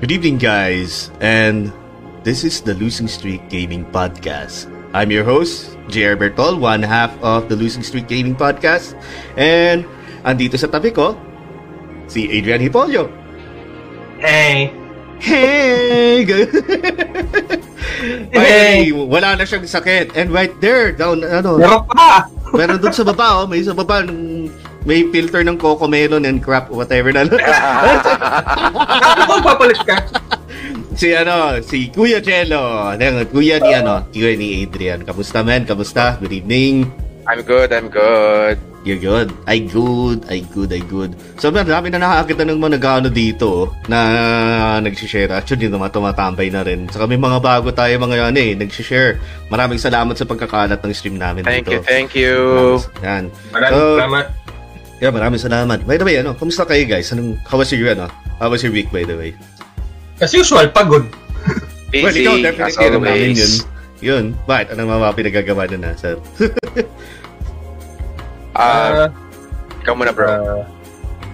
Good evening, guys, and this is the Losing Streak Gaming Podcast. I'm your host, JR Bertol, one half of the Losing Streak Gaming Podcast, and andito sa tabi ko, si Adrian Hipolio. Hey! Hey! hey! Wala na siyang sakit. And right there, down, ano, Meron pa! meron doon sa baba, oh, may sa baba, nung- may filter ng Coco Melon and crap, whatever na. Ano kung papalit ka? si ano, si Kuya Jello. Ayan, Kuya ni ano, Kuya ni Adrian. Kamusta man? Kamusta? Good evening. I'm good, I'm good. You're good. I good. I good. I good. So, man, dami na nakakita ng mga nag-ano dito na nag-share. Actually, naman tumatambay na rin. Saka may mga bago tayo mga ano eh, nag-share. Maraming salamat sa pagkakalat ng stream namin Thank dito. you, thank you. Yan. Maraming So, salamat. Yeah, maraming salamat. By the way, ano, kamusta kayo guys? Anong, how was your, ano, how was your week by the way? As usual, pagod. Busy, well, ikaw as definitely namin yun. Yun. Bakit? Anong mga pinagagawa na na, sir? Ah, Ah, ikaw muna, bro. ah,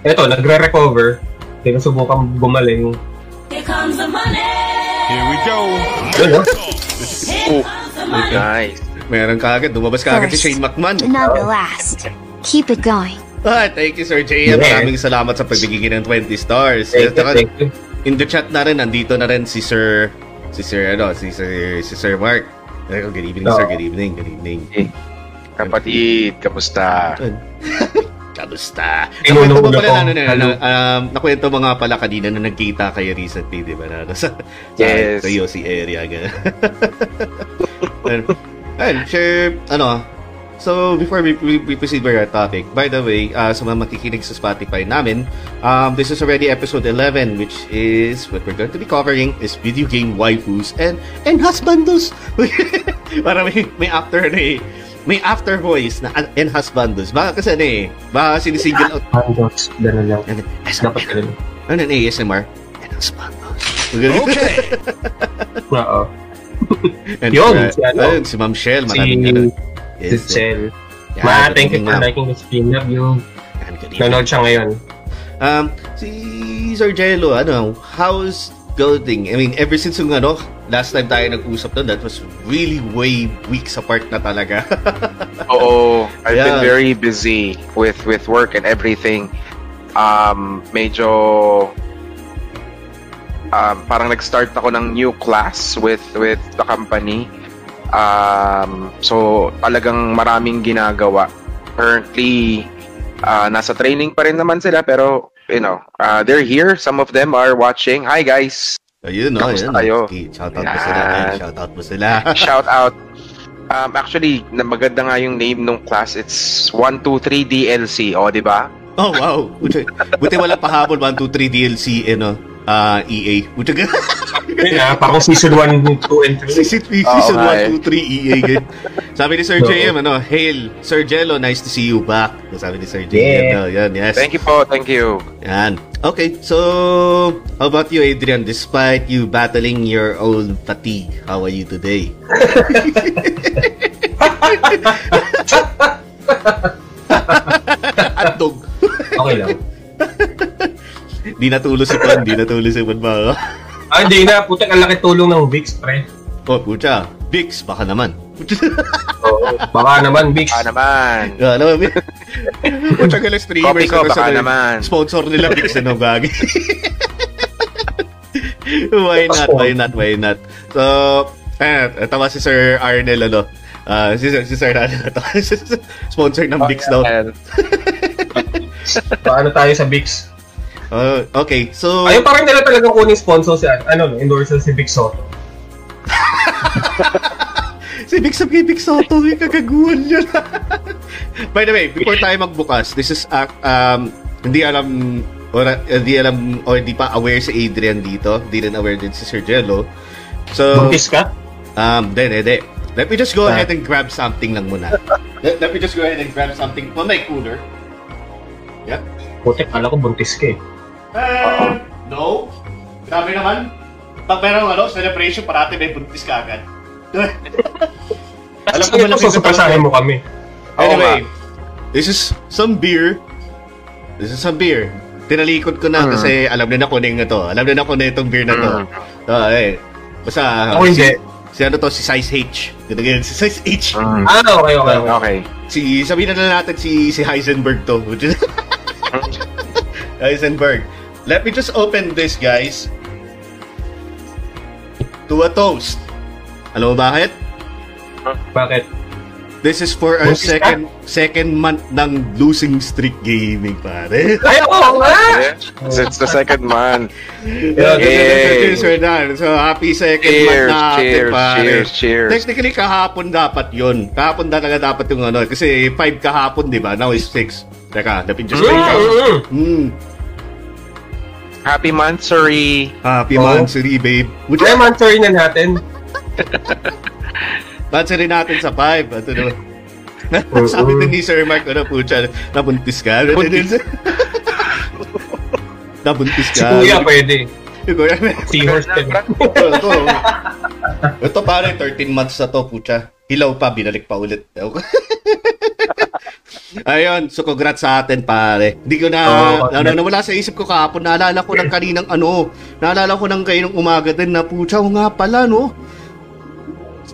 eto, nagre-recover. Sinusubukan gumaling. Here comes the money. Here we go. Yun, no? Here comes the money. Nice. Meron ka agad. Lumabas ka agad si Shane McMahon. Not the last. Keep it going. Ah, thank you, Sir JM. Yeah. Maraming salamat sa pagbigay ng 20 stars. Thank you, thank you. in the chat na rin, nandito na rin si Sir, si Sir, ano, si Sir, si Sir Mark. Eh, Good evening, sir. Oo. Good evening. Good evening. Kapatid, kamusta? Kamusta? Nakwento mo pala, ano, na, na, um, nakwento mo nga pala kanina na nagkita kayo recently, di ba? Na, sa, Yes. Sa iyo, si area, gano'n. Ayun, ayun, sure, ano, so before we, we, we proceed with our topic, by the way, uh, sa mga makikinig sa Spotify namin, um, this is already episode 11, which is, what we're going to be covering is video game waifus and, and husbandos. Para may, may after na eh. May after voice na and husbandos. Baka kasi ano eh, baka sinisingle out. Pandos, gano'n lang. Ano, Dapat ganun. ano na ASMR? And husbandos. Okay. Oo. And, Yun, uh, si ano? ayun, si Ma'am Shell, Si maraming si Cell. Yan, Ma, thank you for liking. Love you. Yan, good evening. Nanonood siya ngayon. Um, si Sir Jello, ano, how's going? I mean, ever since yung ano, last time tayo nag-usap doon, that was really way weeks apart na talaga. Oo, I've Yeah. been very busy with with work and everything. Um, medyo um, parang nag-start ako ng new class with with the company. Um, so talagang maraming ginagawa. Currently, uh, nasa training pa rin naman sila pero you know, uh, they're here. Some of them are watching. Hi guys. Ayun, no, ayun. kayo? Okay, shoutout mo sila. Yan. Ayun, shoutout mo sila. Shout out. Um, actually, maganda nga yung name nung class. It's 123 DLC. O, di ba? oh, wow. Buti, buti wala pahabol, 1, 2, 3 DLC, ano, ah, EA. Buti ka. Na, parang season 1, 2, and 3. Season 3, Oo season nga 1, 2, 3, EA. ganyan. Sabi ni Sir Oo. JM, ano, Hail, Sir Jello, nice to see you back. Sabi ni Sir JM, Yeah. no, yan, yes. Thank you po. Thank you. Yan. Okay, so how about you, Adrian? Despite you battling your own fatigue, how are you today? Atdog. Okay lang. Di natulo si Pan, di natulo si Pan ba? Ah, hindi na. Putak, ang laki tulong ng Vicks, pre. oh, pucha. Bix, baka naman. Oo. Baka naman, Vicks. Ah naman. Yeah, alam mo, pucha ka lang streamers. Copy ko, ano, baka sa- naman. Sponsor nila Bix na bagay. why not, why not, why not? So, eh, tawa si Sir Arnel, ano, Ah, si, Sir- si Sir Arnel, sponsor ng Bix daw. Paano tayo sa Vicks? Uh, okay, so... Ayun pa rin nila talagang kuning sponsor si, ano, endorser si Vic Soto. Si Big kay Big Soto, may kagaguhan niya. By the way, before tayo magbukas, this is, uh, um, hindi alam, or uh, hindi alam, or hindi pa aware si Adrian dito. Hindi rin aware din si Sir Jello. So, Buntis ka? um, then, hindi. Let me just go Ah. ahead and grab something lang muna. let, let me just go ahead and grab something from my cooler. Yep. Putik, kala ko buntis ka eh. Uh, no. Grabe naman. Pag merong ano, celebration, parati may buntis ka agad. Alam ko malaki so, supasahin mo kami. Anyway, this is some beer. This is some beer. tinalikod ko na Mm. kasi alam na na ko na to. Alam na na ko na itong beer na to. Mm. So, eh. Basta, Ako hindi. Si, si ano to, si Size H. Ganun ganyan, si Size H. Mm. Ah, okay, okay. okay. Okay. Si, sabihin na lang natin si, si Heisenberg to. Heisenberg. Let me just open this, guys. To a toast. Alam mo bakit? Bakit? This is for our second second month ng losing streak gaming, pare. Ay, oo nga! Since the second month. Yeah, Yay. this is done. So, happy second Cheers, month natin, cheers, pare. cheers, cheers. Technically, kahapon dapat yon. Kahapon talaga dapat yung ano. Kasi 5 kahapon, di ba? Now is 6. Teka, lapit just Mm, mm. Happy Mansuri. Happy Oo. Mansuri, babe. Would Kaya you man-sorry na natin. Mansuri natin sa 5. Ito naman. Sabi din ni Sir Mark, ano po siya, nabuntis ka? Buntis. nabuntis Si ka? Kuya pwede. Si Kuya. Seahorse din. ito, ito pare, 13 months na to, pucha. Hilaw pa, binalik pa ulit. Ayun, so congrats sa atin, pare. Hindi ko na, Oo, ano, nawala sa isip ko kahapon, naalala ko ng kaninang ano, naalala ko ng kaninang umaga din na, pucha, o nga pala, no?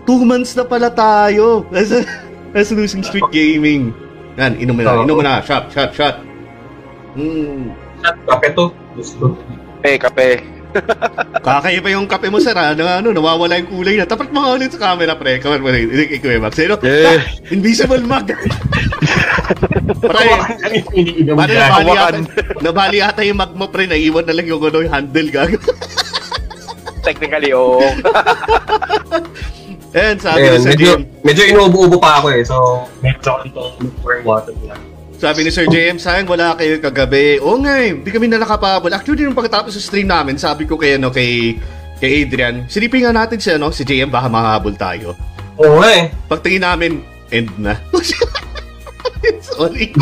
Two months na pala tayo. As, as losing streak gaming. Yan, inom na, Oo. inom na. Shot, shot, shot. Hmm. At kape to. Gusto. Kape, kape. Kakaiba yung kape mo, sir. Ano, ano, nawawala yung kulay na. Tapat mo nga ulit sa camera, pre. Come on, pre. Hindi, ikaw, Max. Ano? Ah, invisible mug. pre, Ano paano nabali ata, nabali ata yung mug mo, pre. Naiwan na lang yung, ano, yung handle, gag. Technically, oo. And sabi Ayun, ni Sir medyo, JM, medyo inuubo-ubo pa ako eh. So, medyo ito pouring water na. Sabi ni Sir JM, sayang wala kayo kagabi. Oo nga eh, hindi kami na nakapabol. Actually, nung pagkatapos sa stream namin, sabi ko kay, ano, kay, kay Adrian, silipin nga natin si, ano, si JM, baka makahabol tayo. Oo nga eh. Pagtingin namin, end na. Sorry.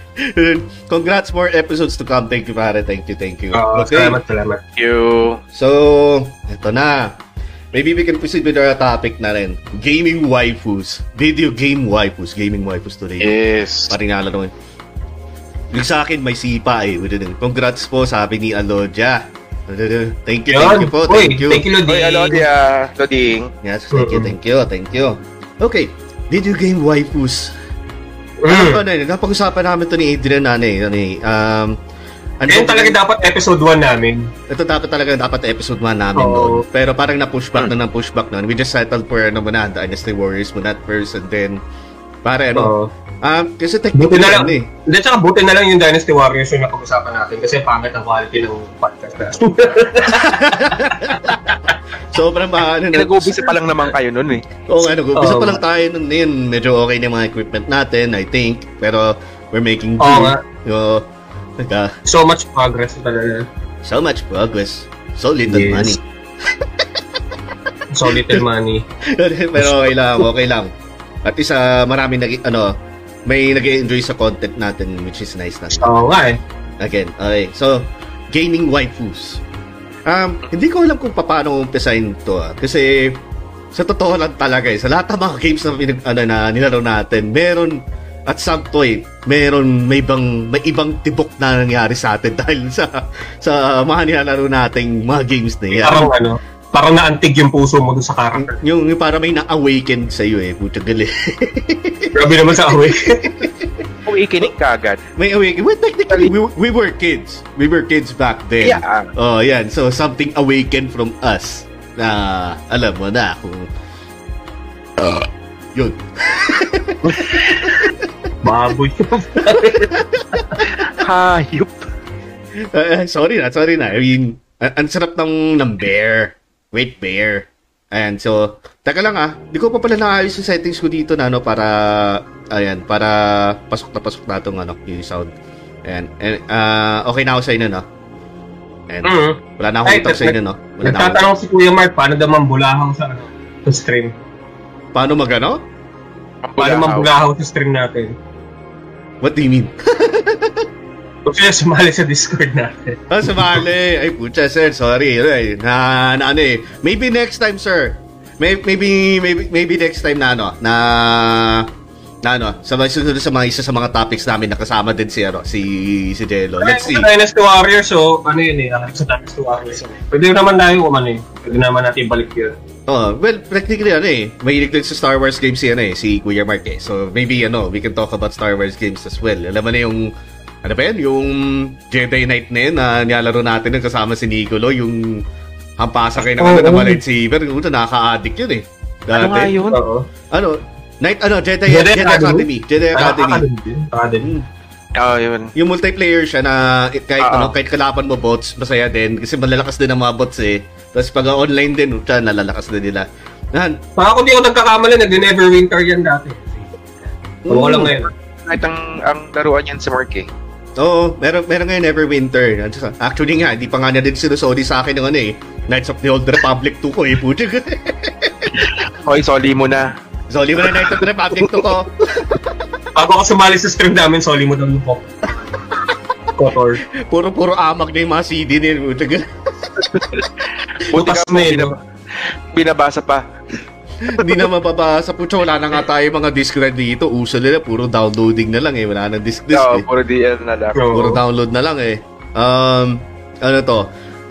Congrats more episodes to come. Thank you, pare. Thank you, thank you. Oo, Salamat, salamat. Thank you. So, eto na. Maybe we can proceed with our topic na rin. Gaming waifus. Video game waifus. Gaming waifus today. Yes. Parang naalala ko. Yung sa akin, may sipa eh. Congrats po, sabi ni Alodia. Thank you, thank you po. Thank you. Thank you, Lodi. Hoy, Alodia. Loding. Yes, thank you, thank you, thank you. Okay, video game waifus. Mm. Ano, ano, napag-usapan namin to ni Adrian na ano eh, ano eh, um, ano ba- talaga dapat episode 1 namin. Ito dapat talaga dapat episode 1 namin Oo. doon. Pero parang na-pushback na na-pushback na. We just settled for ano muna, Dynasty Warriors muna at first and then para ano. Um, kasi Buti technically na lang. ano eh. Hindi, tsaka buti na lang yung Dynasty Warriors yung napag-usapan natin kasi pangit ang quality ng podcast na. Sobrang ba ano na. Nag-uubisa pa lang naman kayo nun eh. Oo nga, nag-umpisa Oo. pa lang tayo nun yun. Medyo okay na yung mga equipment natin, I think. Pero we're making do. Oo nga. So, nagka, so much progress talaga. so much progress. So little Yes. money. So little money. Pero okay lang, okay lang. At isa, marami nag ano, may nag enjoy sa content natin which is nice na. Oo nga eh. Again, okay. So, gaming waifus. Um, hindi ko alam kung paano umpisahin to ah. Kasi sa totoo lang talaga eh, sa lahat ng mga games na, pinag, ano, na nilaro natin, meron at some point, meron may ibang may ibang tibok na nangyari sa atin dahil sa sa mga nilalaro nating mga games na yan. Parang ano, parang naantig yung puso mo dun sa character. Yung, yung para may na-awaken sa iyo eh, puta gali. Grabe naman sa away. Kung ikinig ka agad. may awaken. Well, technically, we, we were kids. We were kids back then. Yeah. Oh, yan. So, something awakened from us na alam mo na kung uh, yun. Baboy. Hayop. Uh, sorry na, sorry na. I mean, ang, ang sarap ng, ng bear. Wait, bear. Ayan, so, taka lang ah. Di ko pa pala naayos yung settings ko dito na ano para, ayan, para pasok na pasok na itong ano, yung sound. Ayan, and, ah, okay na ako sa inyo, no? Ayan, mm. wala na akong utak sa inyo, no? Wala na akong, Nagtatanong si Kuya Mark, paano daw mambulahaw sa, ano, sa stream? Paano magano? Paano mambulahaw sa stream natin? What do you mean? Kung sila sumali sa Discord natin. Ah, sumali. Ay, pucha, sir. Sorry. Ay, na, na ano eh. Maybe next time, sir. May- Maybe, maybe, maybe next time na ano, na na ano, sa mga susunod sa mga isa sa mga topics namin nakasama din si ano, si si Jello. Let's see. Dynasty Warriors, so, ano yun eh, ah, sa Dynasty Warriors. Pwede naman tayo kung ano eh. Pwede naman natin balik yun. Oh, well, practically ano eh, mahilig din sa Star Wars games si ano eh, si Kuya Mark eh. So maybe ano, we can talk about Star Wars games as well. Alam mo na yung ano ba yan, yung Jedi Knight na yun na nilalaro natin yung kasama si Nicolo, yung hampasa kayo ng Oo. ano ng lightsaber, kung nakaka-addict yun eh. Dati. Ano nga yun? Ano? Night, ano, Jedi, Jedi Jedi, Academy? Academy. Jedi Ah, Academy. Academy. Academy. Oh, yun. Yung multiplayer siya na kahit Oo. ano, kahit kalaban mo bots, masaya din kasi malalakas din ang mga bots eh. Tapos pag online din, siya nalalakas din nila. Yan. Baka kung di ako nagkakamali, nag-Neverwinter yan dati. Ewan ko lang ngayon. Kahit ang, ang laruan yan sa Mark eh. Oo, meron, meron ngayon Neverwinter. Actually nga, hindi pa nga niya din sinusoli sa akin ng ano eh. Knights of the Old Republic 2 ko eh, puti. Hoy, soli mo na. Soli mo na Knights of the Republic 2 ko. Bago ako sumali sa stream namin, soli mo daw yung pop. Kotor. Puro-puro amag na yung mga CD. Buti Bukas ka na binab- binabasa pa. Hindi na mapapasa. Pucha, wala na nga tayo mga disc na dito. Uso nila, puro downloading na lang eh. Wala nang disc-disc Oo, eh. puro DL na lang. Puro download na lang eh. Um, ano to?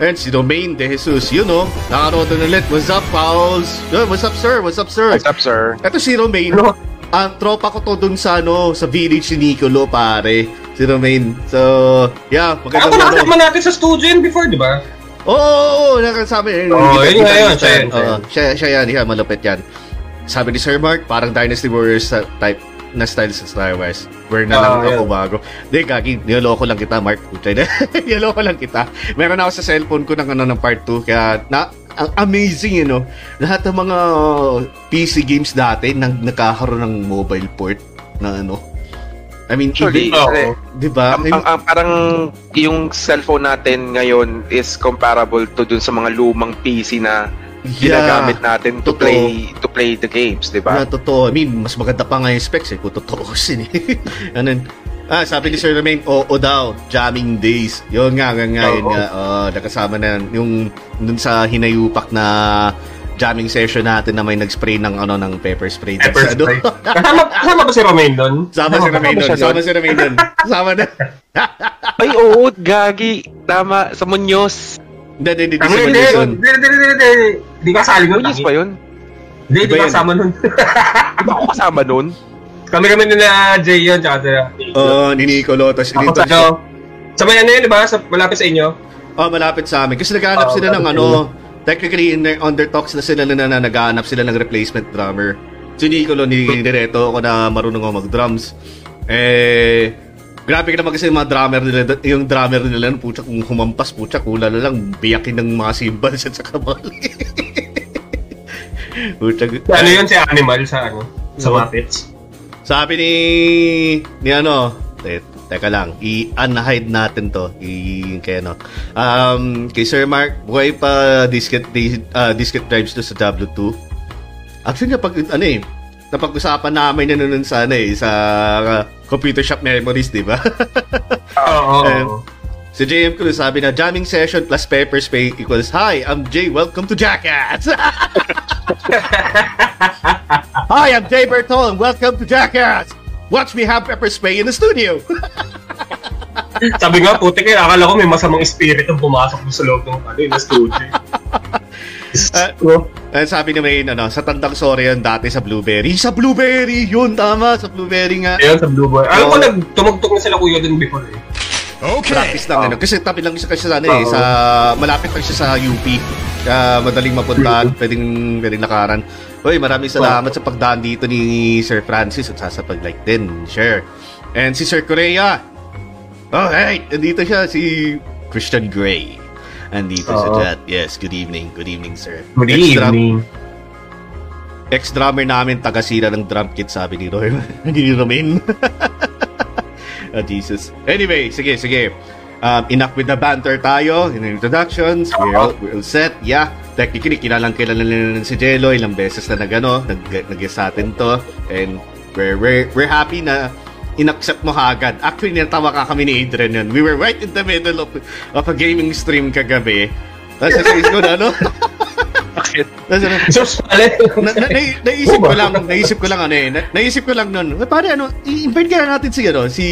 And si Domain De Jesus, you know, nakaroon na ulit. What's up, pals? What's up, sir? What's up, sir? What's up, sir? Ito si Romain. Ano? Ang tropa ko to dun sa ano, sa village ni Nicolo, pare. Si Romain. So, yeah, Ako magandang ano. nakasama natin sa studio yun before, di ba? Oo, oo, oo, nakasabi. Eh, Oo, kita- yun nga yun, siya yun, siya yun. siya, siya yan, yeah, malupit yan. Sabi ni Sir Mark, parang Dynasty Warriors sa type na style sa Star Wars. Where na lang Oo, ako yun. bago. Hindi, gagi, niloloko lang kita, Mark. Niloloko lang kita. Meron ako sa cellphone ko ng ano ng part 2, kaya na, ang amazing, you know. Lahat ng mga PC games dati nang nagkakaroon ng mobile port na ano. I mean, Actually, hindi- kasi, di ba? ang, ang, ang parang yung cellphone natin ngayon is comparable to dun sa mga lumang PC na ginagamit natin to Totoo. play to play the games, di ba? Na totoo. I mean, mas maganda pa nga yung specs eh, kung totoo sin eh. ano, ah, sabi ni Sir Romain, oo daw, jamming days. Yun nga, nga, nga, yun Oo. nga. Oh, nakasama na yung dun sa hinayupak na jamming session natin na may nag-spray ng ano ng pepper spray. Pepper sa ano. spray. Kasama, kasama ba si Romain doon? Sama si Romain siya Sama si Romain dun. Sama na. Ay, oo, gagi. Tama, sa Muñoz. Hindi, hindi, hindi. Hindi, hindi, hindi, hindi, hindi, hindi. Hindi ka kasali nun. Muñoz ba yun? Hindi, hindi kasama nun. Di ba ako kasama nun? Kami kami nila Jay yun, tsaka sila. Oo, ni Nicolo. Tapos Ako sa ano, sa may ano yun, di ba? Sa, malapit sa inyo. Oh, malapit sa amin. Kasi naghahanap Oo, sila ng ano, technically in their, on their talks na sila na, na, na naghahanap sila ng replacement drummer. Si Nicolo ni Direto ako na marunong ako mag-drums. Eh, grabe ka naman kasi yung mga drummer nila, yung drummer nila, pucha, kung humampas, pucha, kula na lang, biyakin ng mga cymbals at sa kabali. pucha, Si ano yun, si Animal sa ano, sa Oo. Muppets. Sabi ni ni ano, te, teka lang, i-unhide natin to. I kay ano. Um, kay Sir Mark, buhay pa disket di, uh, disket drives to sa W2. Actually, pag ano eh, napag-usapan namin yun nun sa ano eh, sa uh, computer shop memories, di ba? Oo. Eh, si JM Cruz sabi na, jamming session plus pepper spray equals, Hi, I'm Jay, welcome to Jackass! Hi, I'm Jay Bertol, and welcome to Jackass! Watch me have pepper spray in the studio! Sabi nga, puti kayo, akala ko may masamang spirit ang pumasok sa loob ng ano, yung studio. Ah, No? And sabi ni Wayne, ano, sa tandang sorry yan dati sa Blueberry. Sa Blueberry! Yun, tama, sa Blueberry nga. Ayun, sa Blue Boy. Alam ko, nagtumugtog na sila kuya doon before eh. Okay. Practice lang, ano. Kasi tabi lang siya kasi sa, ano, eh, sa, malapit lang siya sa UP. Kaya madaling mapuntahan, pwedeng, pwedeng lakaran. Uy, maraming salamat sa pagdaan dito ni Sir Francis at sa pag-like din, share. And si Sir Correa. Oh, hey, nandito siya, si Christian Gray. Andito sa Oo. chat. Yes, good evening. Good evening, sir. Good Ex-drum- evening. Ex-drummer namin, taga-sira ng drum kit, sabi ni Roy. Hindi ni Romain. oh, Jesus. Anyway, sige, sige. Um, enough with the banter tayo. In introductions, we're all, we're all set. Yeah, technically, kilalang kilala na si Jello. Ilang beses na nagano, nag, nag sa atin to. And we're, we're, we're happy na inaccept mo agad. Actually, natawa ka kami ni Adrian yun. We were right in the middle of, of a gaming stream kagabi. Tapos sasabihin ko na, ano? Bakit? Tapos ano, na, na, na, naisip Oo ko lang, naisip ko lang ano eh, na, naisip ko lang nun, eh, pare ano, i-invite kaya natin si ano, si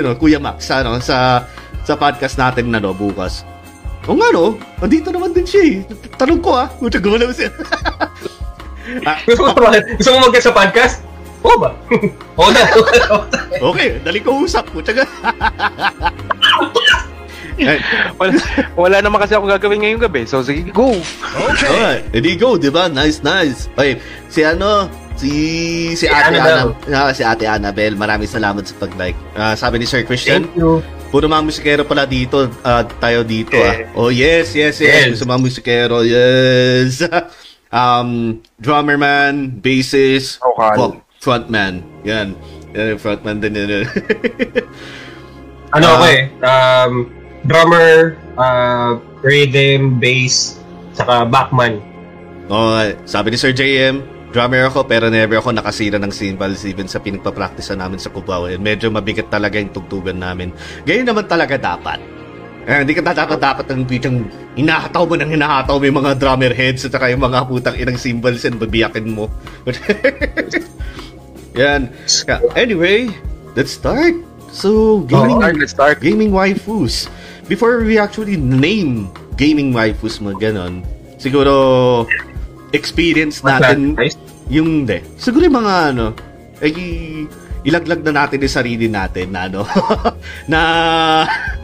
ano, Kuya Max ano, sa sa podcast natin na no, bukas. O nga no, andito naman din siya eh. Tanong ko ah, kung gumalaw siya. ah, Gusto mo sumali? Gusto mo mag sa podcast? Oo ba? Oo na. okay, dali ko usap. Kutsaga. eh, Wala, wala naman kasi ako gagawin ngayong gabi. So, sige, go. Okay. Alright, edi go, di ba? Nice, nice. Okay, si ano, si si Ate Annabelle. Ana, ah, si Ate Annabelle, maraming salamat sa pag-like. Ah, sabi ni Sir Christian, Thank you. puro mga musikero pala dito, ah, tayo dito ah. Yeah. Oh, yes, yes, yes. Yes. Gusto mga musikero, yes. um, drummer man, bassist, Vocal. vo- frontman. Yan. Yan yung frontman din yun. Ano Ah. ako eh, um, drummer, uh, rhythm, bass, saka backman. Okay. Sabi ni Sir JM, drummer ako pero never ako nakasira ng cymbals even sa pinagpa-practice namin sa Cubao. And medyo mabigat talaga yung tugtugan namin. Ganyan naman talaga dapat. Eh, hindi ka dapat dapat ang pitang hinahataw mo ng hinahataw mo yung mga drummer heads at saka yung mga putang inang cymbals and babiyakin mo. Yan. Anyway, let's start. So, gaming, Start, let's start. gaming waifus. Before we actually name gaming waifus mo, ganon, siguro experience natin yung de. Siguro yung mga ano, ay ilaglag na natin yung sarili natin na ano, na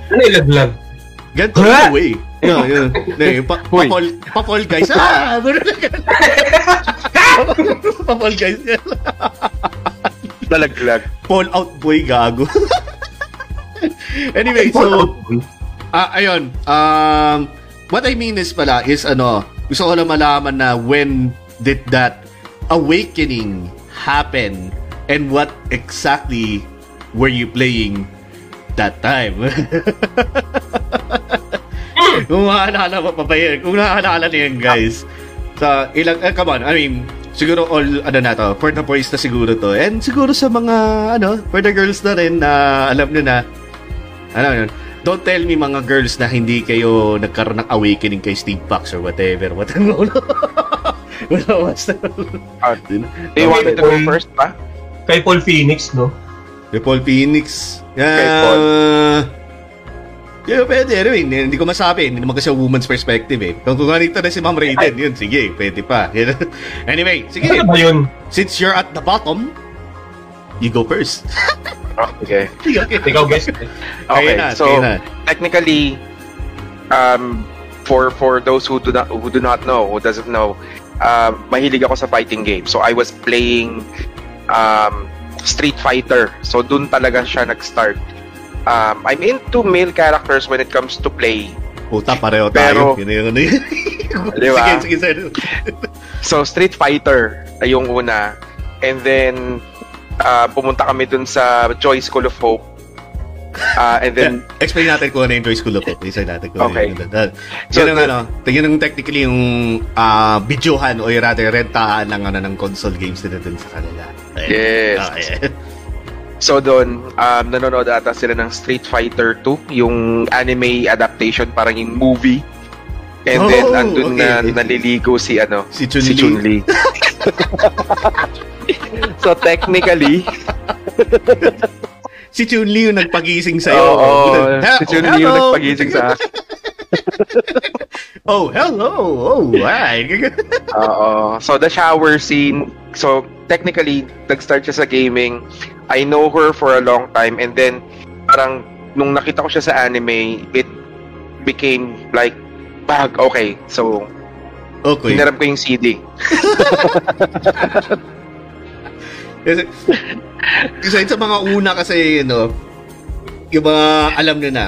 Ano ilaglag? ganito yung way. Yun, yun. Ne, pa, pa. Paul, pa Paul guys. Ah! pa guys. Nalaglag. Paul out boy gago. anyway, so Ah, ayun. Um, what I mean is pala is ano, gusto ko lang malaman na when did that awakening happen and what exactly were you playing that time? kung maaalala mo pa ba yun? Kung naaalala niyo yun, guys. Sa ilang, eh, come on, I mean, siguro all, ano na to, for the boys na siguro to. And siguro sa mga, ano, for the girls na rin na alam nyo na, ano yun, don't tell me mga girls na hindi kayo nagkaroon ng awakening kay Steve Fox or whatever. What ano? Wala, basta. Ah, Do you want me to go first pa? Kay Paul Phoenix, no? Kay Paul Phoenix. Yeah. Kay Paul. Yeah, pwede. Anyway, hindi, hindi ko masabi. Hindi naman kasi woman's perspective eh. Kung kung ganito na si Ma'am Raiden, yun, sige, pwede pa. anyway, sige. Ano ba yun? Since you're at the bottom, you go first. Oh, okay. okay, okay. Ikaw, guys. Okay, Kaya na, so na. technically, um, for for those who do not who do not know, who doesn't know, um, mahilig ako sa fighting game. So I was playing um, Street Fighter. So dun talaga siya nag-start. Um, I'm into male characters when it comes to play. Puta, pareho tayo. Pero- Yun yun, ano yun. Di ba? Sige, sige, sir. So Street Fighter ay yung una. And then uh, pumunta kami dun sa Joy School of Hope. Uh, and then Explain natin kung ano yung Joy School of Hope. Explain natin kung Okay. ano yun. Uh, So, yun the- ano, yun ang technically yung ah, videohan o rather rentahan ng, ano, ng console games nila dun sa kanila. Yes. Yeah. So doon, um, nanonood ata sila ng Street Fighter 2, yung anime adaptation, parang yung movie. And Oh, then, andun na okay. naliligo si, ano, Si Chun-Li. si Chun-Li. so technically, Si Chun-Li yung nagpagising sa'yo. oo, Ha- si Chun-Li yung hello! nagpagising sa akin. Oh, hello! Oh, hi! Oo. So the shower scene, so technically, nag-start siya sa gaming. I know her for a long time and then parang nung nakita ko siya sa anime, it became like bag, okay. So, okay. hinarap ko yung CD. Kasi, yun sa mga una kasi, you know, yung mga alam nyo na,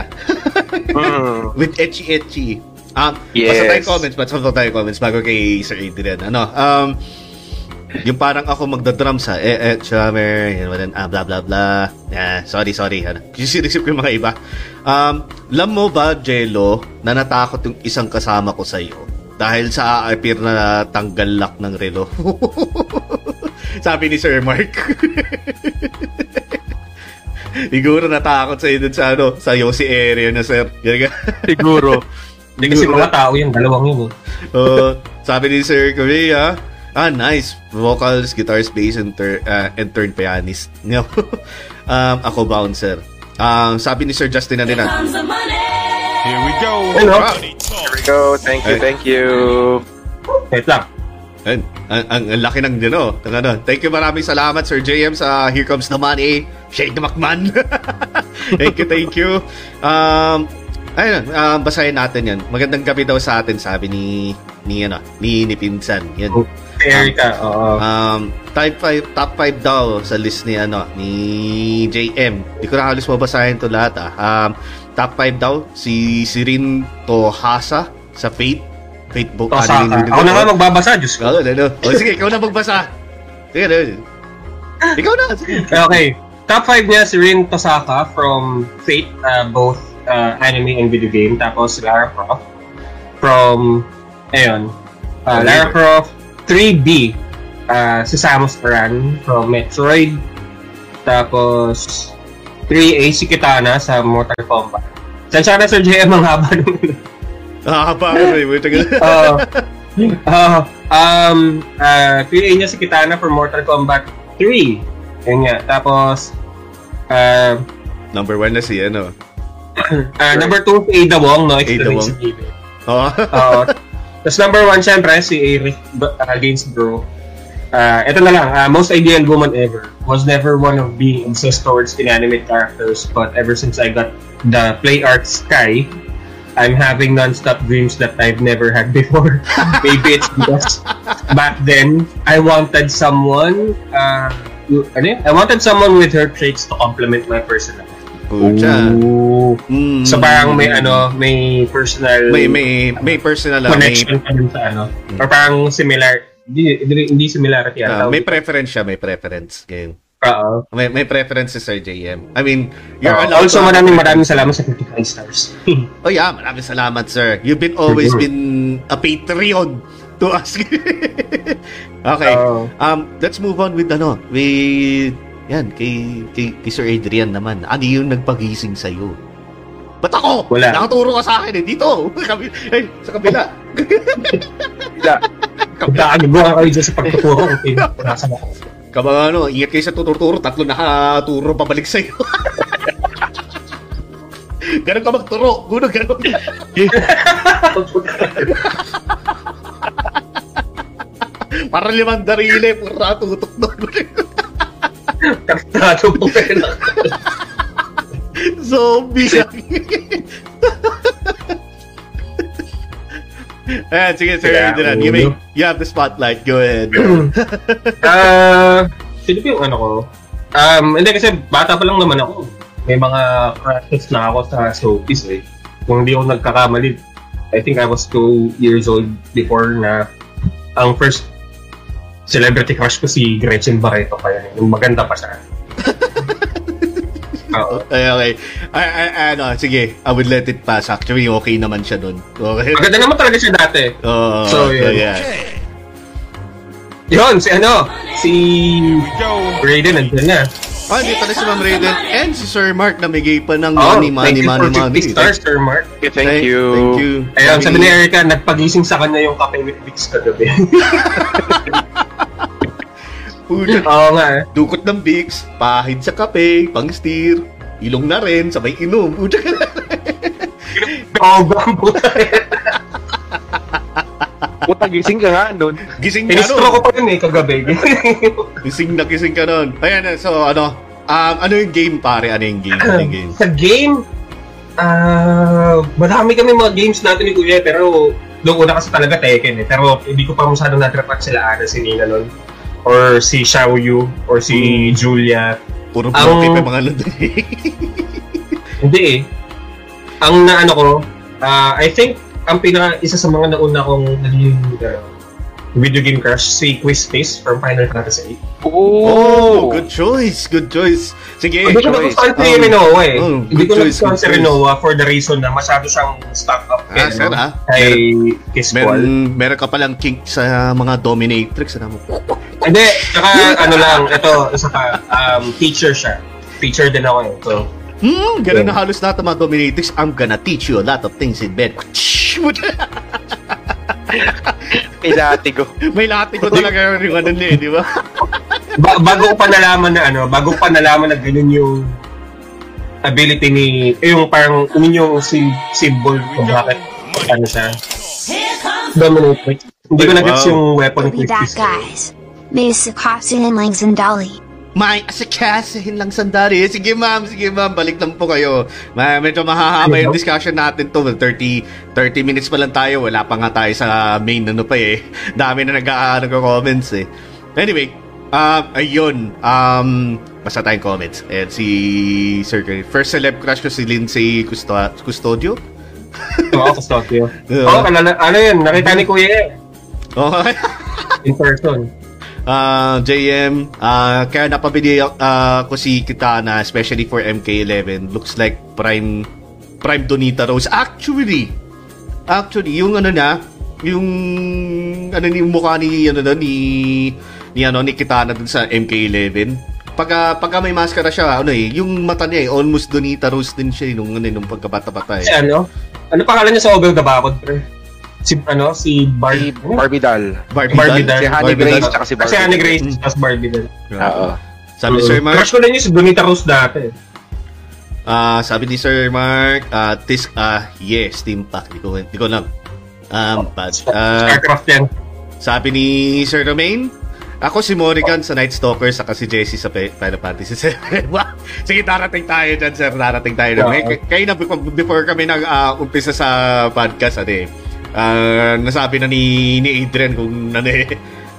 Mm. with Etchy Etchy. Um, Yes. Basta tayong comments, basta tayong comments bago kay Sir Adrian. Ano, um, yung parang ako magda-drum sa eh, eh, drummer, yun, walan, ah, blah, blah, blah. Yeah, sorry, sorry. Ano, sinisip ko yung mga iba. Um, alam mo ba, Jello, na natakot yung isang kasama ko sa'yo dahil sa appear na tanggal lock ng relo. Sabi ni Sir Mark. Siguro natakot sa'yo dun sa ano, sa Yossi area na sir. Siguro. Hindi kasi mga tao yun, dalawang yun eh. Uh, Sabi ni Sir Korea, ah, nice. Vocals, guitars, bass, and, tur- uh, and turn pianist. No. um, ako bouncer. Um, sabi ni Sir Justin na din. Here we go. Here we go. Thank you, Ay. thank you. Wait lang. Ayun, ang, ang, ang laki ng ano, ng ano. Thank you maraming salamat Sir JM sa Here Comes the Money. Shade the McMahon. thank you, thank you. Um, ayun, um, basahin natin yan. Magandang gabi daw sa atin, sabi ni ni ano, ni, ni Pinsan. Yan. Erica, oo. Um, top 5 top 5 daw sa list ni ano ni JM. Hindi ko na halos mabasahin to lahat ah. Um, top 5 daw si Sirin Tohasa sa Fate. Fate book. Tosaka. Ako na nga magbabasa, Diyos ko. Ano, ano? O sige, ikaw na magbasa. Sige, ano? Ikaw na. Sige. Okay. Top 5 niya si Rin Tosaka from Fate, uh, both uh, anime and video game. Tapos Lara Croft from, ayun, uh, Lara Croft 3B. Uh, si Samus Aran from Metroid. Tapos 3A si Kitana sa Mortal Kombat. Saan na Sir JM ang haba nung Ah, pa ano eh. Wait, tagal. um, uh, PA niya si Kitana for Mortal Kombat 3. Yun nga. Tapos, uh, Number one na si ano. uh, number 2 si Ada Wong, no? Ada Wong. Giving. Oh. Tapos number 1, syempre, si Eric B- against Bro. Uh, ito na lang, uh, most ideal woman ever. Was never one of being obsessed towards inanimate characters, but ever since I got the play art Sky, I'm having non-stop dreams that I've never had before. Maybe it's because back then I wanted someone. Uh? I wanted someone with her traits to complement my personality. Pucha. Mm. So parang may ano, may personal may may may personal ah, may connection dun sa ano. Or parang similar. Hindi, hindi, similarity. ah, ano may preference siya, may preference game. Oo. May may preference si Sir JM. I mean, you're Oo. allowed also, maraming maraming salamat sa 55 stars. Oh yeah, maraming salamat sir. You've been always been a Patreon to us. okay. Oo. Um, let's move on with ano, with yan kay, kay, kay Sir Adrian naman. Ano yung nagpagising sa iyo? Ba't ako? Wala. Nakaturo ka sa akin eh. Dito. Eh, sa kabila. Magkakagawa kayo dyan sa pagtuturo sino nasa ako. Kabang ano, ingat kayo sa tuturo-turo. Tatlo nakaturo pabalik sa iyo. Ganun ka magturo. Guno, ganun. Para limang darili. Pura tutok doon. Taktado po kayo lang. Zombie. Ayan, sige, Sir Yeah, Adrian. You, may, you have the spotlight. Go ahead. Ah, sino ba yung ano ko? Um, hindi kasi bata pa lang naman ako. May mga crushes na ako sa showbiz eh. Kung hindi ako nagkakamali, I think I was two years old before na ang first celebrity crush ko si Gretchen Barreto kaya yung maganda pa siya. Oo. okay, okay. Ay, ay, ano, sige. I would let it pass. Actually, okay naman siya dun. Okay. Maganda naman talaga siya dati. Oh, So, yun. yeah. Yun, si ano, si. Raiden nandun na. Ah, dito na si Ma'am Raiden and si Sir Mark namigay pa ng Oh, money, money, thank you money, for money. 50 stars, Sir Mark. Okay, thank you. Thank you. Ayun, sabi ni Erica, nagpagising sa kanya yung kape with Vicks kagabi. Puta, Oo nga eh. dukot ng Vicks, pahid sa kape, pang steer, ilong na rin, sabay inom. Puta ka Oo, bambo Puta, gising ka nga nun. Gising ka Inistro nun. ko pa yun eh, kagabi. Gising na gising ka nun. Ayan, so ano, um, ano yung game pare? Ano yung game? Ano yung game? sa game, ah, madami kami mga games natin ni Kuya, pero doon una kasi talaga Tekken eh. Pero hindi ko pa masyadong natrapat sila Ana, si Nina nun. Or si Xiaoyu, or si Julia. Puro Ang- bloke pa yung mga nandun eh. Hindi eh. Ang naano ko, ah, I think, ang pinaka, isa sa mga nauna kong naging uh, video game crush, si Quiz Space from Final Fantasy VIII. Oh, good choice, good choice. Sige, Hindi ko choice. nagustuhan si Um, Rinoa eh. oh, Hindi good ko choice, nagustuhan good si choice. Rinoa for the reason na masyado siyang stuck up Ah, sir, ah. kay Kiss Ball. meron, meron ka palang kink sa mga dominatrix. Ano mo? Hindi, tsaka ano lang, ito, isa pa, um, teacher siya. Teacher din ako eh. So, Hmm, ganun Yeah. na halos lahat ng mga dominatrix. I'm gonna teach you a lot of things in bed. Kay Latigo. May lati ko talaga yung ano niya, eh, di ba? Ba- bago ko pa nalaman na ano, bago ko pa nalaman na ganun yung ability ni, eh, yung parang, yun yung si, symbol kung bakit, ano siya, dominate. Hindi ko na-gets Wow. yung weapon Be ni that Chris. guys. May and lang sandali. May asikasahin lang sandali. Sige ma'am, sige ma'am, balik lang po kayo. Ma medyo mahahaba yung discussion natin to. Well, 30, 30 minutes pa lang tayo. Wala pa nga tayo sa main ano pa eh. Dami na nag comments eh. Anyway, um, ayun. Um, basta tayong comments. And si Sir Curry. First celeb crush ko si Lindsay Custo- Custodio. Oo, custodial. Yeah. Oo, kalala, ano yun, nakita ni Kuya eh, Okay. in person. Ah, JM, ah kaya napabili ah, ko si Kitana especially for MK11. Looks like prime prime Donita Rose. Actually, actually yung ano na, yung ano ni mukha ni ano na, ni ni ano ni Kitana dun sa MK11. Pagka, pagka may maskara siya, ano eh, yung mata niya eh, almost Donita Rose din siya eh, nung, ano, nung pagkabata-bata eh. ano, ano pangalan niya sa Obel the Bakod, pre? Si, ano, si Bar... Si Barbie doll. Barbie, Barbie doll? doll. Si Honey Barbie Grace tsaka si Kasi Barbie. Anne Grace, tapos Barbie din. Oo. Sabi ni Sir Mark, Crush ko din yung si Donita Rose dati. Ah, sabi ni Sir Mark, ah, tis, ah, yes, Team Pack. Di ko, di ko lang. Um, but, ah, Starcraft yan. sabi ni Sir Romaine, ako si Morrigan sa Night Stalker, saka si Jessie sa Final Fantasy 7. Wow. Sige, darating tayo dyan, sir. Darating tayo dyan. Oo. Kay, kayo na, before, kami nag-umpisa sa podcast, ano ah, nasabi na ni, ni Adrian kung ano eh,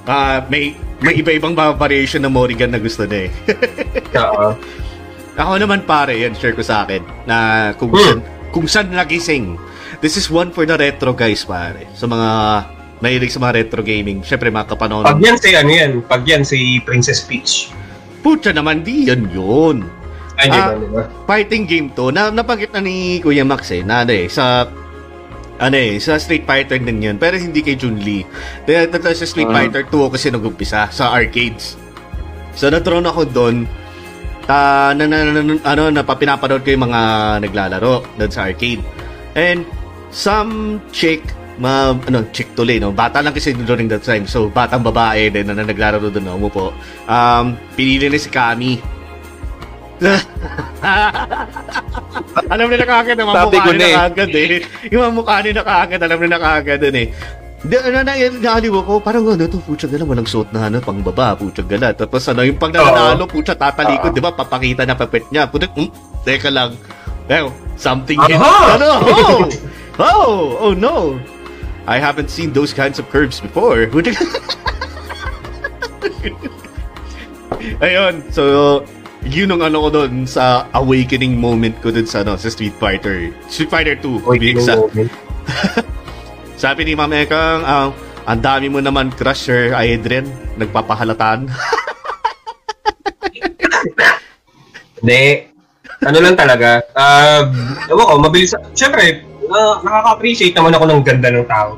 ah, may, may iba-ibang variation ng Morrigan na gusto na eh. Oo. Ako naman pare, yan share ko sa akin na kung Hmm. saan, kung saan nagising. This is one for the retro guys pare. Sa mga mahilig sa mga retro gaming. Syempre mga kapanahon. Pag yan si ano yan, pag yan si Princess Peach. Putya naman di yan yun. Ay, di ba, Ah. di ba? Fighting game to. Na, nabanggit na ni Kuya Max eh. Na ano eh, sa ano eh, sa Street Fighter din yun. Pero hindi kay Chun-Li. Dahil dahil sa Street Ah. Fighter 2 ako kasi nag-umpisa sa arcades. So na-drawn ako doon. Ta, na, na, na, na- ano, na pinapanood ko yung mga naglalaro doon sa arcade. And some chick, ma, ano, chick tuloy, no? Bata lang kasi during that time. So, batang babae din na, na naglalaro doon, no? Umupo. Um, pinili ni si Kami. alam nila kagad ang mga mukha nila na eh. kagad eh. Yung mga mukha nila kagad, alam nila kagad dun eh. Di, na, na, naaliw ako, parang ano to, putya gala, walang suot na ano, pang baba, putya gala. Tapos ano, yung pag nanalo, putya tatalikod, di ba, papakita na papet niya. Putya, hmm, teka lang. Well, something hit. Ano? Oh! Oh! Oh no! I haven't seen those kinds of curves before. Ayun, so yun ang ano ko doon sa awakening moment ko doon sa ano, sa Street Fighter. Street Fighter 2, Oy, being yung exact. moment. Sabi ni Ma'am Ekang, ah, ang dami mo naman crush, Sir Adrian. Nagpapahalataan. Hindi. Ano lang talaga. Uh, ewan ko, mabilis. Siyempre, uh, nakaka-appreciate naman ako ng ganda ng tao.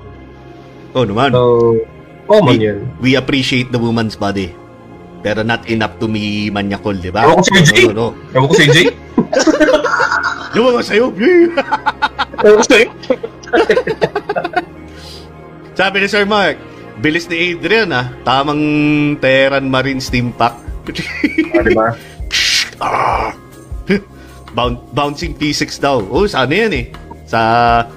oh naman. So, common we, yun. we appreciate the woman's body. Pero not enough to me manyakol, di ba? Ewan ko si Jay. No, no, no. Ewan ko si Jay. Ewan ko sa'yo. Ewan ko sa'yo. Sabi ni Sir Mark, bilis ni Adrian ah. Tamang Terran Marine Steam Pack. Ah, diba? Ah. Boun- bouncing P6 daw. Oh, sana yan eh. Sa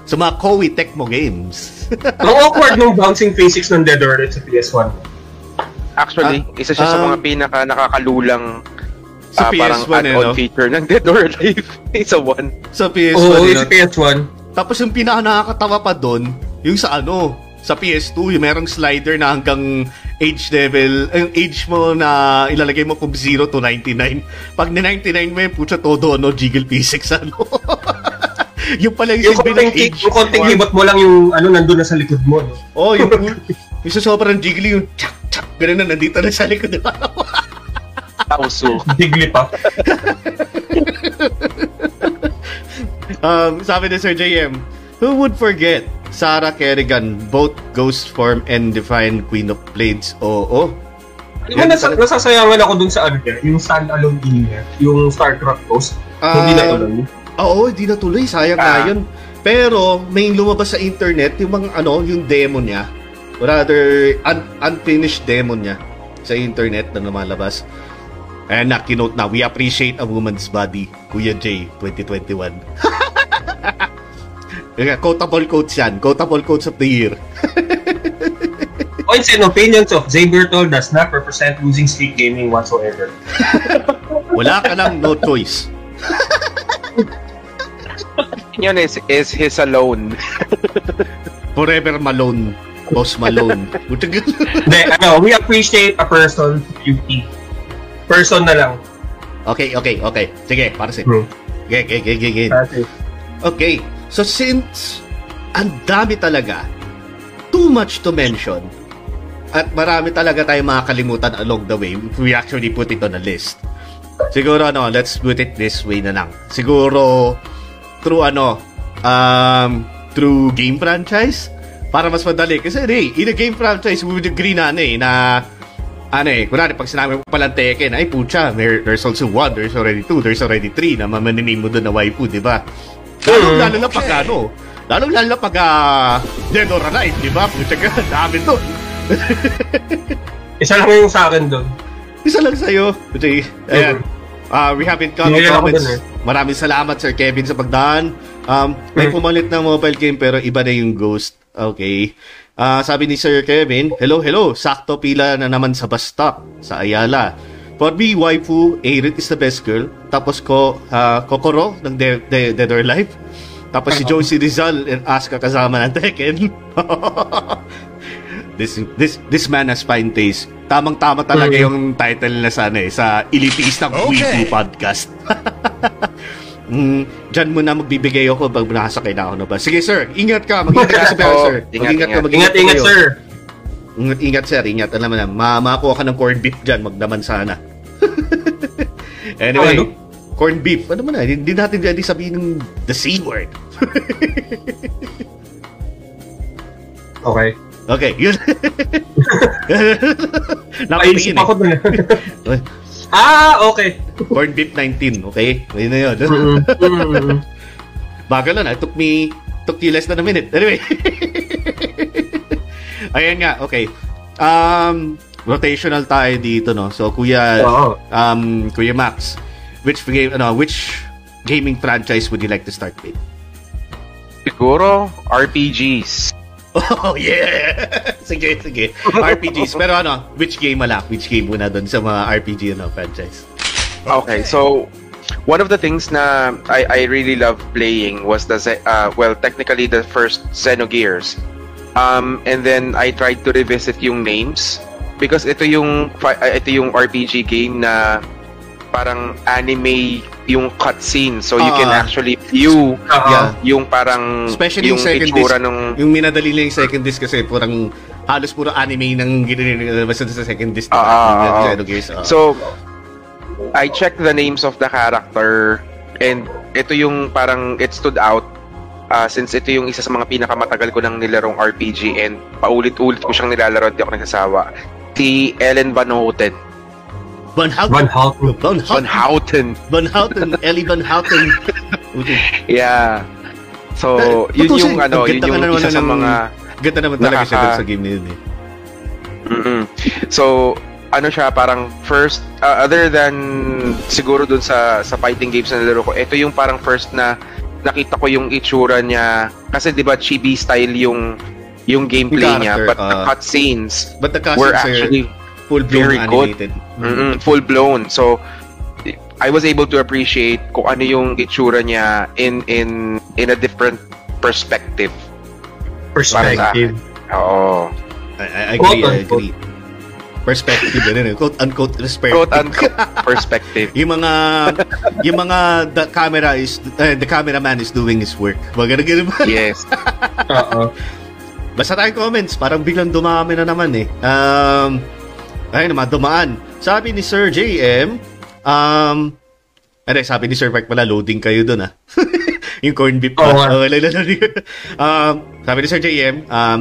sa mga Koei Tecmo games. Ang awkward ng bouncing physics ng Dead or Alive sa PS1. Actually, isa siya sa um, mga pinaka nakakalulang Sa ah, parang PS1 eh, add-on no? feature ng Dead or Alive sa one. sa PS1. Oo, eh, no? sa PS1. Tapos yung pinaka nakakatawa pa doon, yung sa ano, sa PS2, yung merong slider na hanggang age level, yung age mo na ilalagay mo from 0 to 99. Pag ni 99 mo yun, putya todo, no, jiggle P6, ano. yung pala yung Yung silbi ng konting, age. yung konting hibot mo lang yung ano nandun na sa likod mo. No? Oh, yung, yung sa sobrang jiggly, yung tsak, tsak, ganun na, nandito na sa likod. Tauso. Digli pa. um, sabi ni Sir JM, who would forget Sarah Kerrigan, both Ghost Form and Divine Queen of Blades? Oo. Alam mo, nasa, nasasayangan ako dun sa ano niya, yung stand-alone game niya, yung StarCraft Post. Ah, hindi na tuloy. Oo, hindi na tuloy. Sayang Ah. na yun. Pero, may lumabas sa internet, yung mga ano, yung demo niya. Rather un- unfinished demo niya sa internet na lumalabas. Ayan na, kinote na, we appreciate a woman's body, Kuya J, 2021. Kaya, quotable quotes yan. Quotable quotes of the year. Points and opinions of Zabertol does not represent losing streak gaming whatsoever. Wala ka lang, no choice. Yun is, is his alone. Forever Malone. Boss Malone. Hindi, ano, we appreciate a person beauty. Person na lang. okay, okay, okay. Sige, para sa Bro. Okay, okay, okay, okay, okay. So since ang dami talaga, too much to mention, at marami talaga tayong makakalimutan along the way, we actually put it on a list. Siguro ano, let's put it this way na lang. Siguro, through ano, um, through game franchise, para mas madali. Kasi hey, in a game franchise, we would agree na ano eh, na ano eh, kunwari pag sinabi mo palang Tekken, ay pucha, there, there's also one, there's already two, there's already three na mamaninin mo doon na waifu, di ba? Lalo, lalo na pag ano, lalo lalo na pag uh, Dead or Alive, di ba? Pucha ka, dami to. isa lang yung sa akin doon. Isa lang sa'yo. Pucha, ayan. Uh, we have incoming ko comments. dun eh. Maraming salamat, Sir Kevin, sa pagdaan. Um, may Mm. pumalit na mobile game pero iba na yung Ghost. Okay. Ah, sabi ni Sir Kevin, hello, hello, sakto pila na naman sa bus stop sa Ayala. For me, waifu, Aerith is the best girl. Tapos ko, ah, Kokoro ng De- De- Dead or Alive. Tapos si Josie Rizal and Asuka kasama ng Tekken. this this this man has fine taste. Tamang-tama talaga yung title na sana eh, sa elitistang okay. podcast. mm, Diyan mo na magbibigay ako pag nakasakay na ako na ba. Sige sir, ingat ka. Mag-ingat ka sa Oo, sir. ingat, Mag-ingat ka, ingat. mag-ingat Ingat, ingat, sir. Ingat, ingat sir, ingat. Alam mo na, ma makakuha ka ng corned beef dyan, magdaman sana. anyway, Ano? corned beef. Ano mo na, hindi natin pwede sabihin ng the C word. Okay. Okay, yun. Napatingin ako dun. Ah, okay. Corned beef 19, okay? Ayun na yun. Bagal na, it took me, took you less than a minute. Anyway. Ayan nga, okay. Um, rotational tayo dito, no? So, Kuya, um, Kuya Max, which game, ano, which gaming franchise would you like to start with? Siguro, RPGs. Oh, yeah! sige, sige. RPGs. Pero ano, which game malak? Which game muna doon sa mga RPG ano, franchise? Okay, so one of the things na I, I really love playing was the uh, well technically the first Xenogears. Um, and then I tried to revisit yung names because ito yung uh, ito yung RPG game na parang anime yung cutscene so you can Ah. actually view Oo. Yeah. yung parang Especially yung yung second disc. nung Yung minadali lang yung second disc kasi parang halos puro anime ng ginilabas sa second disc. Ah. Xenogears, ah. So, I checked the names of the character and ito yung parang it stood out uh, since ito yung isa sa mga pinakamatagal ko nang nilarong RPG and paulit-ulit ko siyang nilalaro at di ako nagsasawa. Si Ellen Van Houten. Van Houten. Van Houten. Van Van Houten. Van Houten. Ellie Van Houten. Yeah. So, yun yung ano, yun yung isa sa ng- mga Ganda naman talaga siya Nakaka- dun sa game na yun eh. mm So, ano siya, parang first, uh, other than siguro dun sa sa fighting games na nilaro ko, ito yung parang first na nakita ko yung itsura niya. Kasi di ba chibi style yung yung gameplay Yung niya, but the uh, cutscenes But the were cutscenes are actually full-blown very good. animated. mm full blown. So, I was able to appreciate kung ano yung itsura niya in in in a different perspective. Perspective. Oo. I, I agree, Quote, I agree. Perspective, yun yun. Quote, unquote, perspective. Quote unquote perspective. yung mga yung mga the camera is uh, the cameraman is doing his work. Mga ganun ba? Yes. Oo. Basta tayong comments, parang biglang dumami na naman eh. Um, ayun naman, dumaan. Sabi ni Sir JM, um, ano, sabi ni Sir Mark pala, loading kayo dun ah. yung corn beef pa. Nga. Oh, wala, wala, um, sabi ni Sir JM, um,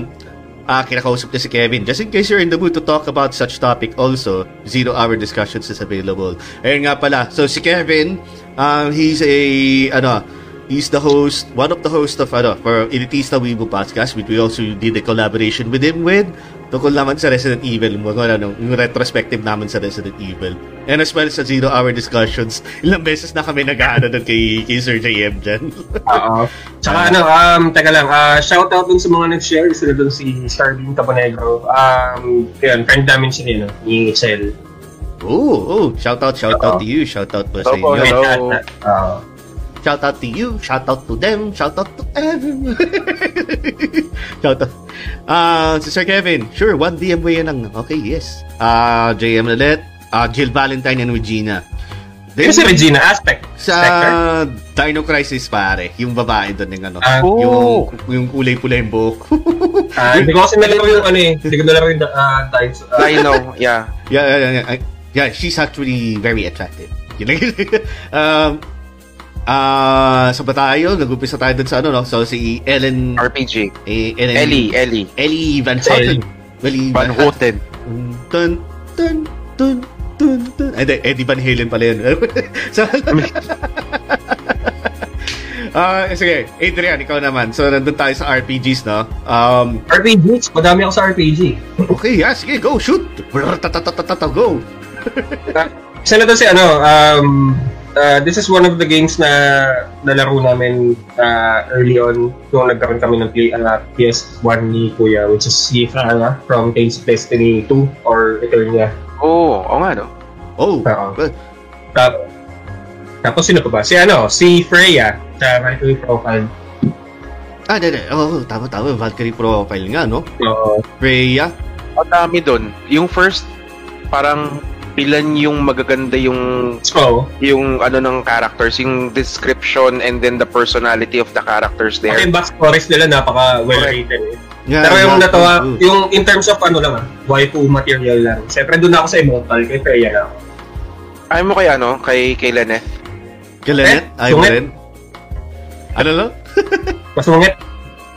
ah, kinakausap niya si Kevin. Just in case you're in the mood to talk about such topic also, Zero Hour Discussions is available. Ayun nga pala. So si Kevin, um, he's a, ano, He's the host, one of the hosts of ano, for Elitista Weibo Podcast, which we also did a collaboration with him with tungkol naman sa Resident Evil, mga ano, yung retrospective naman sa Resident Evil. And as well sa Zero Hour Discussions, ilang beses na kami nag-aano doon kay, kay Sir JM dyan. Oo. Tsaka ano, um, teka lang, uh, shout out dun sa mga nag-share, isa na dun si Starbeam Taponegro. Um, yun, friend namin siya, no, ni Excel. oh, oh, shout out, shout out to you, shout out po sa inyo. hello. Uh, Shout out to you, shout out to them, shout out to everyone. shout out. Ah, si Sir Kevin, sure, one DM mo yan ang, okay, yes. Ah, JM ulit, ah, Jill Valentine and Regina. Then, si Regina Aspect. sa Spectre? Dino Crisis pare, yung babae doon yung ano, Ah, Oh. yung yung kulay-pula yung buhok. Ah, hindi ko kasi nalaro yung ano eh. Hindi ko nalaro yung uh, Dice. Uh, I know, yeah. yeah, yeah, yeah, yeah. Yeah, she's actually very attractive. Yun lang. um, ah, sa ba tayo? Nag-umpisa tayo dun sa ano, no? So, si Ellen... RPG. eh, Ellen Ellie, Ellie. Ellie Van Houten. Ellie Van Houten. Dun, dun, dun, dun, dun. Ay, di, Eddie Van Halen pala yun. so, Ah, sige, Adrian, ikaw naman. So, nandun tayo sa RPGs, no? Um, RPG, madami ako sa RPG. okay, yeah, sige, go, shoot! Go! Isa na to si ano, um, uh, this is one of the games na nalaro namin uh, early on nung nagkaroon kami ng play, uh, PS1 ni Kuya, which is si Farah from Tales of Destiny 2 or Eternia. Oo, oh, oo nga no. Oh, Oo. well, Tap- tapos sino pa ba? Si ano, si Freya sa Valkyrie Profile. ah, di. Oh, tama, tama. Valkyrie profile nga, no? Oo. Freya. Ang dami doon. Yung first, parang ilan yung magaganda yung so, yung ano ng characters, yung description and then the personality of the characters okay, there. yung backstories nila napaka well rated eh. Yeah, Pero yung yeah. natawa, Oh, oh. yung in terms of ano lang ah, waifu material lang. Siyempre doon ako sa Immortal, kay Freya lang. Ayaw mo kay ano, kay kay Lynette? Kailan? Eh, Ayaw mo rin? Ano lang? Masungit.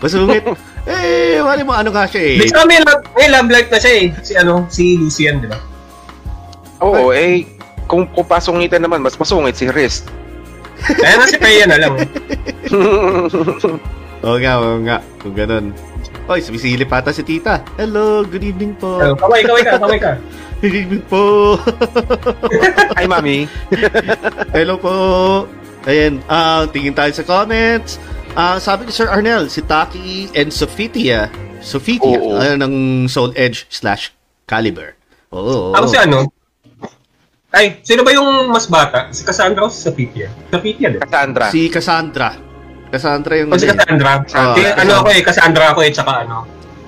Masungit. eh, wala mo ano nga siya eh. Sa may love, may love life na siya eh. Si ano, si Lucian, di ba? Oo, eh kung kung pasungitan naman, mas masungit si Rist. Kaya na si Freya na lang. Oo nga, oo nga. Kung ganun. Oy, sumisilip ata si tita. Hello, good evening po. Oh, kaway, kaway ka, kaway ka. Good evening po. Hi, Mami. Hello po. Ayan, ah, tingin tayo sa comments. Ah, sabi ni Sir Arnel, si Taki and Sofitia. Sofitia, Oo. ano, ng Soul Edge slash Caliber. Oo. Ako si ano, ay, sino ba yung mas bata? Si Cassandra o si Sophia? Sophia, di ba? Cassandra. Si Cassandra. Cassandra yung... O si Cassandra. Ah, Kaya, ano ako eh, Cassandra ako eh, tsaka ano.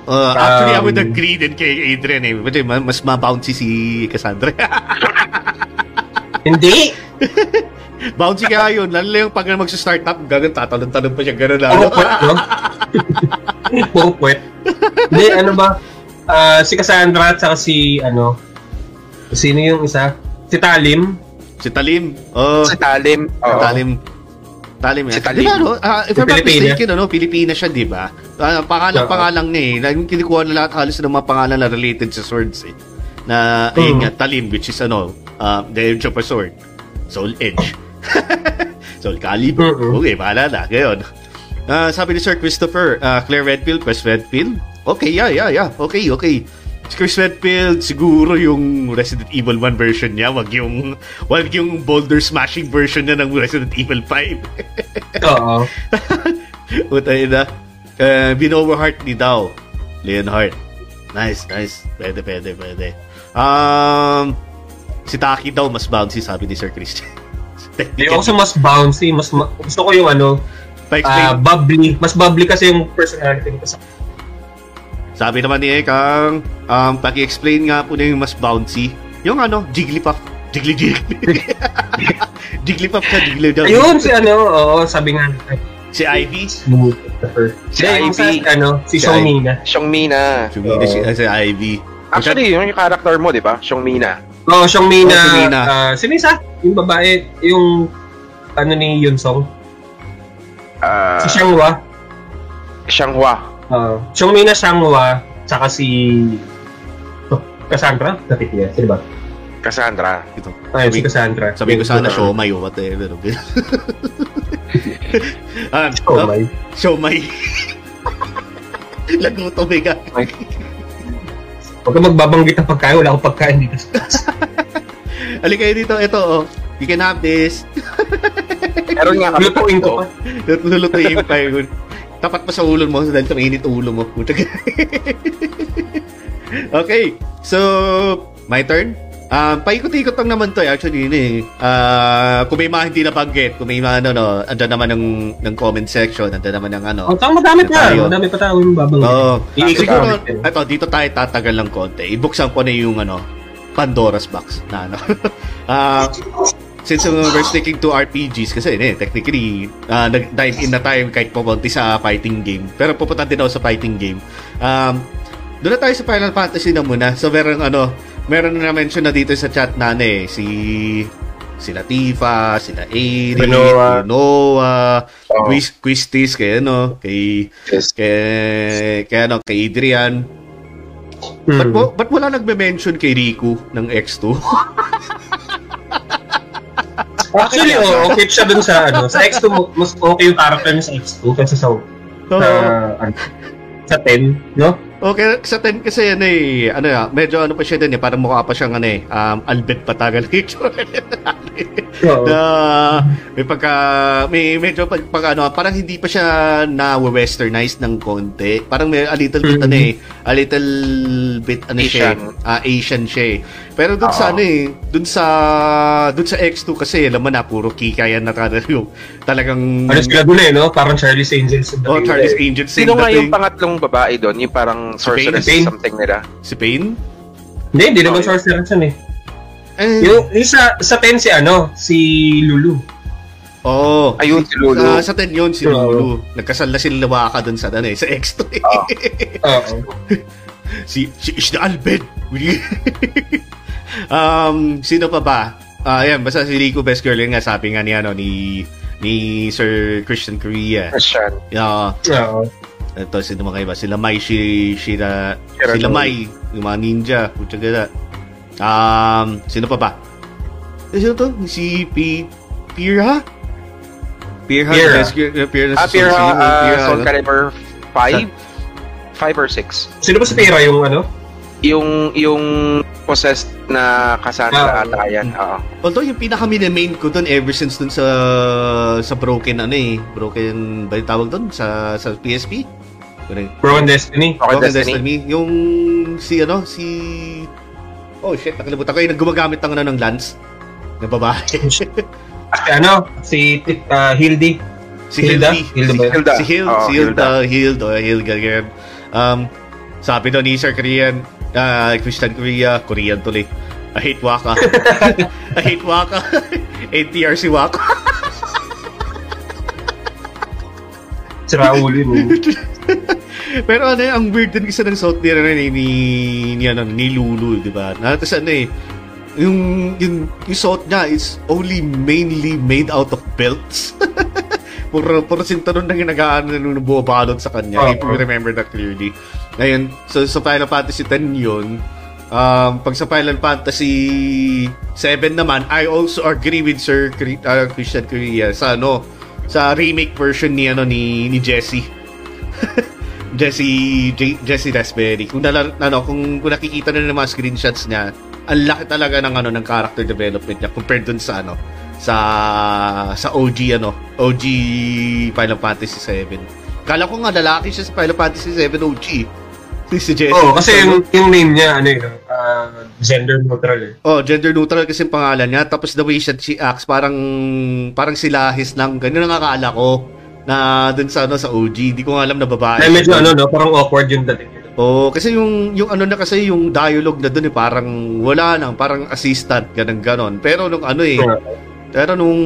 Uh, actually, I would Um, agree din kay Adrian eh. But, ma- mas ma-bouncy si Cassandra. Hindi! bouncy kaya yun. Lalo lang yung pag mag-start up, gagawin tatalon-talon pa siya. Ganun Puro lalo. puwet, no? Puro puwet. Hindi, ano ba? Ah, si Cassandra at saka si, ano, sino yung isa? Si Talim. si Talim. Oh, Si Talim. Oo. Talim. Talim yan. Si Talim. Di ba, no? Ah, if Si I'm not mistaken, ano, Pilipina siya, di ba? Ah, pangalan, Oo. pangalan niya eh. Kinukuha na lahat halos ng mga pangalan na related sa swords eh. Na, ayun Mhm. nga, Talim, which is ano, uh, the edge of a sword. Soul Edge. Soul Calibur. Okay, bahala na. Ngayon. Ah, sabi ni Sir Christopher, ah, Claire Redfield, Chris Redfield. Okay, yeah, yeah, yeah. Okay, okay. Si Chris Redfield, siguro yung Resident Evil 1 version niya, wag yung, wag yung boulder smashing version niya ng Resident Evil 5. Oo. Utay na. Uh, Binover Heart ni daw. Leonhardt. Nice, nice. Pwede, pwede, pwede. Um, si Taki daw mas bouncy, sabi ni Sir Christian. Hindi ako sa mas bouncy, mas ma- gusto ko yung ano, Pa-explain. bubbly. Mas bubbly kasi yung personality nito sa sabi naman ni Ekang, um, paki-explain nga po na yung mas bouncy. Yung ano, Jigglypuff. Jiggly Jiggly. Jigglypuff ka, Jiggly daw. Ayun, si ano, oo, sabi nga. Si Ivy. Si yung Ivy. Sa, ano, si, Si Shomina. Xiongmina. Sumida si, si Ivy. Actually, yun yung character mo, di ba? Xiongmina. Oo, oh, Shomina. Oh, Shomina. ah, sino isa? Yung babae, yung ano ni Yunsong. Uh, Si Xianghua. Xianghua. Uh, Shomina Xianghua, tsaka si oh, Cassandra? Kapit niya, sino ba? Cassandra. Ito. Ayun, si Cassandra. Sabi ko sana siomay o whatever. Ah, Oh my. Siomay. Laguto mega. Huwag ka magbabanggit ng pagkain. Wala akong pagkain dito. Halika kayo dito. Ito, oh. You can have this. Meron nga kami Lutuin ko pa. Lulutuin pa yun. Tapat pa sa ulo mo dahil tumainit ulo mo. Okay. So, my turn. Um, paikot-ikot lang naman to eh. Actually, yun eh. Uh, kung may mga hindi nabanggit, kung may mga ano, no, andyan naman ng, ng comment section, andyan naman ng ano. Oh, tama madami pa. Madami pa tayo yung babanggit. Oo. Iikot Siguro, namin yun. ito, dito tayo tatagal ng konti. Ibuksan ko na yung ano, Pandora's box na ano. Ah, since uh, we're sticking to RPGs kasi eh, technically uh, nag-dive in na tayo kahit pumunti sa fighting game. Pero pupunta din ako sa fighting game. Um, doon na tayo sa Final Fantasy na muna. So meron ano, meron na mention na dito sa chat na ano eh, si sila Tifa, sila Airi, Renoa. Renoa, Oh. Quiz, Quistis, kay ano, kay Yes. kay, kay ano, kay Adrian. Hmm. Ba't, ba't wala nagme-mention kay Riku ng X2? Actually, oh, okay siya dun sa, ano, sa X2, mo- mas okay yung character niya sa X2 kaysa sa, sa, ano, sa 10, no? Okay, sa 10 kasi ano eh, ano ya, medyo ano pa siya din eh, parang mukha pa siyang ano eh, um, Albert Patagal Oo. na may pagka may medyo pag, pag ano parang hindi pa siya na westernized ng konti parang may a little bit Mhm. ano eh a little bit ano siya Asian. ah, Asian siya eh. Pero dun sa Oo. ano eh dun sa dun sa X2 kasi alam mo na puro kika yan na talaga yung talagang Ano sila dun eh, no? Parang Charlie's Angels. oh Charlie's eh. Angels Sino nga yung pangatlong babae doon? Yung parang sorceress Pain? something nila. si Pain Hindi, hindi naman Okay. sorcerer yan eh. eh, Yung, yung sa, sa 10 si ano, si Lulu. oh Ayun, si Lulu. Sa, sa 10 yun, si Oo. Lulu. Nagkasal na sila Waka dun sa, ano, eh, sa X2. eh. Oo. Oo. si, si Ishna Albed. um, sino pa ba? Ah, yan, basta si Rico Best Girl yun nga, sabi nga ni, ano, ni, ni Sir Christian Korea. Christian. Yeah, Oo. ito, sino mga iba? Sila Mai, si, sila, Shiranui. sila Mai, yung mga ninja, putya gala. Um, sino pa ba? Eh, sino to? Si P. Pira? Pira, Pira. Best Girl, uh, Pira, Ah, Pira, uh, Pira, Soul? Calibur 5? 5 or 6? Sino ba si Pera yung ano? Yung, yung possessed na Cassandra Ah. ata yan. Oo. Although yung pinaka main ko doon ever since doon sa sa broken ano eh, broken ba yung tawag doon sa sa PSP? Broken Destiny. Okay, Broken Destiny. Destiny. Yung si ano, si Oh shit, nakalimutan ko yung naggumagamit ng ano ng lance na babae. Si ano? Si uh, Hildy. si Hilda? Hilda ba yun? Hilda. Si Hild, Oo, si Hilda, Hild, oh, Hilda ganyan. Um, sabi daw ni Sir Korean, ah, Christian Korea, Korean tuloy. I hate Waka. I hate Waka. ATR si Waka. Sira ulo eh. Pero ano eh, ang weird din kasi ng suot ni, ano, ni, ni, ni, ano, ni Lulu, di ba? Na, tapos ano eh, yung, yung, yung suot niya is only mainly made out of belts. puro, puro sinturon na ginagaan na nung sa kanya, Oo. if you remember that clearly. Ngayon, so sa Final Fantasy 10 yun, um, pag sa Final Fantasy 7 naman, I also agree with Sir Cri- uh, Christian Korea sa ano, sa remake version ni ano ni ni Jesse. Jesse J- Jesse Raspberry. Kung nala, ano, kung, kung nakikita na ng mga screenshots niya, ang laki talaga ng ano ng character development niya compared dun sa ano sa sa OG ano, OG Final Fantasy 7. Kala ko nga lalaki siya sa Final Fantasy 7 OG. Si Jesse. Oo, kasi yung, yung name niya, ano yun, uh, gender neutral eh. Oh, gender neutral kasi yung pangalan niya. Tapos the way she acts, parang parang silahis lang. Ganun ang akala ko na dun sa ano sa OG. Di ko nga alam na babae. Ay, medyo ano, no, parang awkward yung dating nito. Oh, kasi yung yung ano na kasi yung dialogue na doon eh parang wala nang parang assistant ganun ganon. Pero nung ano eh, pero nung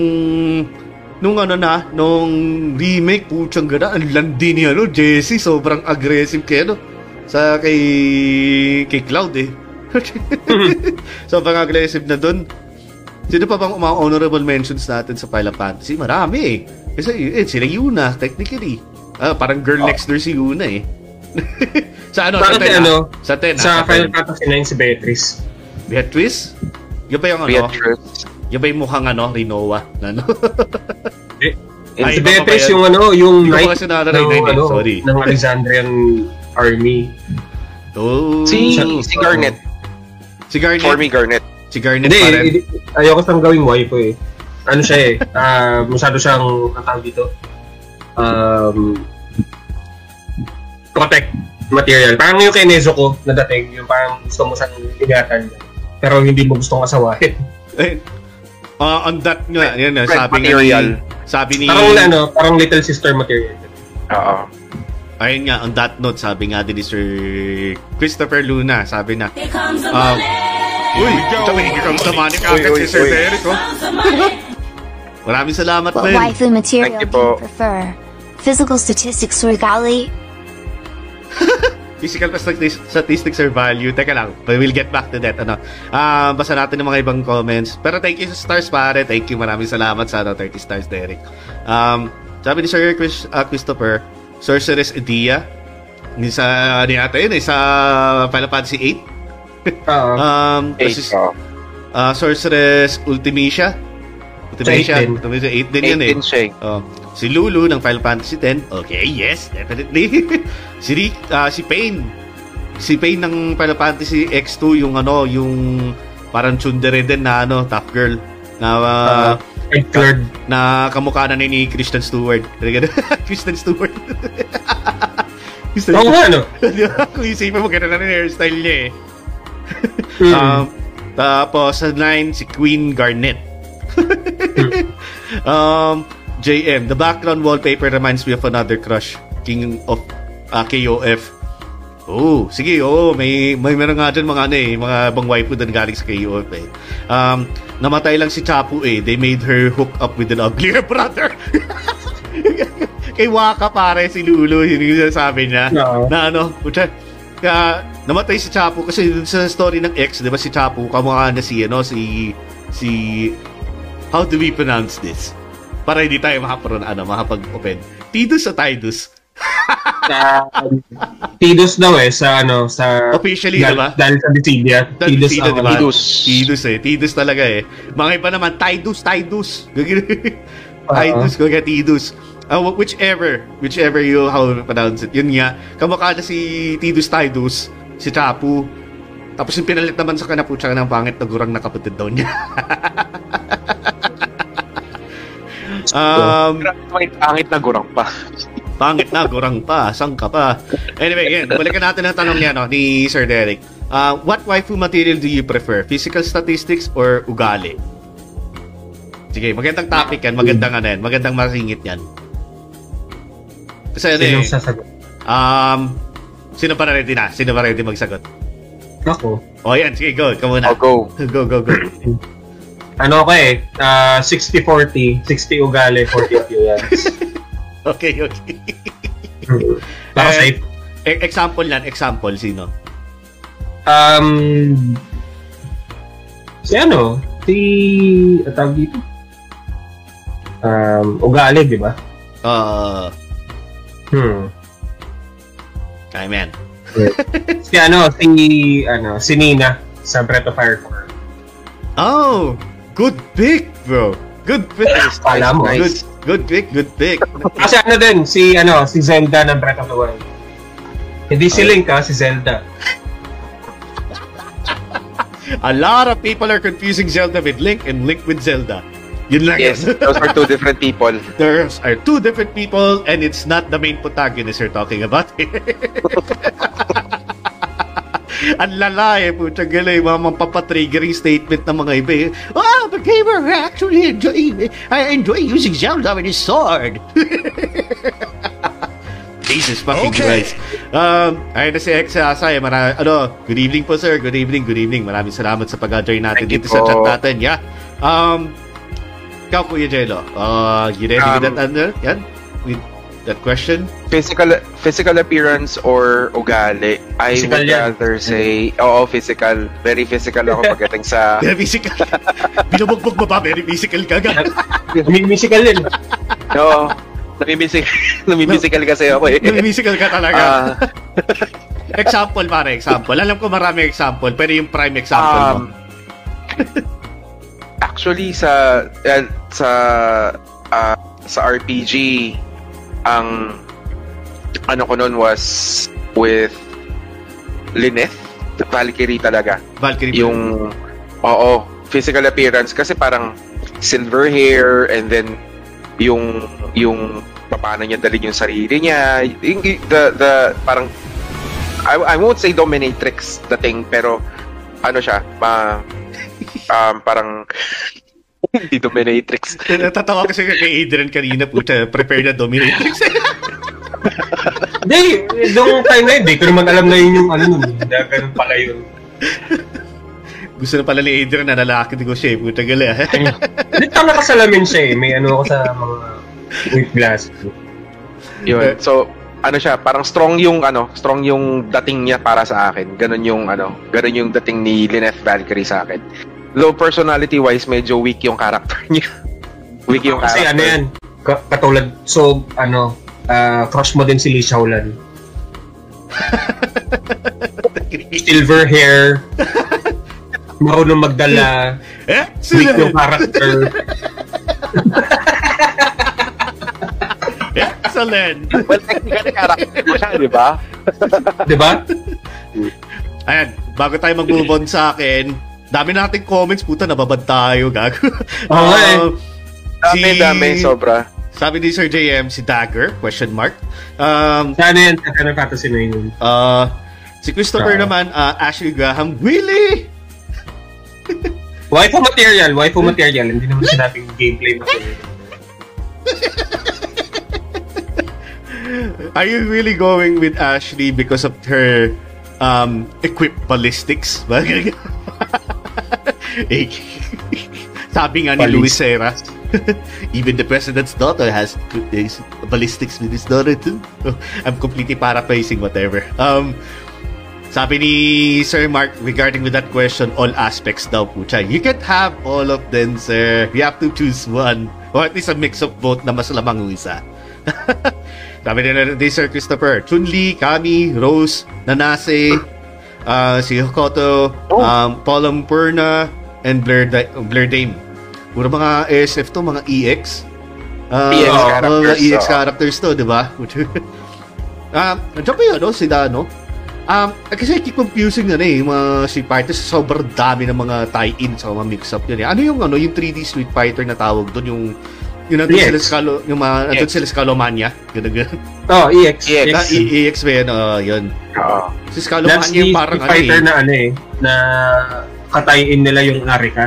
nung ano na, nung remake putyang gana, ang landi ni ano, Jesse, sobrang aggressive kay ano sa kay kay Cloud eh. sobrang aggressive na doon. Sino pa bang mga honorable mentions natin sa Final Fantasy? Marami eh. Kasi eh, sila Yuna, technically. Ah, parang girl next door si Yuna eh. sa ano? Bakit sa 10, eh, ano? Sa 10. Sa ah, Final 10. Fantasy 9 si Beatrice. Beatrice? Yan ba yung ano? Beatrice. Yan ba yung mukhang ano, Rinoa? na Ano? Ay, Si Beatrice yung ano, yung Hindi ko knight kasi naalala yung ng, name eh. ano, Sorry. ng Alexandrian army. Oh. Si, Siya- si Garnet. si Garnet. For me, Garnet. Si Garnet Hindi, pa rin. hindi, ayoko siyang gawing wife eh. Ano siya eh, ah, masyado siyang, ang tawag dito, um, protect material. Parang yung kay Nezuko na dating, yung parang gusto mo siyang ingatan pero hindi mo gustong asawahin. Eh, ah, on that nga, yan na, sabi material. ni, sabi ni, Parang ano, parang little sister material. Oo. Ayun nga, on that note, sabi nga din ni Sir Christopher Luna, sabi na, Here comes the Um, money. Uy, may ikam sa money agad si Sir. Derek, oh. Maraming salamat, What Ben. waifu material Thank you do you po. prefer? Physical statistics or gali? Physical statistics, statistics or value. Teka lang, but we'll get back to that. Ano, ah basa natin ng mga ibang comments. Pero thank you sa stars, pare. Thank you. Maraming salamat sa ano, 30 stars, Derek. Um, sabi ni Sir Chris, ah, Christopher, Sorceress Edia. Ni sa, ano yata yun, eh, sa Final Fantasy 8. Oo. Um, Eight. tapos, oo. ah, Sorceress. Sa 8 din. Ultimecia 8 din Eight yun eh. siya eh. Oh, si Lulu ng Final Fantasy X. Okay, yes, definitely. si Rick, ah, si Pain. Si Pain ng Final Fantasy X2 yung ano, yung parang tsundere din na ano, tough girl na ah, Red Card. na kamukha na ni, Christian Stewart. Christian Stewart. Christian Oo nga, no? Kung isipin mo, ganun na rin hairstyle niya eh. Hmm. Um, tapos sa 9, si Queen Garnet. um, JM, the background wallpaper reminds me of another crush, King of uh, KOF. Oh, sige, oh, may may meron nga dyan mga ano eh, mga bang waifu doon galing sa KOF eh. Um, namatay lang si Chapu eh. They made her hook up with an uglier brother. Kay Waka pare si Lulu, yun yung sinasabi niya. Oo. Na ano, putya, kaya namatay si Chapu kasi dun sa story ng ex, 'di ba si Chapu kamukha na si ano si si How do we pronounce this? Para hindi tayo makapron ano, makapag-open. Tidus sa Tidus. Sa Tidus daw eh, sa ano, sa... Officially, dahil, diba? Dahil sa Dissidia. Tidus, Tidus ang diba? Tidus. Tidus eh. Tidus talaga eh. Mga iba naman, Tidus, Tidus. Tidus, kaya Tidus. Uh, whichever, whichever you how you pronounce it. Yun nga, kamukha na si Tidus Tidus, si Chapu. Tapos yung pinalit naman sa kanaputsa ng pangit na gurang na kapatid daw niya. um, May pangit na gurang pa. Pangit na, gurang pa, sang ka pa. Anyway, yan, balikan natin ang tanong niya no, ni Sir Derek. Uh, what waifu material do you prefer? Physical statistics or ugali? Sige, magandang topic yan. Magandang ano yan. Magandang masingit yan. Kasi ano eh, sasagot? um, sino pa ready na? Sino pa ready magsagot? Ako. O yan, sige, go. Ikaw muna. I'll go. Go, go, go. Ano ko eh, ah, 60-40. 60 ugali, 40 appearance. Okay, okay. Baka Eh, safe. E- example yan, example, sino? Um, si ano, si, tawag dito? Um, ugali, di ba? Uh, Hmm. I. Si ano, si, ano, si Nina sa Breath of Fire 4. Oh, good pick, bro. Good pick. Kala mo. Good, good pick, good pick. Kasi ano din, si, ano, si Zelda ng Breath of the Wild. Hindi si Link ha, si Zelda. A lot of people are confusing Zelda with Link and Link with Zelda. Yun lang Yes, yun. those are two different people. There are two different people and it's not the main protagonist you're talking about. Ang lala eh, putya gala mga mapapatriggering statement ng mga iba eh. Oh, the gamer actually enjoy, I enjoy using Zelda with his sword. Jesus fucking Okay. Christ. Um, ayun na si X Asay. Mara, ano, good evening po sir. Good evening, good evening. Maraming salamat sa pag-join natin Thank dito sa chat natin. Yeah. Um, ikaw, Kuya Jello, uh, you ready with Um, that, ano, yan? With that question? Physical physical appearance or ugali? I Physical would yan. rather say, oo, physical. Very physical ako pagdating sa... Very physical. Binubugbog mo ba? Very physical ka ga? May musical din. Oo. Namimisical, namimisical kasi ako eh. physical ka talaga. Ah, example, pare, example. Alam ko marami example, pero yung prime example mo. um, actually sa eh, sa ah, sa RPG, ang ano ko noon was with Lyneth, Valkyrie talaga. Valkyrie. Yung, oo, physical appearance kasi parang silver hair and then yung yung paano niya dalhin yung sarili niya yung, the the parang I, I won't say dominatrix the thing pero ano siya ma um, parang hindi dominatrix Natatawa kasi kay Adrian kanina, puta, prepare na dominatrix. Hindi, nung time na yun, di ko naman alam na yun yung ano nun, ganun pala yun. Gusto na pala ni Adrian na lalaki din ko siya, eh, puta gali. ah. Hindi ka nakasalamin siya eh, may ano ako sa mga with glass. yun so ano siya parang strong yung ano strong yung dating niya para sa akin ganun yung ano ganun yung dating ni Lyneth Valkyrie sa akin though personality wise medyo weak yung character niya weak yung Kasi character ano yan, ka- katulad, so ano, ah, crush mo din si Lee Shaolan. Silver hair, marunong magdala, eh? weak yung character. Excellent! well technically character mo siya di ba Di ba? Ayan, bago tayo mag-move on sa akin, dami nating comments, puta, nababad tayo, gago. Oo nga eh. Uh, dami dami sobra Sabi ni Sir JM, si Dagger, question mark. Um, Sana yan, ano fantasy na yun. uh, si Christopher Ah. naman, uh, Ashley Graham, Willie! Waifu material, waifu material. Hindi naman sinabing gameplay material. Are you really going with Ashley because of her um, equipped ballistics? Eh, Sabi nga ni Ballistics. Luis Serra, even the president's daughter has is ballistics with his daughter too. I'm completely paraphrasing whatever. Um, sabi ni Sir Mark regarding with that question, all aspects daw po siya. You can't have all of them, sir. You have to choose one. Or at least a mix of both na mas lamang yung isa. Sabi nila ni Sir Christopher, Chun-Li, Kami, Rose, Nanase, uh, si Hokoto, Oh. um, Paulam Purna, and Blair, Di- Blair Dame. Puro mga ASF to, mga EX. Uh, EX mga characters, EX characters to, di ba? um, nandiyan pa yun, no? Sila, no? Um, kasi keep confusing na eh, yung mga Street Fighter, sobrang dami ng mga tie-in sa mga mix-up yun eh. Ano yung, ano, yung 3D Street Fighter na tawag doon, yung yung nandun EX. sila sa Kalo, yung mga, nandun EX. sila sa Kalomania. Ganun, ganun. Oh, EX. EX. Na, E- EX ba yun? Uh, yun. Oo. Si That's Kalomania the yung parang Street Fighter ano eh. na ano eh, na katayin nila yung Arika.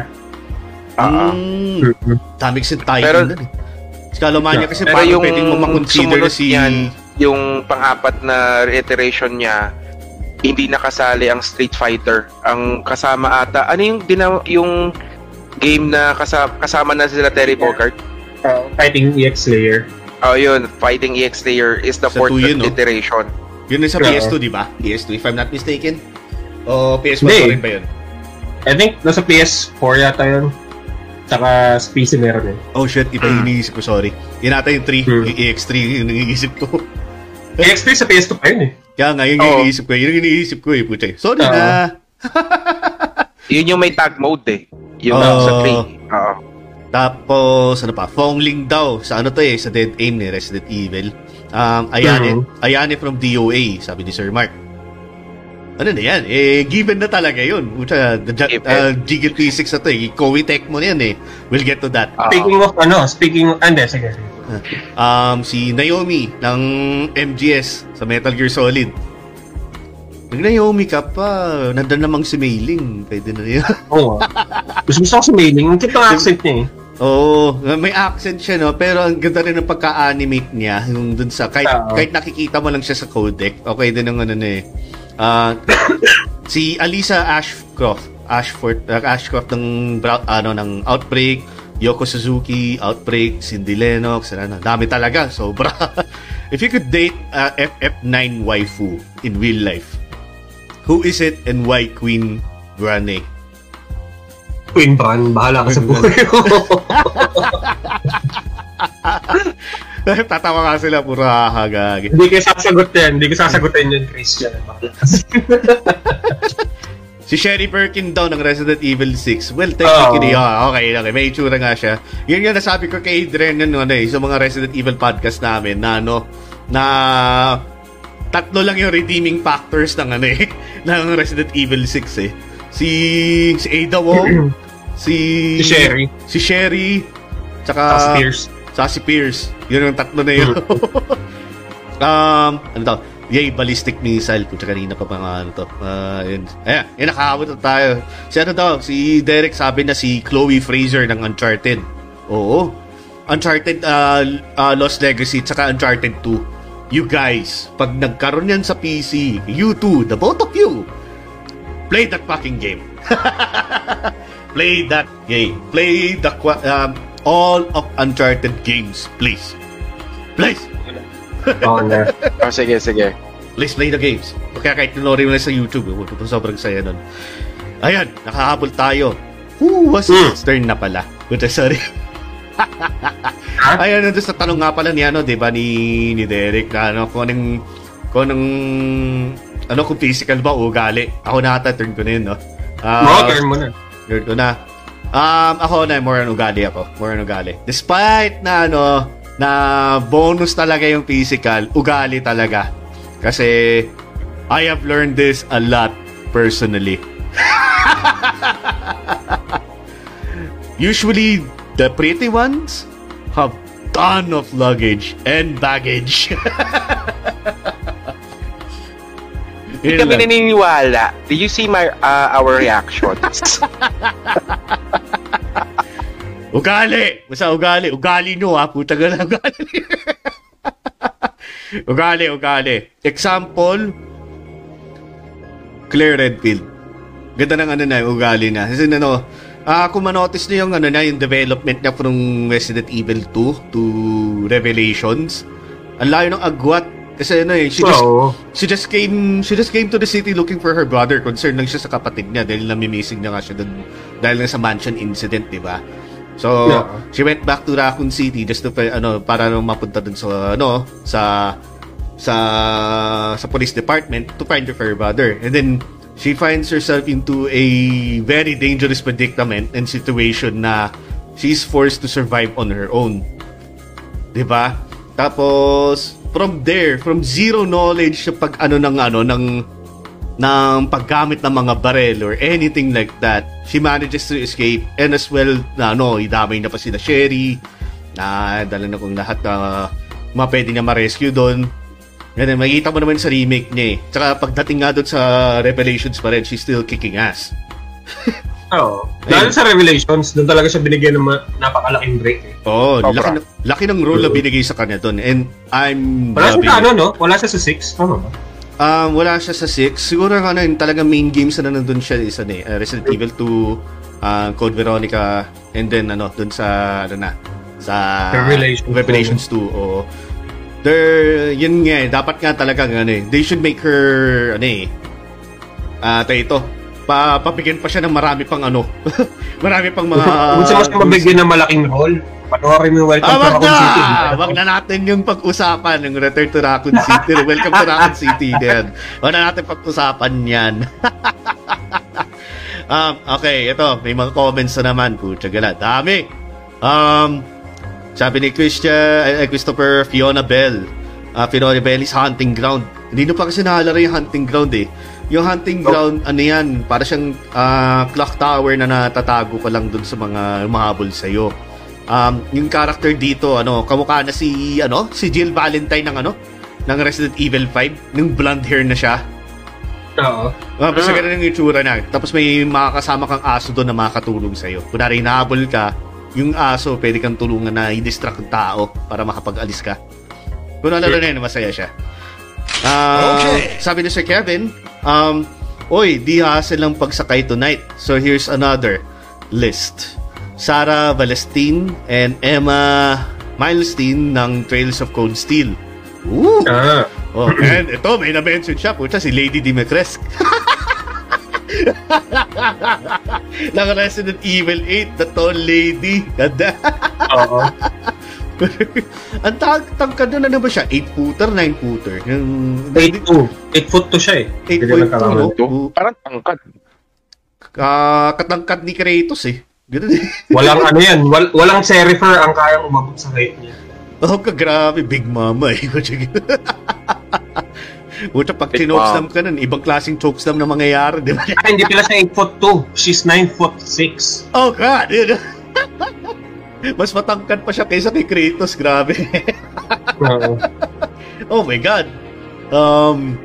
Oo. Mm, dami kasi tie-in Pero- doon eh. Si Kalomania kasi Pero parang yung pwedeng mo makonsider si... niyan, yung pang-apat na reiteration niya, hindi nakasali ang Street Fighter. Ang kasama ata, ano yung dinaw yung game na kasama, kasama na sila Terry Bogard? Uh, fighting EX Slayer. Oh, yun, Fighting EX Layer is the Sa fourth yun, no? iteration. Yun yung sa Oo. PS2, di ba? PS2, if I'm not mistaken. O PS1 Hindi. pa rin ba yun? I think nasa PS4 yata yun. Tsaka sa PC meron eh. Oh shit, iba yung iniisip ko, sorry. Yun ata yung 3, Hmm. yung EX3 yung iniisip ko. EX3 sa PS2 pa yun eh. Kaya nga, yun Oo. yung iniisip ko. Yun yung iniisip ko eh, putay. Sorry Oo. na. Yun yung may tag mode eh. Yung Oh. sa 3. Oo. Tapos, ano pa, Fongling daw, sa ano to eh, sa Dead Aim ni Resident Evil. Um, Ayane, Mhm. Ayane from DOA, sabi ni Sir Mark. Ano na yan? Eh, given na talaga yun. Puta, the, uh, Jiggle P6 na to eh. Koei Tech mo na yan eh. We'll get to that. Oo. Speaking of ano, speaking of, ande, sige. Um, si Naomi ng MGS sa Metal Gear Solid. Nag Naomi ka pa. Nandun namang si Mailing. Pwede na yan. Oo. Gusto ko sa mailing. Ang ng accent niya eh. Oo, may accent siya no, pero ang ganda rin ng pagka-animate niya yung dun sa kahit Oo. kahit nakikita mo lang siya sa codec. Okay din ang ano na eh. Ah, si Alisa Ashcroft, Ashford, uh, Ashcroft ng ano ng Outbreak, Yoko Suzuki, Outbreak, Cindy Lennox, ano, dami talaga, sobra. If you could date uh, FF9 waifu in real life, who is it and why Queen Brane? Queen Bran, bahala ka sa buhay ko. Tatawa nga sila, puro hahagagi. Hindi ko sasagot yan. Hindi ko sasagutin yun, Christian. Si Sherry Birkin daw ng Resident Evil 6. Well, technically, Oo. ah, okay, okay. May itsura nga siya. Yun nga nasabi ko kay Adrian yun, ano, eh, sa mga Resident Evil podcast namin na ano, na tatlo lang yung redeeming factors ng ano eh, ng Resident Evil 6 eh. Si, si Ada Wong, si, Si Sherry. si Sherry, tsaka, Tapos Pierce. Saka si Pierce. Yun yung tatlo na yun. um, ano to? Yay, ballistic missile. Kung kanina pa nga ano to. Uh, yun. Ayan, yun, nakakabot na tayo. Si ano daw, si Derek sabi na si Chloe Fraser ng Uncharted. Oo. Uncharted uh, uh, Lost Legacy tsaka Uncharted 2. You guys, pag nagkaroon yan sa PC, you two, the both of you, play that fucking game. play that game. Play the um, all of Uncharted games, please. Please. Oo na. Oh, sige, sige. Please play the games. Kaya kahit nanorin mo na sa YouTube, eh, sobrang saya nun. Ayan, nakahabol tayo. Who was his turn na pala? Good, sorry. Ayan, nandun sa tanong nga pala ni ano, di ba, ni, ni Derek, na ano, kung anong, kung anong, ano, kung physical ba o ugali. Ako na ata, turn ko na yun, no? Ah, Mga turn mo na. Turn ko na. Um, ako na, more on ugali ako. More on ugali. Despite na ano, na bonus talaga yung physical, ugali talaga. Kasi, I have learned this a lot personally. Usually, the pretty ones have ton of luggage and baggage. Hindi kami naniniwala. Did you see my uh, our reactions? Ugali! Basta ugali. Ugali nyo ha. Puta ka na ugali. ugali, ugali. Example, Claire Redfield. Ganda ng ano na, ugali na. Kasi ano, ah kung manotice niyo yung ano na, yung development niya from Resident Evil 2 to Revelations, ang layo ng agwat. Kasi ano eh, she just, she just came she just came to the city looking for her brother. Concerned lang siya sa kapatid niya dahil namimissing na nga siya doon dahil nga sa mansion incident, di ba? So, Yeah. she went back to Raccoon City just to ano para nang mapunta dun sa ano sa sa sa police department to find her brother. And then she finds herself into a very dangerous predicament and situation na she's forced to survive on her own. 'Di ba? Tapos from there, from zero knowledge sa pag ano ng ano ng ng paggamit ng mga barel or anything like that, she manages to escape and as well na ano, idamay na pa sila Sherry na dala na kung lahat na mga pwede niya ma-rescue doon. Then, makikita mo naman sa remake niya eh. Tsaka pagdating nga doon sa Revelations pa rin, she's still kicking ass. Oo. Lalo sa Revelations, doon talaga siya binigyan ng napakalaking break. Eh. Oo, oh, Sobra. laki, ng- laki ng role na binigay sa kanya doon. And I'm Wala siya sa ano, no? Wala siya sa 6. Tama ba? Um, wala siya sa 6. Siguro ano, yung talagang main games na nandun siya is ano, eh, uh, Resident Evil 2, uh, Code Veronica, and then ano, dun sa, ano na, sa Revelations Revelations 2. Oo. There, yun nga eh, dapat nga talaga ano eh, they should make her, ano eh, ah, tayo ito, pa, papigyan pa siya ng marami pang ano, marami pang mga... Kung saan mas mabigyan ng malaking role, panoorin mo Welcome Ah, to Raccoon na! City. Wag na natin yung pag-usapan ng Return to Raccoon City. Welcome to Raccoon City din. Wag na natin pag-usapan yan. um, okay, ito. May mga comments na naman. Putya gala. Dami. Um, sabi ni Christian, eh, Christopher Fiona Bell. Uh, Fiona Bell is hunting ground. Hindi na pa kasi nakalaro yung hunting ground eh. Yung hunting ground, ano yan, para siyang ah, clock tower na natatago ka lang dun sa mga mahabol sa'yo. Um, yung character dito, ano, kamukha na si, ano, si Jill Valentine ng, ano, ng Resident Evil 5, ng blonde hair na siya. Oo. Uh, basta ganun yung itsura na. Tapos may makakasama kang aso doon na makakatulong sa'yo. Kunwari, nahabol ka, yung aso, pwede kang tulungan na i-distract ng tao para makapag-alis ka. Kung ano na yun, masaya siya. Ah, Sabi ni Sir Kevin, um, Oy, di hassle lang pagsakay tonight. So here's another list. Sarah Valestin and Emma Milestein ng Trails of Cold Steel. Ooh! Ah. Oh, and ito, may na-mention siya. Puta, si Lady Dimitrescu. ng Resident Evil 8, the tall lady. Ganda. Oo. Ang tag tangkad na ano ba siya? 8-footer, 9-footer? Yung... 8'2". 8 foot to siya eh. 8.2, Hindi na no? Ito, parang tangkad. ka katangkad ni Kratos eh. Ganun eh. Walang ano yan, wal, walang serifer ang kayang umabot sa height niya. Oh, ka grabe, Big Mama eh. Puta, pag Big chokeslam ka nun, ibang klaseng chokeslam na mangyayari, di ba? Ah, hindi pala siya 8 foot 2. She's 9 foot 6. Oh God! Mas matangkad pa siya kaysa kay Kratos, grabe. Oh my God! Um,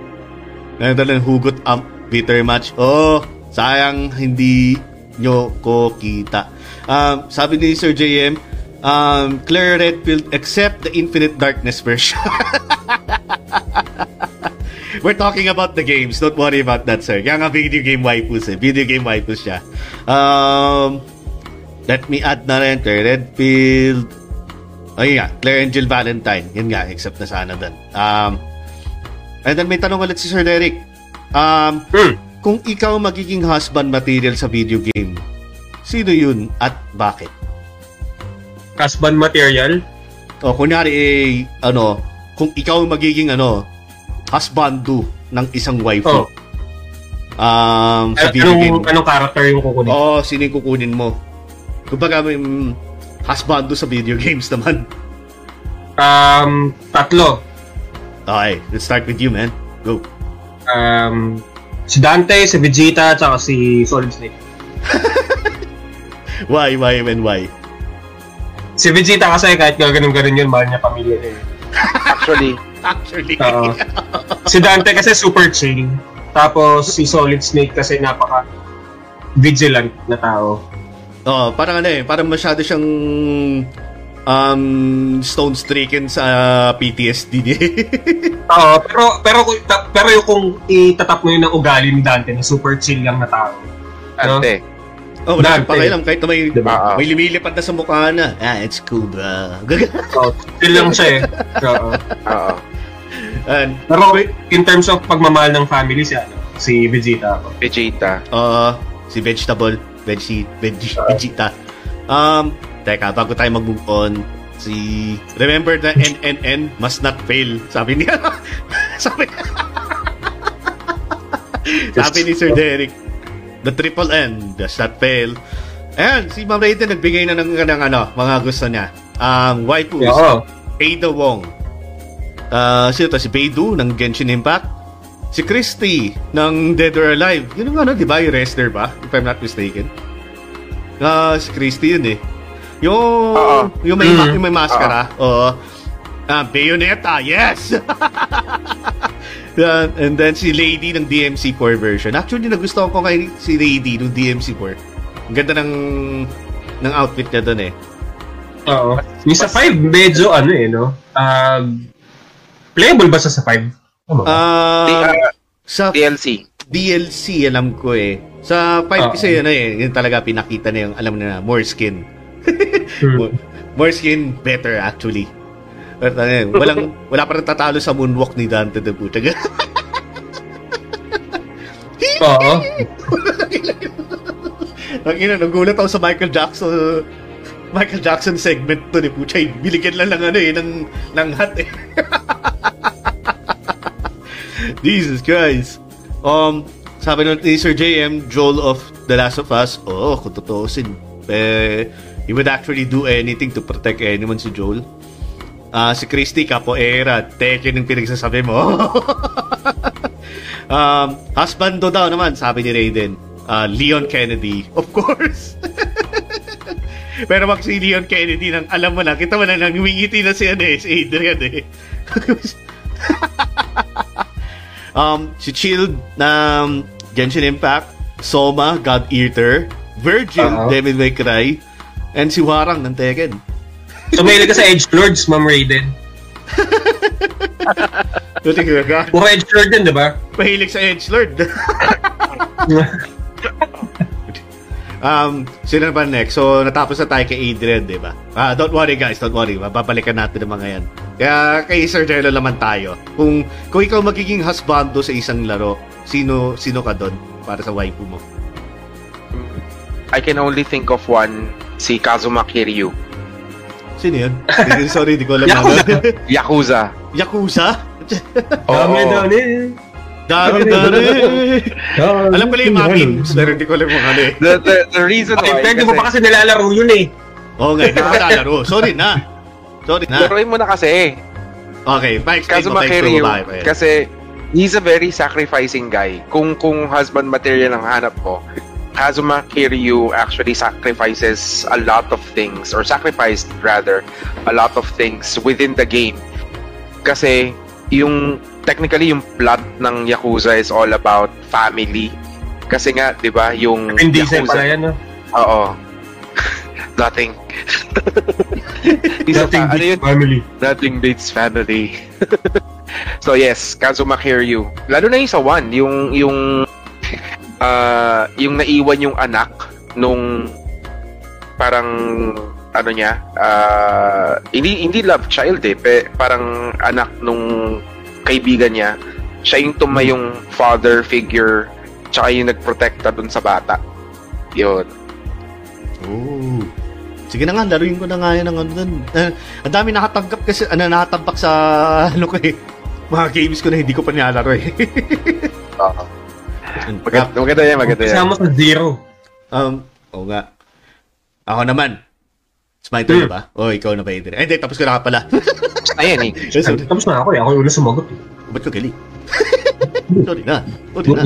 nandun hugot um, bitter match. Oh, sayang hindi nyo ko kita. Um, sabi ni Sir JM, um, Claire Redfield accept the Infinite Darkness version. We're talking about the games. Don't worry about that, sir. Kaya nga video game waifus eh. Video game waifus siya. Um, let me add na rin Claire Redfield. Ayun nga, Claire Angel Valentine. Yun nga, except na sana doon. Um, and then may tanong ulit si Sir Derek. Um, Hmm. kung ikaw magiging husband material sa video game, sino yun at bakit? Husband material. O, kunyari, eh, ano, kung ikaw magiging, ano, husbando ng isang wife Oh. um, sa Ano- video game. Anong, anong character yung kukunin? Oo, sino yung kukunin mo? Kumbaga, may mm, husbando sa video games naman. Um, tatlo. Okay, let's start with you, man. Go. Um, si Dante, si Vegeta, tsaka si Solid Snake. Why, why, and why? Si Vegeta kasi kahit gaganon-ganon yun, mahal niya pamilya niya. eh. Actually, Actually. Oo. si Dante kasi super chill. Tapos si Solid Snake kasi napaka vigilant na tao. Oo, parang ano eh, parang masyado siyang um, stone stricken sa PTSD niya. Oo, pero pero pero yung kung itatap mo yun ng ugali ni Dante na super chill lang na tao. Ano? ante. oh, wala siyang Dante. pakialam kahit may, Diba? Oo. may lumilipad na sa mukha na. Ah, it's cool, bro. So, chill lang siya eh. Oo. Oo. And, Pero in terms of pagmamahal ng family si ano, si Vegeta. Vegeta. uh, si Vegetable, Veggie, Veggie, Vegeta. Um, teka, bago tayo mag-move on, si, remember the NNN must not fail. Sabi niya. sabi, sabi ni Sir Derek, the triple N does not fail. Ayan, si Ma'am Raiden nagbigay na ng, ng ano, mga gusto niya. Um, waifus, Oo. Ada Wong. Ah, sino to? Si Beidou ng Genshin Impact. Si Christy ng Dead or Alive. Yun ang ano, di ba? Yung wrestler ba? If I'm not mistaken. Ah, si Christy yun eh. Yung, Oo. yung may, Mm. yung may maskara. Oo. Ah, Bayonetta, yes! Yan, and then si Lady ng DMC4 version. Actually, nagustuhan ko kay si Lady ng DMC4. Ang ganda ng ng outfit niya doon eh. Oo. Yung sa 5, medyo ano eh, no? Um, playable ba sa 5? Tama ba? Ah, sa DLC. DLC, alam ko eh. Sa 5 Oo. kasi yun eh, yun talaga pinakita na yung, alam na, more skin. More, more skin, better actually. Pero ano yun, walang, wala pa rin tatalo sa moonwalk ni Dante de puta. Oo. Ang ina, nagulat ako sa Michael Jackson Michael Jackson segment to ni Puchay. Biligyan lang ng ano eh, ng, ng hat eh. Jesus Christ. Um, sabi nun ni Sir JM, Joel of The Last of Us, oh, kung totoosin, eh, he would actually do anything to protect anyone si Joel. Ah, si Christy, capoeira, Tekken yung pinagsasabi mo. um, husbando daw naman, sabi ni Raiden. Ah, Leon Kennedy, of course. Pero wag si Leon Kennedy nang alam mo na, kita mo na nang humingiti na si, ano, eh, Adrian eh. Um, si Shield ng Genshin Impact, Soma, God Eater, Virgil, Oo. Devil May Cry, and si Warang ng Tekken. So, mahilig ka sa Edge Lords, Ma'am Raiden. Tuti ka ka. Puro Edge Lord din, di ba? Mahilig sa Edgelord. um, sino na ba next? So, natapos na tayo kay Adrian, di ba? Ah, don't worry guys, don't worry. Mababalikan natin ang mga yan. Kaya kay Sir Jello naman tayo. Kung kung ikaw magiging husbando sa isang laro, sino sino ka doon para sa waifu mo? I can only think of one, si Kazuma Kiryu. Sino yun? Sorry, di ko alam. Yakuza. Yakuza. Yakuza? Dami Oo. daw ni. Dami dami. Alam ko lang yung mga memes, pero hindi ko alam yung ano eh. The, the, the reason Okay, why, pwede mo pa kasi nilalaro yun eh. Oo nga, hindi ko nakalaro. Sorry na. Sorry na. laruin mo na kasi. Okay, pa-explain mo. Kazuma Pa-explain Kiryu, mo ba? pa yan? kasi he's a very sacrificing guy. Kung kung husband material ang hanap ko, Kazuma Kiryu actually sacrifices a lot of things or sacrificed rather a lot of things within the game. Kasi yung technically yung plot ng Yakuza is all about family. Kasi nga, 'di ba, yung Hindi sa pala yan, no? Oo. Nothing. Nothing pa, ano beats yun? family. Nothing beats family. so yes, Kazuma Kiryu. Lalo na yung sa one, yung yung ah yung naiwan yung anak nung parang ano niya, ah hindi hindi love child eh, pe, parang anak nung kaibigan niya. Siya yung tumayong father figure tsaka yung nagprotekta dun sa bata. Yun. Oh. Sige na nga, laruin ko na nga yan ng ano dun. Eh, ang dami nakatangkap kasi, ano, nakatambak sa, ano ko eh, mga games ko na hindi ko pa nilalaro eh. Oo. Maganda, maganda yan, maganda yan. Kasama sa zero. um, oo nga. Ako naman. It's my turn ba? O, ikaw na ba, Adrian? Eh, hindi, tapos ko na ka pala. Ayan eh. Sorry. Tapos na ako eh. Ako yung una sumagot eh. Ba't ko galing? sorry na. Sorry na.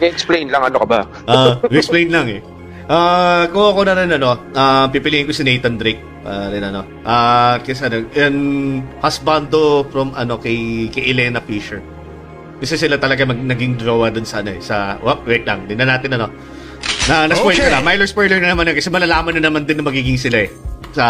explain lang ano ka ba? Ah, explain lang eh. Ah, kung ako na rin ano, ah, pipiliin ko si Nathan Drake. Ah, rin ano. Ah, kasi ano, and husbando from ano kay kay Elena Fisher. Kasi sila talaga mag, naging drawa dun sa ano eh, sa oh, wait lang, din na natin ano. Na na-spoil ko na. Minor spoiler na naman yun kasi malalaman na naman din na magiging sila eh. Sa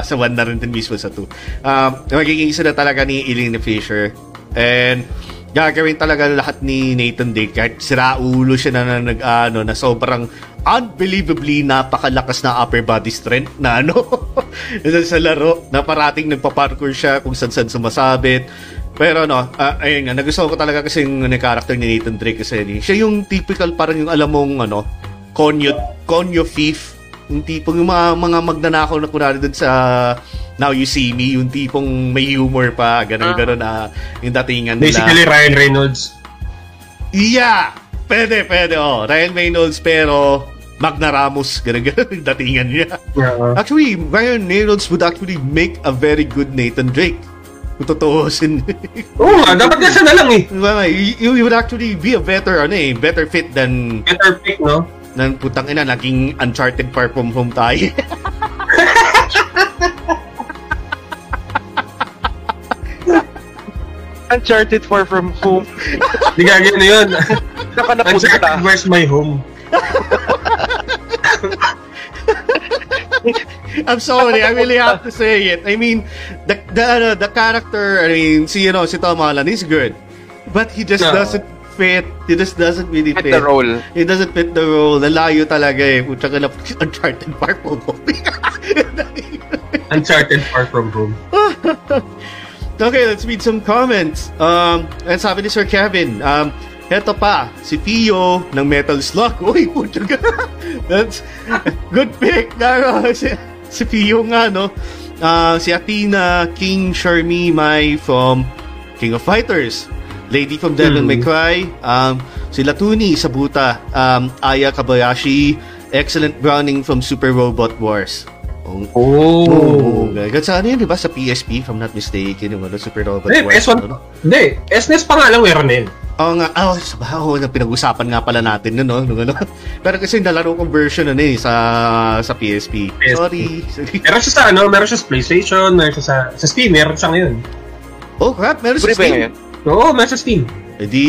sa one na rin din mismo sa two. Um, magiging sila talaga ni Elena Fisher. And gagawin talaga lahat ni Nathan Drake kahit siraulo siya na, na nag ano na sobrang unbelievably napakalakas na upper body strength na ano sa, laro na parating nagpa-parkour siya kung saan saan sumasabit pero no, ah, ayun nga, nagustuhan ko talaga kasi yung character ni Nathan Drake kasi ni- siya yung typical parang yung alam mong ano, konyo, konyo thief yung tipong yung mga, mga magnanakaw na kunwari dun sa Now You See Me, yung tipong may humor pa, ganun ganun na yung datingan nila. Basically, Ryan Reynolds. Yeah! Pwede, pwede, oh. Ryan Reynolds, pero Magna Ramos, ganun ganun yung datingan niya. Yeah. Actually, Ryan Reynolds would actually make a very good Nathan Drake. Kung tutuusin. Oo nga, dapat nga siya na lang eh. You, you would actually be a better, ano eh, better fit than Better pick, no? Ng putang ina, naging Uncharted Far From Home tayo. Uncharted Far From Home. Di gagawin na yun. Saka napunta. Uncharted, where's my home? I'm sorry, I really have to say it. I mean, the the ano, the character, I mean, si you know, si Tom Holland is good. But he just No. doesn't fit. He just doesn't really Fit fit. the role. He doesn't fit the role. Nalayo talaga eh. Pucha ka na Uncharted Far From Home. Uncharted, far from home. Okay, let's read some comments. Um, and sabi ni Sir Kevin, um, Heto pa, si Pio ng Metal Slug. Uy, puto ka. That's good pick. Garo, si, si Pio nga, no? Ah, si Athena, King Shermie Mai from King of Fighters. Lady from Devil Hmm. May Cry. Um, si Latuni Sabuta. Um, Aya Kabayashi. Excellent Browning from Super Robot Wars. Oh, Oh. Oh, Sa ano yun, di ba? Sa PSP, if I'm not mistaken, yung ano, Super Robot Eh, Wars. S1. ano? Hindi, SNES pa nga lang meron yun. Oo nga, oh, sa baho na pinag-usapan nga pala natin nun, no? Nung ano. Pero kasi nalaro kong version ano eh, sa, sa PSP. PSP. Sorry. Sorry. Meron siya sa ano, meron siya sa PlayStation, meron siya sa, sa Steam, meron siya ngayon. Oh, crap, meron sa Steam. Oo, meron sa Steam. Eh di...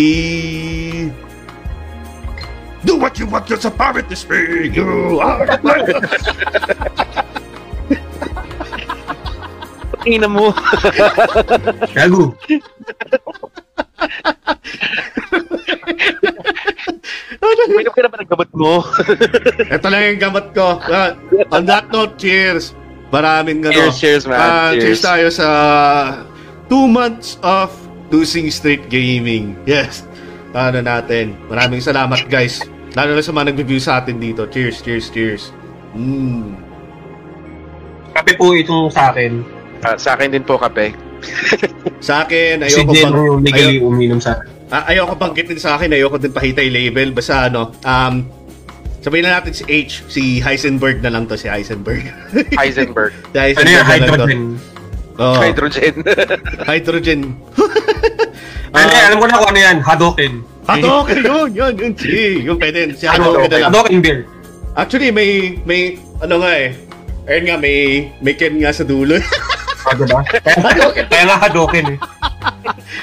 Do what you want, you're a pirate this way. You are the pirate. Tingnan mo. Gago. Uminom ka na ba ng gamot mo? Ito lang yung gamot ko. Ah, on that note, cheers. Maraming ano. Cheers, cheers, man. Ah, cheers Cheers. tayo sa two months of Losing Street Gaming. Yes. Ano natin. Maraming salamat, guys. Lalo na sa mga nag-review sa atin dito. Cheers, cheers, cheers. Mm. Kape po itong sa akin. Ah, sa akin din po kape. Sa akin, Si ayoko Jen pang... yung legally Ayoko, uminom sa akin. Ah, ayoko banggitin sa akin, ayoko din pakita yung label. Basta ano, um, sabihin na natin si H, si Heisenberg na lang to, si Heisenberg. Heisenberg. si Heisenberg Ano yung na to. hydrogen? Hydrogen. hydrogen. Ano, alam ko na kung ano yan, Hadoken. Hadoken, yun, yun, yun, si, yung pwede, si Hadoken na lang. Hadoken beer. Actually, may, may, ano nga eh, ayun nga, may, may Ken nga sa dulo. Ah, diba? Kaya, kaya nga Hadoken eh.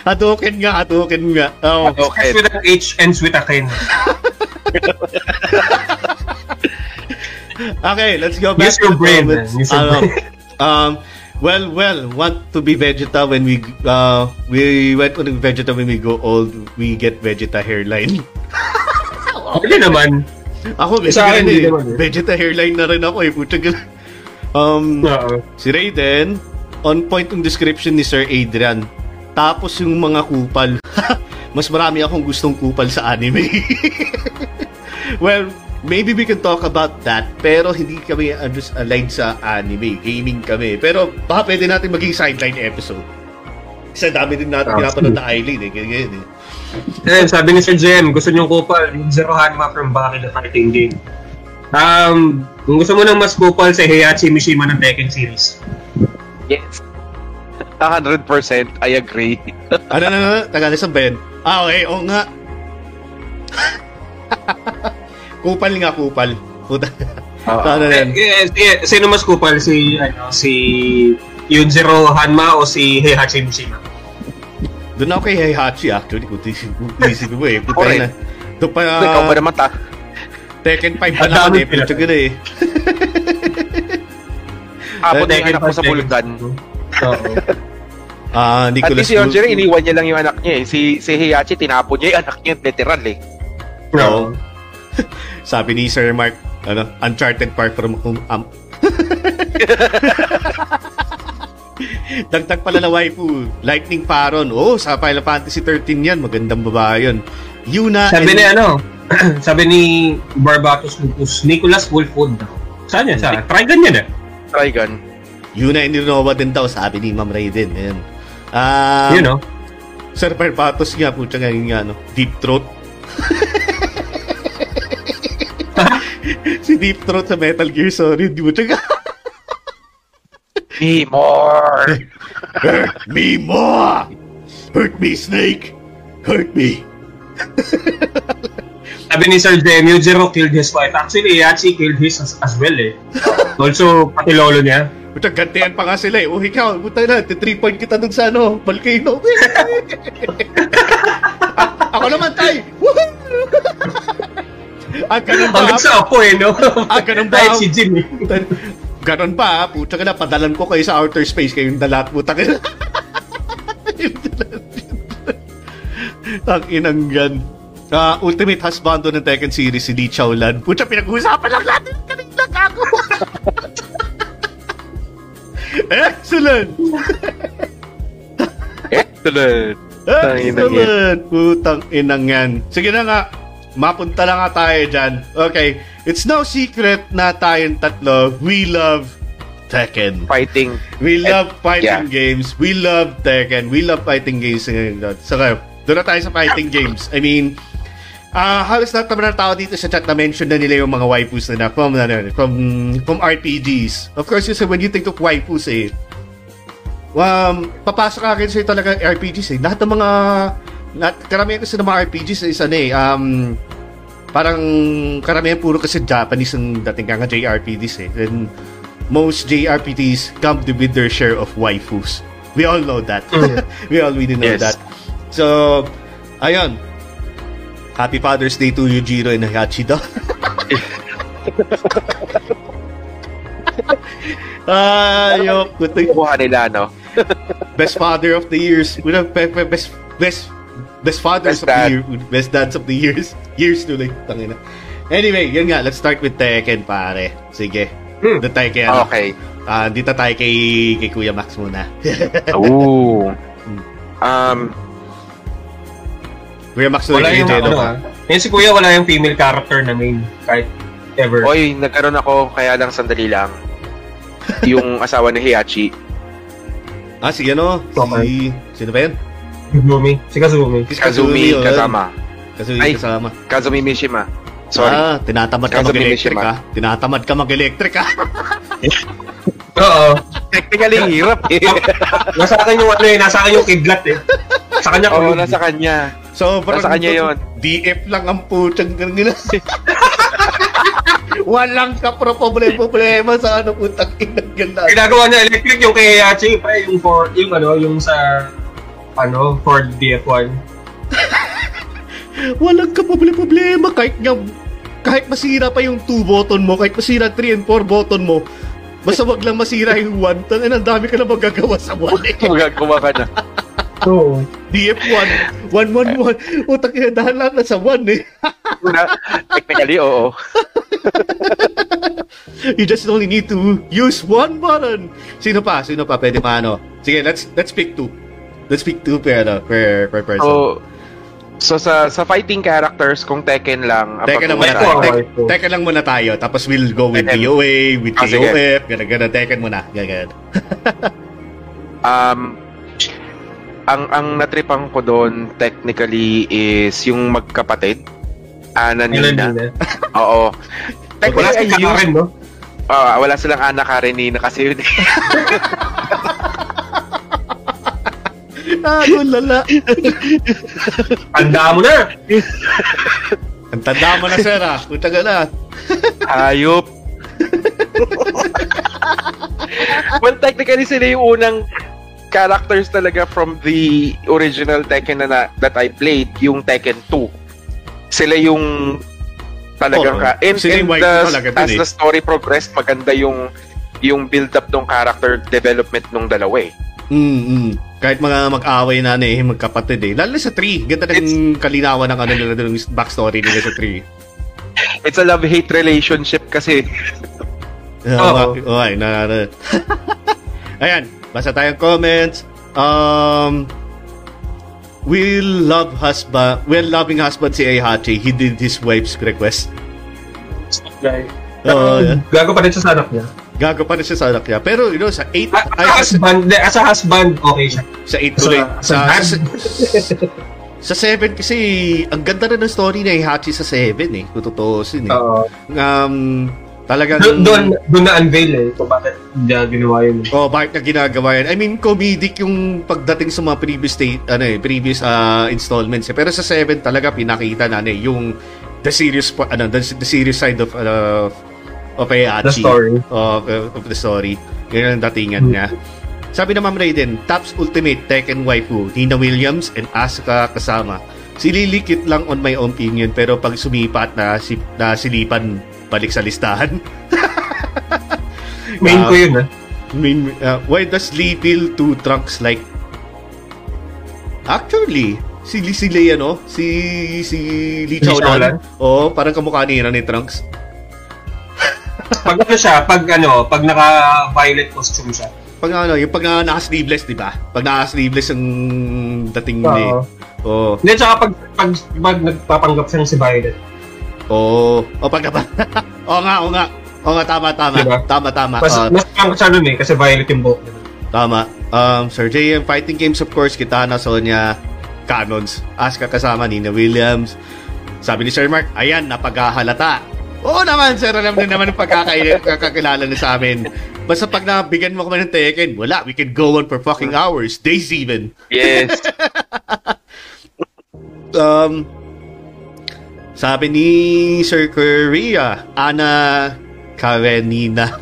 Hadoken nga, Hadoken nga. Okay. Starts with an H, ends with a Ken. Okay, let's go back Use your to the brain, comments. man. Use your Ano, brain. um, well, well, want to be Vegeta when we uh we went on Vegeta when we go old, we get Vegeta hairline. Hindi naman. Ako, Sa Vegeta, akin, hindi eh. naman eh. Vegeta hairline na rin ako eh. Puta. Um, Oo. si Raiden, on point yung description ni Sir Adrian. Tapos yung mga kupal. Mas marami akong gustong kupal sa anime. well, maybe we can talk about that. Pero hindi kami just aligned sa anime. Gaming kami. Pero baka pwede natin maging sideline episode. Kasi dami din natin Ah, pinapanood na Eileen eh. Ganyan, ganyan eh. Eh, sabi ni Sir Jem, gusto niyong kupal, yung Zero Hanma from Baki the Fighting Game. Um, kung gusto mo ng mas kupal sa Heihachi Mishima ng Tekken series. yes. 100% I agree. Ano na na? Tagalisan ba yun? Ah, okay. Oo nga. Kupal nga, kupal. Puta. Oo. ano yan? Eh, eh, sino mas kupal? Si, ano, si Yunzero Hanma o si Heihachi Mishima? Doon ako kay Heihachi actually. Kung tisip mo eh. Puta na. Doon pa Ikaw ba naman ta? Tekken 5 pa dami eh. Puta gano'n eh. Apo na yung anak ko sa bulgan. Oo. Ah, At Nicholas least si Yonjiro, iniwan niya lang yung anak niya eh. Si, si Heihachi, tinapon niya yung anak niya, literal eh. Oo. Sabi ni Sir Mark, ano, Uncharted Park from um, um. Dagdag pala na waifu, Lightning Paron. Oh, sa Final Fantasy 13 yan. Magandang babae yun. Yuna Sabi and- ni ano, sabi ni Barbatos Lupus, Nicholas Wolfwood daw. Saan yan? Saan? Try ganyan eh. Trigun. Yuna and Innova din daw, sabi ni Ma'am Raiden. Ayan. Ah, you know. Sir Barbatos nga, puta nga yung ano, Deep Throat. si Deep Throat sa Metal Gear Solid, di mo nga, Me more! Hurt me more! Hurt me, Snake! Hurt me! Sabi ni Sir Jem, Yujiro killed his wife. Actually, Yachi killed his as, as well eh. Also, pati lolo niya. Puta, gantihan pa nga sila eh. Oh, ikaw, puta na, 3 point kita dun sa ano, volcano. A- ako naman, tay! Woohoo! Ah, ganun ba? Hanggang sa ako eh, no? Ah, ganun ba? Kahit si Jim eh. Ganon ba? Puta ka na, padalan ko kayo sa outer space, kayong dalat, puta ka na. Ang inang gan. Ah, ultimate husbando ng Tekken series si Lee Chaolan. Puta, pinag-uusapan lang natin kanina ako. Excellent! Excellent! Excellent! Putang inang yan. Sige na nga, mapunta na nga tayo dyan. Okay, it's no secret na tayong tatlo, we love Tekken. Fighting. We And- love fighting yeah. games. We love Tekken. We love fighting games. So, doon na tayo sa fighting games. I mean, ah halos lahat naman ng tao dito sa chat na mention na nila yung mga waifus na, na from, ano, from, from RPGs. Of course, kasi when you think of waifus eh, um, papasok ka rin sa'yo talaga RPGs eh. Lahat ng mga, lahat, karamihan kasi ng mga RPGs is ano eh, um, parang karamihan puro kasi Japanese ang dating nga JRPGs eh. And most JRPGs come with their share of waifus. We all know that. we all really know Yes. that. So, ayun. Happy Father's Day to Yujiro and Hayachi daw. Ayok. Kutoy. Kuha nila, no? Best father of the years. Pe- best best best fathers Best of the dad. year. Best dads of the years. Years tuloy. Tangina. Anyway, yun nga. Let's start with Tekken, pare. Sige. Hmm. The kay, ano, Okay. ah, dito tayo kay, kay Kuya Max muna. Ooh. Um, Kuya Max Wala yung ano. Yan si Kuya, wala yung female character na main. Kahit ever. oy, nagkaroon ako, kaya lang sandali lang. yung asawa ni Heihachi. Ah, si ano? Si, sino ba yun? Kazumi. Si Kazumi. Kazumi yun. kasama. Kazumi Ay. kasama. Kazumi Mishima. Sorry. Ah, tinatamad ka Kazumi mag-electric Mishima. ha? Tinatamad ka mag-electric ha? Oo. Technically, hirap eh. Nasa akin yung ano eh, nasa akin yung kidlat eh. Sa kanya Oo, ko. nasa kanya. So, Nasa kanya yun. DF lang ang putang ganun. Walang ka problema sa ano putang inang ganda. Ginagawa niya electric yung kay Hachi, pre, yung for, yung ano, yung sa, ano, Ford DF1. Walang ka problema kahit nga kahit masira pa yung 2 button mo, kahit masira 3 and 4 button mo, basta wag lang masira yung 1, tangin ang dami ka na magagawa sa 1 eh. Magagawa ka na. Oo. DF1, 111, utang ina dahil lahat na sa 1 eh. Una, technically, oo. You just only need to use one button. Sino pa? Sino pa? Pwede pa ano? Sige, let's let's pick two. Let's pick two per, ano, per, per person. So, so sa sa fighting characters, kung Tekken lang, ang Teka lang muna tayo. Ito. teka lang muna tayo. Tapos we'll go with Tekken. DOA, with Ah, sige. KOF, gano'n, gano'n. Tekken muna. Gano'n. Um, ang ang natripan ko doon technically is yung magkapatid. Ana Ilan Nina. Oo. Wala Technically, si I used- Karen, no? Ah, wala silang Ana Karenina kasi yun. ah, lala. Tanda mo na! Ang tanda mo na, sir, ah. Punta ka na. Ayop. well, technically sila yung unang characters talaga from the original Tekken na, na- that I played, yung Tekken 2. Sila yung talagang Oo. ka. And, Sila yung and the- talaga as eh. the story progressed, maganda yung yung build-up ng character development nung dalawa eh. Mm, mm. Kahit mga mag-away na eh, magkapatid eh. Lalo sa 3. Ganda ng kalinawan ng ano nila yung backstory nila sa 3. It's a love-hate relationship kasi. Oo. Okay, na, na. Ayan, basa tayong comments. Um, will love husband, well loving husband si Aihachi, he did his wife's request. Guy. Oo, yeah. Gago pa rin siya sa anak niya. Gago pa rin siya sa anak niya. Pero, you know, sa 8, Ah, ay, As sa, husband, as a husband, okay siya. sa 8 tuloy. Sa- Sa, sa sa, sa 7 kasi, ang ganda rin ng story ni Aihachi sa 7 eh. Kung tutuusin eh. Oo. Um, talagang... Doon, doon, doon na-unveil eh, kung bakit niya ginawa yun. Oh, bakit na ginagawa yan? I mean, comedic yung pagdating sa mga previous state, ano eh, previous ah, installments. Eh. Pero sa 7 talaga pinakita na ano eh, yung the serious ano, the, the serious side of uh, of Aihachi. The story. Of, of the story. Yun ang datingan niya. Sabi na Ma'am Raiden, Taps Ultimate Tekken Waifu, Nina Williams and Asuka kasama. Sililikit lang on my opinion pero pag sumipat na, si, na silipan balik sa listahan. Main Ah, ko yun ah. Mean, uh, why does Lee feel two trunks like? Actually, si si Lee, ano? Si, si Lee Chaolan. Chaolan? Oo, parang kamukha ni, ni Trunks. Pag ano siya, pag ano, pag naka-violet costume siya. Pag ano, yung pag na, naka-sleeveless, di ba? Pag naka-sleeveless ang dating ni. Oo. Oo. Hindi, tsaka pag, pag, pag nagpapanggap siya si Violet. Oo. O pag napa. Oo nga, oo nga. Oo nga, tama, tama. Diba? Tama, tama. Mas, Oo, mas pang siya nun eh, kasi Violet yung buhok niya. Tama. Um, Sir JM, fighting games of course, Kitana, Sonya, Canons, Asuka kasama, Nina Williams. Sabi ni Sir Mark, ayan, napaghahalata. Oo naman, sir, alam na naman ang pagkakilala na sa amin. Basta pag nabigyan mo kami ng Tekken, wala, we can go on for fucking hours, days even. Yes. Um, sabi ni Sir Korea, Ana Karenina.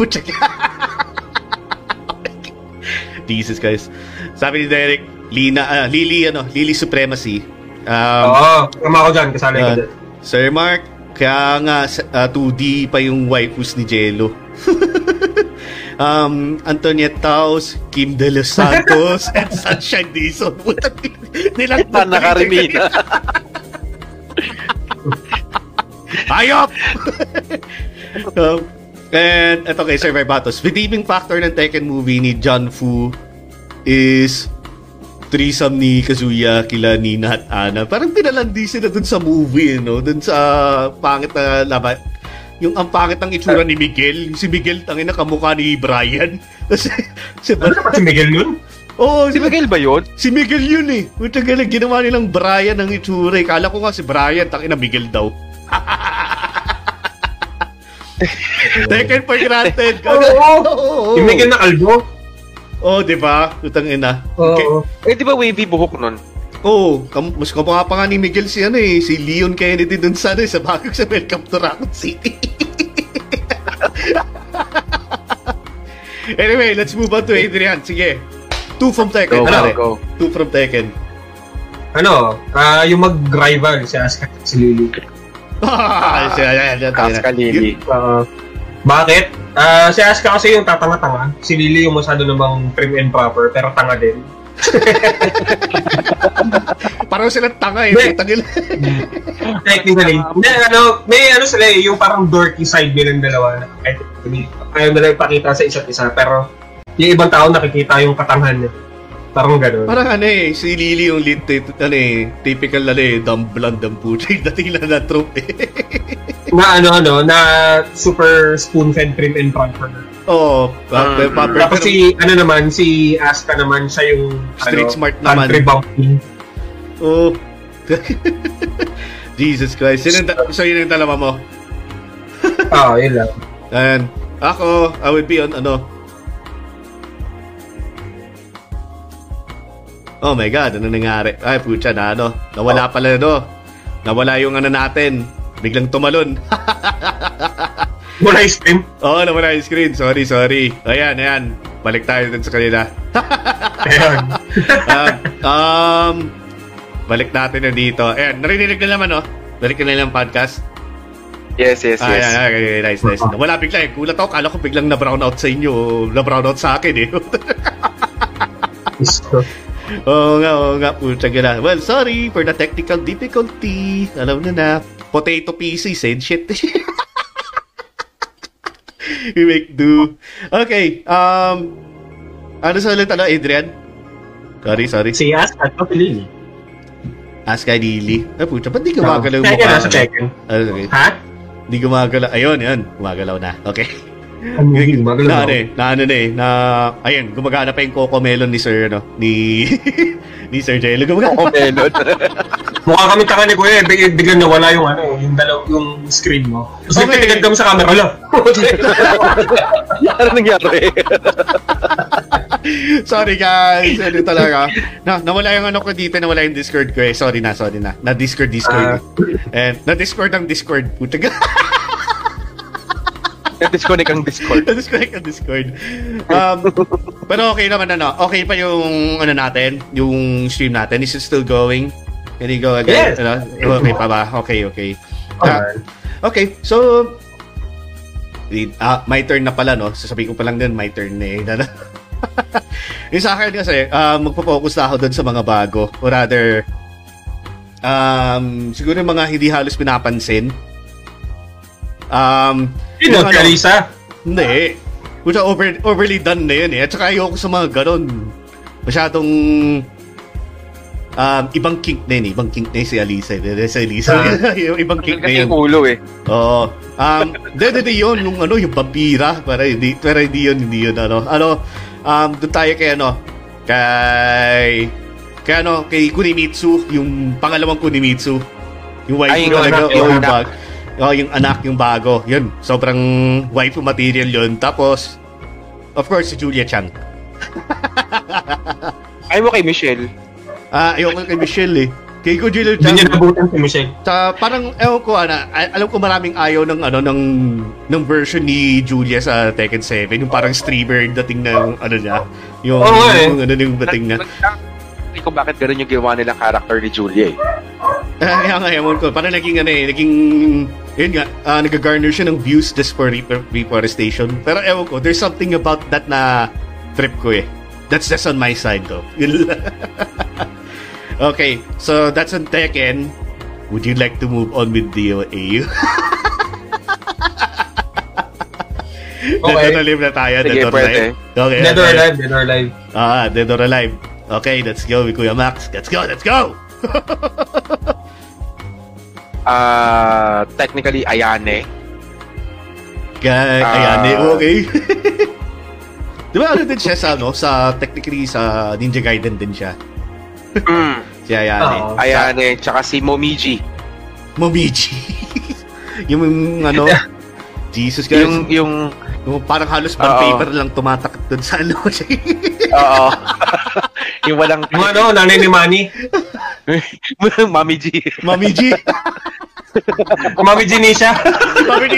Jesus guys. Sabi ni Derek, Lina, ah, Lily, ano, Lily Supremacy. Um, Oo, tama ko dyan, kasali ko Ah, dyan. Sir Mark, kaya nga sa- ah, 2D pa yung waifus ni Jello. um, Antoniette Taos, Kim De Los Santos, and Sunshine Dizon. Puta, nilang Ana Karenina. Ayop! um, and ito kay Sir Barbatos, redeeming factor ng Tekken movie ni John Fu is threesome ni Kazuya kila Nina at Ana. Parang pinalandi sila dun sa movie, no? Dun sa pangit na laban. Yung ang pangit ng itsura ni Miguel. Yung si Miguel, tangin na kamukha ni Brian. Kasi, si Ano pa si Miguel nun? Oo, Si Miguel ba yun? Si Miguel yun eh. Puta galing, ginawa nilang Brian ng itsura eh. Kala ko nga si Brian, tangina Miguel daw. Taken for granted. Oo. Yung Miguel na kalbo. Oo, di ba? Putang ina. Oo. Eh, di ba wavy buhok nun? Oo, kam mas kamukha pa nga ni Miguel si ano eh, si Leon Kennedy dun sa ano eh, sa bagong sa Welcome to Raccoon City. anyway, let's move on to Adrian. Sige. Two from Tekken. Go, pare. go, go. Two from Tekken. Ano, ah yung mag-rival si Asuka si Lily. Ah, siya, yan, yan, tayo na. Aska Lily. Uh, bakit? Ah si Asuka kasi yung tatanga-tanga. Si Lily yung masyado namang prim and proper, pero tanga din. Parang silang tanga eh. Hindi. Tangil. Technically. Hindi, ano, may ano sila eh, yung parang dorky side nilang dalawa. Ayaw nila ipakita sa isa't isa, pero yung ibang tao nakikita yung katangahan niya. Parang gano'n. Parang ano eh, si Lily yung lit, ano eh, typical ano eh, dumb blonde ang puto. Dating lang na trope eh. na ano, ano, na super spoon-fed prim and proper. Oo. pa- Mm. pa- pa- Tapos pero- si, ano naman, si Asuka naman, siya yung Street ano, smart naman. country bumpkin. Oh. Jesus Christ. Yun ang da- so, yun ang dalawa mo. Oo, yun lang. And ako, I would be on ano. Oh my God, ano nangyari? Ay, putya na ano. Nawala pala ano. Nawala yung ano natin. Biglang tumalon. Mula ice cream. Oo, oh, nawala yung screen. Sorry, sorry. Ayan, ayan. Balik tayo dun sa kanila. Ayun. um, um, balik natin na dito. Ayan, narinig na naman, no? Balik na lang podcast. Yes, yes, Ah, yes. ayan, ayan, nice, nice. Wala bigla eh. Gulat ako. Kala ko biglang na-brown out sa inyo. Na-brown out sa akin eh. Oo nga, oo nga. Puta gala. Well, sorry for the technical difficulty. Alam na na. Potato PC said shit. We make do. Okay. Um, ano sa ulit ano, Adrian? Sorry, sorry. Si Asuka at si Lily. Ask kay Lily. Ah, puta, ba't di gumagalaw na sa Tekken. Ah, okay. Ha? Di gumagalaw. Ayun, yan. Gumagalaw na. Okay. Yung na, ano eh, na ano na eh, na, ayun, gumagana pa yung Coco Melon ni Sir, ano, ni, ni Sir Jello. Gumagana Ako melon. Mukha kami taka ni Kuya, eh. big, biglang nawala yung ano, yung dalaw, yung screen mo. Tapos Okay. nagtitigad kami sa camera, wala. ano nangyari? Sorry guys, ano talaga. Na, nawala yung ano ko dito, nawala yung Discord ko eh. Sorry na, sorry na. Na Discord, Discord. And na Discord ang Discord. Puta Disconnect ang Discord. Disconnect ang Discord. Um, pero okay naman ano, okay pa yung ano natin, yung stream natin. Is it still going? Can you go again? Yes. Ano? Okay pa ba? Okay, okay. Alright. Okay, so ah, my turn na pala, no? Sasabihin ko pa lang din, my turn na eh. yung sa akin kasi, uh, magpo-focus na ako doon sa mga bago. Or rather, um, siguro yung mga hindi halos pinapansin. Um, Sino? Si Alisa? Hindi. Puta, over, overly done na yun eh. At saka ayoko sa mga ganon. Masyadong um, ibang kink na yun eh. Ibang kink na yun si Alisa. eh. Si Alisa. yung ibang kink na yun. ulo eh. Oo. Um, de, de, de, yun, yung ano, yung vampira. Pero hindi, pero hindi yun, hindi yun, ano. Ano, um, doon tayo kay, ano, kay, kay, ano, kay Kunimitsu, yung pangalawang Kunimitsu. Yung wife Ay, ko yung oh, yung yung. Oh, yung anak, yung bago. Yun, sobrang waifu material yun. Tapos, of course, si Julia Chang. Ay mo kay Michelle. Ah, ayoko kay Michelle eh. Kay ko Julia Hindi niya Chang. nabutan si Michelle. Sa parang ewan ko ana, alam ko maraming ayaw ng ano ng ng version ni Julia sa Tekken 7, yung parang streamer dating ng ano niya, yung, nga eh. yung ano yung dating na. Hindi ko bakit ganun yung ginawa nilang character ni Julia eh. Ah, Kaya nga ewan ko, parang naging ano eh, naging yun nga, uh, nag-garner siya ng views just for re- reforestation. Pero ewan ko, there's something about that na trip ko eh. That's just on my side though. Okay, so that's on Tekken. Would you like to move on with DOAU? Okay. Dead or Alive na tayo. Sige, Dead or. Alive. Okay, Dead or alive, dead or alive. Ah, Dead or Alive. Okay, let's go with Kuya Max. Let's go, let's go! Ah, technically Ayane. Kay, Ah. ayan eh, okay. Di ba ano din siya sa, ano, sa technically sa Ninja Gaiden din siya. Mm. Si Ayane. Oo. Ayan eh, tsaka si Momiji. Momiji. yung ano, Jesus guys. Yung, yung, Yung parang halos bond paper lang tumatak doon sa ano siya. oo. yung walang, Yung ano, nanay ni Manny. Mami G. Mami G. Mami Genisha. Mami G.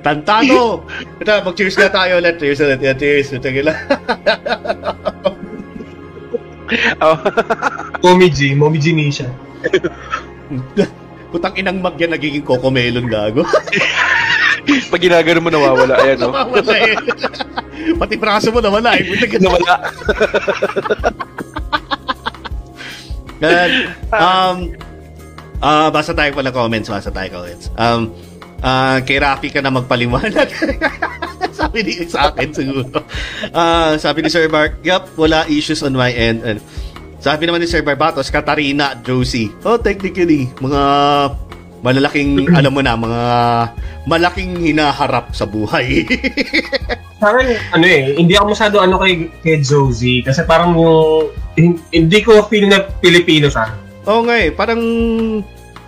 Tantano! Ito, mag-cheers na tayo ulit. Cheers ulit. Yan, cheers. Ito lang. Oh. Mommy G. Mommy Genisha. Putang inang mag yan, nagiging Coco Melon gago. Pag ginagano mo nawawala, ayan oh. Nawawala eh. Pati braso mo nawala eh. Nawala. Gan, um, ah basa tayo pala comments, basa tayo comments. Um, ah kay Rafi ka na magpaliwanag. sabi ni sa akin siguro. Ah, sabi ni Sir Mark, yup, wala issues on my end. And, sabi naman ni Sir Barbatos, Katarina at Josie. Oh, technically, mga malalaking, alam mo na, mga malaking hinaharap sa buhay. Sa akin, ano eh, hindi ako masyado ano kay, kay Josie. Kasi parang yung, hin- hindi ko feel na Pilipino siya. Oo nga eh, parang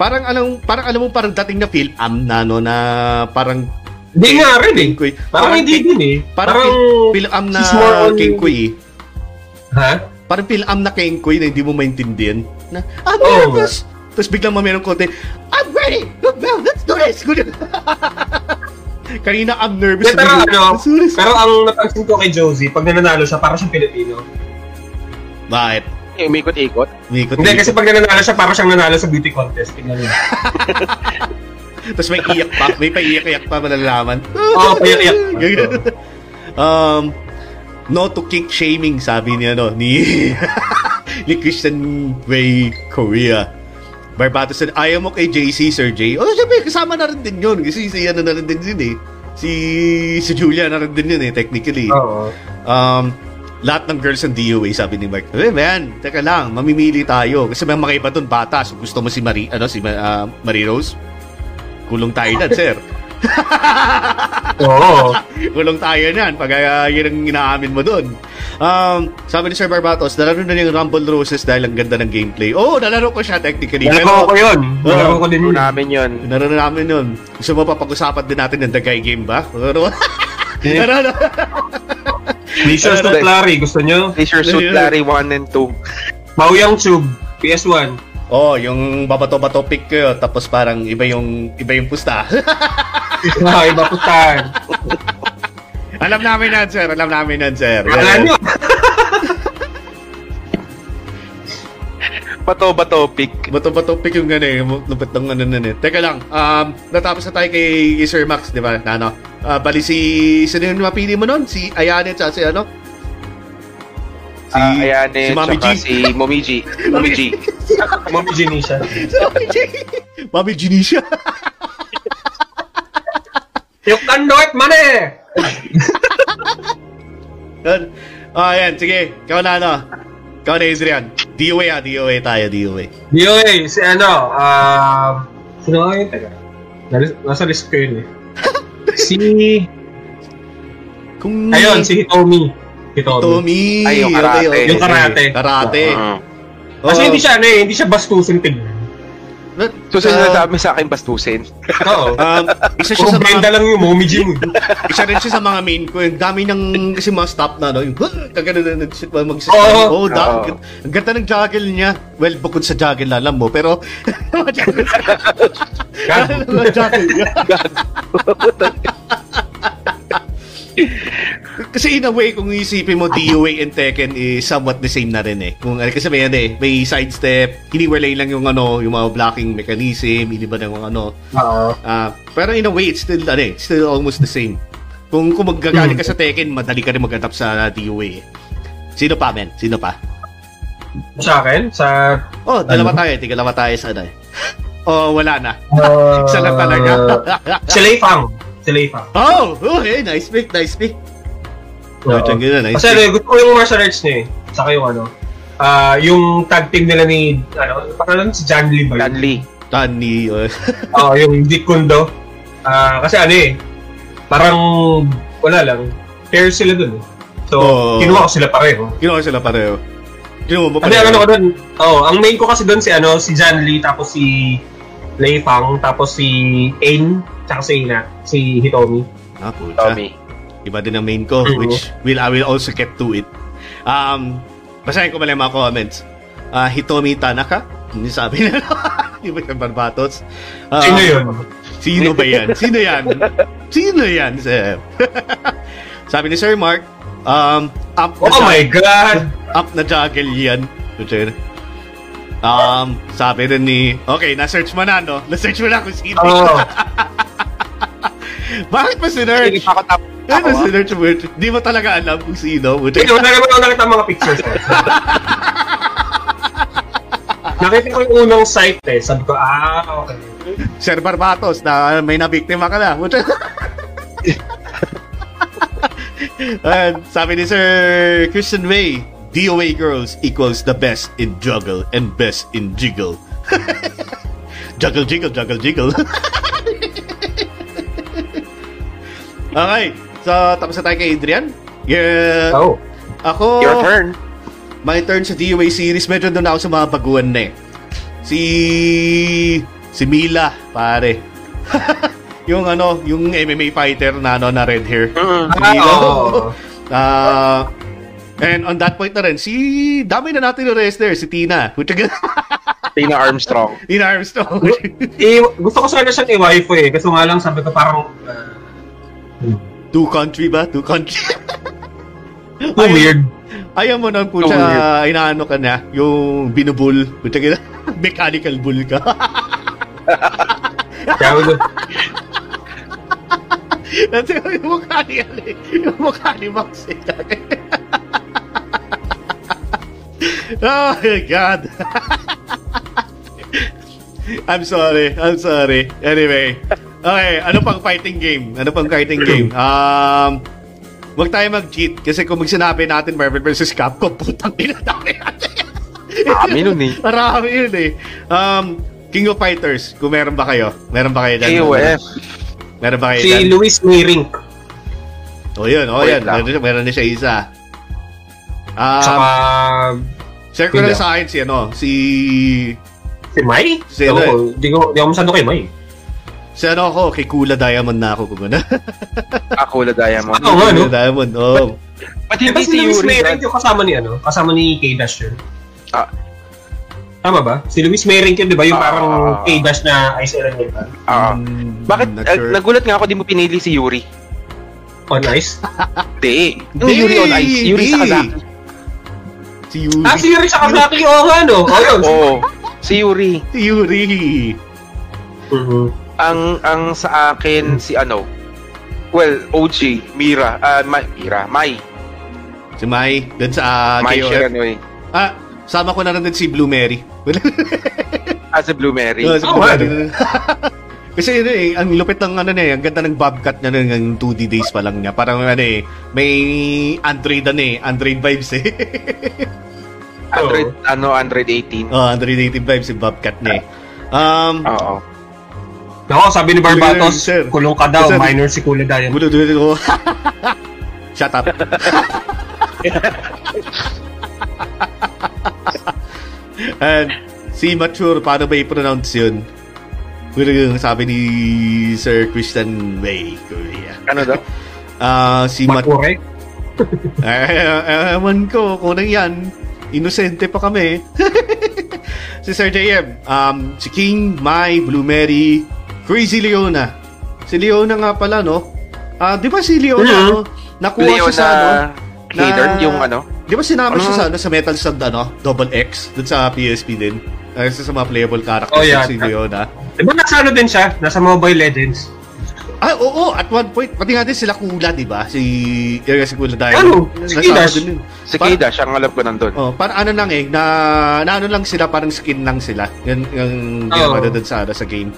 parang anong parang alam mo parang dating na film am na no na parang Hindi nga rin eh. Kuy. Parang, hindi din eh. Parang, Parang, film am na on- King Kuy. ha? Parang film am na King Kuy na hindi mo maintindihan. Na, Oo. nervous. Tapos biglang mamerong konti, I'm ready! Mel, let's do this! Good. Kanina I'm nervous. Pero ano, pero ang napansin ko kay Josie, pag nananalo siya, parang siyang Pilipino. Bakit? Umikot-ikot. Mikot, Hindi, kasi pag nananalo siya, parang siyang nanalo sa beauty contest. Tingnan niyo. Tapos may iyak pa. May paiyak-iyak pa malalaman. Oo, payak-iyak. Ganyan. um, no to kink shaming, sabi ni ano, ni, ni Christian Way Korea. Barbatos said, ayaw mo kay JC, Sir J. Oh, syempre, kasama na rin din yun. Kasi si ano na rin din yun eh. Si, si Julia na rin din yun eh, technically. Oo. Um, lahat ng girls ng DOA, sabi ni Mark. Eh, man, teka lang, mamimili tayo. Kasi may mga iba doon, bata. So, gusto mo si Marie, ano, si uh, Marie Rose? Kulong tayo na, sir. Oo. Kulong tayo niyan pag uh, yun ang inaamin mo doon. Um, sabi ni Sir Barbatos, nalaro na yung Rumble Roses dahil ang ganda ng gameplay. Oo, oh, nalaro ko siya technically. Nalaro ko yun. Nalaro ko din yun. namin yun. Nalaro namin yun. Gusto mo pa pag-usapan din natin ng The Guy Game ba? Ano? ano? Leisure to Clary, gusto nyo? Leisure Suit Larry 1 and 2. Mauyang Tube, PS1. Oh, yung babato-bato pick ko, tapos parang iba yung iba yung pusta. Ah, iba putan. Alam namin yan, sir. Alam namin yan, sir. Alam nyo. Bato-bato pick. Bato-bato pick yung gano'n, yung lupit ng ano na Teka lang, um, natapos na tayo kay, Sir Max, di ba? Na, ano? Ah, bali si, sino yung mapili mo nun? Si Ayane at si ano? Si, Ah, ayan si eh, Mami G. si. Mommy G. Mami Genisha. si Mami G. Mami Genisha. You can do it, money! Yan. Ah, yan. Sige. Ikaw na, ano? Ikaw na, Adrian. DOA ah. DOA tayo, DOA. DOA, si ano, ah... sino nga yun? Nasa list ko yun eh. Si... Kung... Ayun, si Hitomi. Hitomi. Tommy. Ay, yung karate. Okay, okay. Yung karate. Karate. Uh, Kasi hindi siya ano eh, hindi siya bastusin tignan. so, Ah, sinasabi sa akin bastusin. Oo. Um, isa siya sa mga, lang yung Mommy Jim. isa rin siya sa mga main ko. Yung dami ng, kasi mga stop na, no? Yung, kagano na nag-sit mag Oo. Oh, da, Oo. ang ganda ng juggle niya. Well, bukod sa juggle, alam mo, pero, mga juggle niya. Kasi in a way, kung isipin mo, DOA and Tekken is somewhat the same na rin eh. Kung, kasi may, ano eh, may sidestep, hiniwalay lang yung ano, yung mga blocking mechanism, iniba ng mga ano. Oo. Ah, pero in a way, it's still, ano eh, still almost the same. Kung, kung magagaling ka sa Tekken, madali ka rin mag-adapt sa DOA eh. Sino pa, men? Sino pa? Sa akin, sa... Oh, dalawa tayo. Tigalawa tayo sa ano eh. Oh, wala na. Uh, Isa lang talaga. si Lei Fang. Fang. oh, okay. Nice pick, nice pick. Oo. Oh, na, nice Kasi pick. ano, gusto ko yung martial arts niya eh. Saka yung ano, ah yung tag team nila ni, ano, parang si John Lee ba yun? Stanley. Tani, uh, Oo, yung Dick Kundo. Ah, kasi ano eh, parang, wala lang, pair sila dun. eh. So, Oo. kinuha ko sila pareho. Ginawa sila pareho. Ginawa mo Ano pareho. ang ano ko dun? Oh, ang main ko kasi dun si ano, si Jan Lee, tapos si Lei Fang, tapos si Ain, tsaka si Ina, si Hitomi. Ah, pucha. Tommy. Iba din ang main ko, Mhm. which will I will also get to it. Um, basahin ko mali mga comments. Ah, Hitomi Tanaka, hindi sabi na. Di ba yung barbatos? Ah, Sino yun? Sino ba yan? Sino yan? Sino yan, Sir? sabi ni Sir Mark, um, up na, Oh my God! up na juggle yan. Um, sabi rin ni, okay, na-search mo na, no? Na-search mo na kung sino. Oh, Bakit Hindi sinerch? pa ako tap. Ano ah. sinerch mo? Di mo talaga alam kung sino. Hindi, wala naman ako nakita mga pictures. Eh. nakita ko yung unang site eh. Sabi ko, ah, okay. Sir Barbatos na may nabiktima ka na. And sabi ni Sir Christian Way, DOA girls equals the best in juggle and best in jiggle. juggle, jiggle, juggle, jiggle. okay. So, tapos na tayo kay Adrian. Yeah. Oh. Ako, Your turn. my turn sa DOA series, medyo doon ako sa mga baguhan na eh. Si... Si Mila, pare. yung ano, yung MMA fighter na ano, na red hair. Mm. Si Mila. oo. Ah, and on that point na rin, si... Dami na natin yung wrestler, si Tina. Tina Armstrong. Tina Armstrong. Eh, gusto ko sana siyang i-waifu eh. Kasi nga lang sabi ko parang, uh, Two country ba? Two country. too weird. Ayaw mo nang po Oh, siya, inaano ka na, yung binubul. Putya mechanical bull ka. Kasi yung mukha ni, yung mukha ni Max eh. Oh my God. I'm sorry. I'm sorry. Anyway. Okay, ano pang fighting game? Ano pang fighting game? Um, Huwag tayo mag-cheat kasi kung magsinabi natin Marvel vs. Capcom, putang ina dami natin. Dami nun eh. Marami yun eh. Um, King of Fighters, kung meron ba kayo? Meron ba kayo dyan? KOF. Meron ba kayo si dyan? Luis Mirink. Oh, yun. Oh, Wait yan. lang. Meron, meron na siya isa. Um, Saka, share ko Sino? sa akin si ano, si... si Mai? Si ano ko, Di ko, di ako masyado kay Mai. Si ano ako, kay Kula Diamond na ako kung ano. Ako na Diamond. Oo nga, no? Kula Diamond, oh. Ba't Di hindi ba si Luis Yuri? Mirink yung kasama ni ano? Kasama ni K-Dash yun? Ah. Tama ba? Si Luis Mirink yun, di ba? Yung Ah. parang K-Dash na Ice Elemental. Oo. Mm, Bakit? not ah, sure. nagulat nga ako di mo pinili si Yuri. On Ice? Hindi. Yung Yuri on Ice. Yuri hindi. Sakazaki. Si Yuri. ah, si Yuri Sakazaki. Oo nga, no? Oo, yun. Oo. Si Yuri. Si Yuri. Mhm. Ang ang sa akin si ano. Well, OG, Mira, ah Ma- Mira, Mai. Si Mai. Dun sa Mai KOF. Shiranoy. Ah, sama ko na rin din si Blue Mary. Ah, si Blue Mary. Oh, si Oh, Blue wow. Mary. Kasi yun eh, ang lupit ng ano na eh, ang ganda ng bobcat niya nun, ng 2D days pa lang niya. Parang ano eh, may Android ano eh, Android vibes eh. Android, ano, Android 18. oh, Android native vibes si bobcat niya eh. Um, Oo. Nako, sabi ni Barbatos, Sir. kulong ka daw, Sir. minor si Kula Diamond. Bulo dulo ko. Shut up. And si Mature, paano ba i-pronounce yun? Yung sabi ni Sir Christian Way, Korea. Ano daw? Ah, si Mature. Mature. Eh, ewan ko, kung nang yan, inosente pa kami. si Sir JM, um, si King, Mai, Blue Mary, Crazy Leona. Si Leona nga pala, no? Ah, di ba si Leona, Mhm. no? Nakuha siya sa, ano? Leona Hader, yung ano? Di ba sinama siya Ano? sa, ano, sa Metal Slug, ano? Double X, dun sa PSP din. Uh, sa, sa mga playable characters Oh, yeah. si Leona. Di ba nasa ano din siya? Nasa Mobile Legends. Ah, oo, at one point, pati nga din sila Kula, di ba? Si, yung si Kula Diamond. Ano? Si Kidash? yun. Si Pa- Kida, siya ang alam ko nandun. Oh, parang ano lang eh, na, na ano lang sila, parang skin lang sila. Yung, yung ginawa Oo. na dun sa, ano, sa game.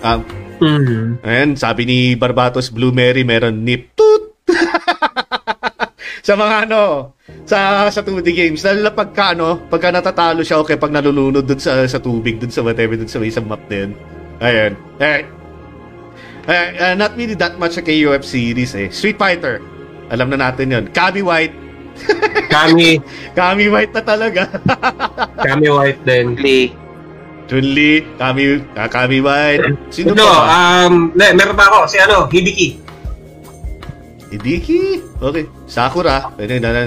Um, Hmm. ayan, sabi ni Barbatos Blue Mary, meron nip toot. Sa mga ano, sa sa 2D games, lalo na pagka ano, pagka natatalo siya, okay, pag nalulunod dun sa sa tubig, dun sa whatever, dun sa isang map na yun. Ayan. Eh, uh, not really that much a KOF series eh. Street Fighter. Alam na natin yun. Kami White. Kami, Kami White na talaga. Kami White din. Play. Chun-Li. Kami, ah, Kami White. Sino No, pa um, ne, meron pa ako. Si ano, Hibiki. Hideki. Okay. Sakura. Pwede na na.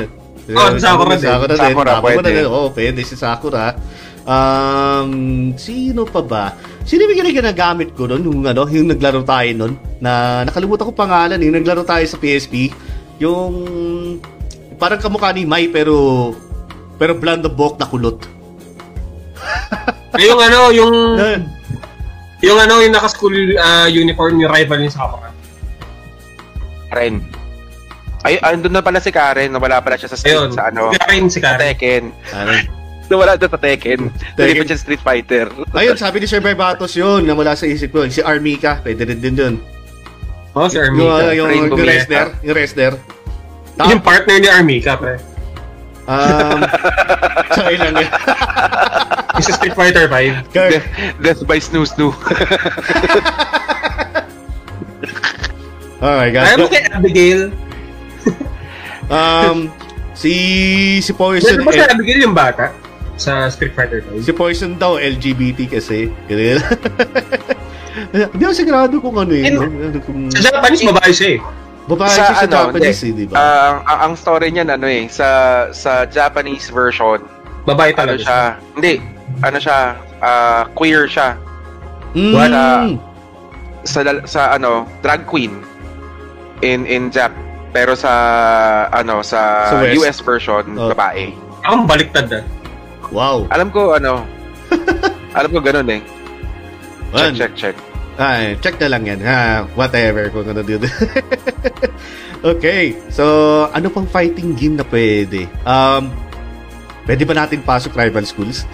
Oh, si Sakura din. Sakura din. Sakura, Tama pwede. na. Oo, pwede si Sakura. Um, sino pa ba? Sino yung ginagamit ko nun? Yung, ano, yung naglaro tayo nun? Na, nakalimutan ko pangalan. Yung naglaro tayo sa PSP. Yung, parang kamukha ni Mai pero, pero blonde buhok na kulot. Ay, yung ano, yung, yung ano, yung naka-school ah, uniform yung rival ni Sakura. Karen. Ay, andun na pala si Karen. Nawala pala siya sa street, Ayun, sa ano. si Karen, si Sa Karen. Tekken. ano, Nawala siya sa Tekken. Nalipat siya sa Street Fighter. Ayun, sabi ni Sir Barbatos yun, na wala sa isip ko. Si Armika, pwede rin din yun. Oh, si Yung, Armika. yung, yung Meta. wrestler. Yung wrestler. Tap, Yung partner ni Armika, pre. Um, sa ilang yun. Yung sa Street Fighter 5. Kurt, Death, Death by Snoo Snoo. oh my God. Ayaw mo kay Abigail. Um, si, si Poison, Meron ba sa eh, Abigail yung bata? Sa Street Fighter 5? si Poison daw, LGBT kasi. Ganun. Hindi ako sigurado kung ano yun. no? Ano kung... Sa Japanese, babae siya eh. Babae siya sa Japanese, eh, di ba? Ah, ang, ang story niyan ano eh sa sa Japanese version, Babae ano talaga siya? Hindi, ano siya? ah, queer siya Mm. wala. sa sa ano, drag queen in in Jap. Pero sa ano sa, Sa West? US version, Oh. babae. Akong baliktad ah. Wow. Alam ko ano, alam ko ganun eh. Check, Man. check, check. Ay, check na lang yan. Ha, whatever kung ano dito. okay. So, ano pang fighting game na pwede? Um, pwede ba natin pasok rival schools?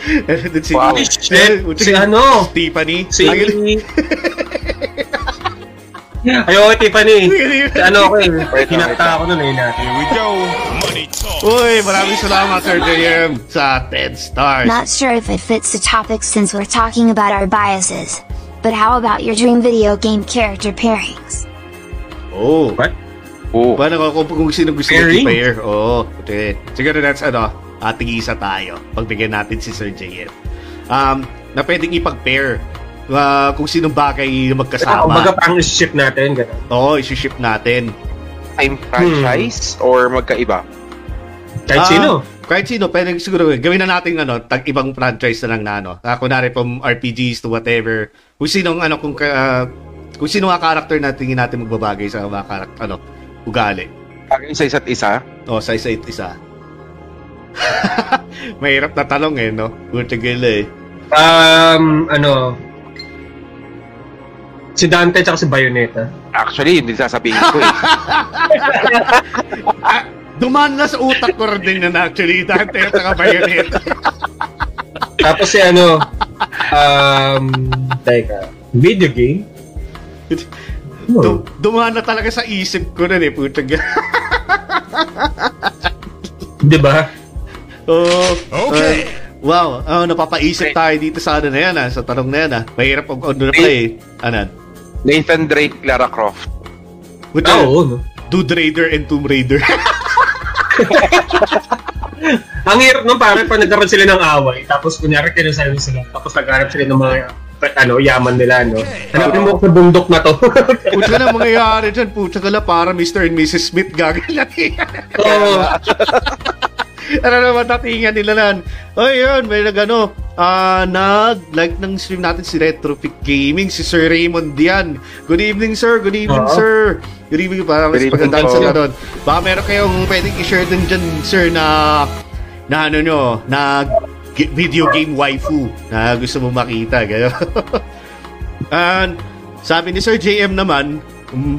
Si, Wow. Holy shit! Si ano? Tiffany. Si... Ay, Ayoko, Tiffany. Ano ako eh. Lang. ako nun eh. Here we go. Money talk. Uy, maraming salamat, Sir JM, sa 10 stars. Not sure if it fits the topic since we're talking about our biases. But how about your dream video game character pairings? oh. What? Oh. Paano kung, kung, kung sino gusto Pairing? mag-pair? Oo. Okay. Siguro that's ano, ating isa tayo. Pagbigyan natin si Sir JM. Um, na pwedeng ipag-pair. Ah, kung sinong bagay na Ah, magkasama. Umaga pang ship natin. Ganun. Oo, isi-ship natin. Time franchise or magkaiba? Kahit Ah, sino. Kahit sino, pwede siguro gawin na natin ano, tag ibang franchise na lang na ano. Uh, kunwari from RPGs to whatever. Kung sinong ano kung ka, kung sino nga character na tingin natin magbabagay sa mga karak- ano, ugali. Bagay sa isa't isa? O, sa isa isa. Mahirap na talong eh, no? Gutagil eh. Um, ano, si Dante tsaka si Bayonetta. Actually, hindi sasabihin ko eh. Duman na sa utak ko rin din na actually, Dante at saka Bayonetta. Tapos si ano, um, teka, video game? Dum- dumaan na talaga sa isip ko rin eh, putang. Di ba? Oh, Okay. uh, wow, oh, napapaisip tayo dito sa ano na yan, ah, sa tanong na yan. Ah. Mahirap pag ano na pa eh. Ano? Nathan Drake, Lara Croft. Ah, the Oo, no? Dude Raider and Tomb Raider. Ang hirap nung parang pag nagkaroon sila ng away, tapos kunyari kinasal sila, tapos nagharap sila ng mga ano, yaman nila, no? Hanapin mo sa bundok na to. Puta na mangyayari dyan. Puta ka na para Mr. and Mrs. Smith gagaling. Oo. ano naman tatingan nila lan. Oh, yun. May nagano. Ah, nag-like ng stream natin si Retropic Gaming, si Sir Raymond Dian. Good evening, sir. Good evening, Oo. sir. Good evening. Parang mas pagandaan sa doon. Baka meron kayong pwedeng i-share din dyan, sir, na na ano nyo, na video game waifu na gusto mo makita. Gano'n. And sabi ni Sir JM naman, um,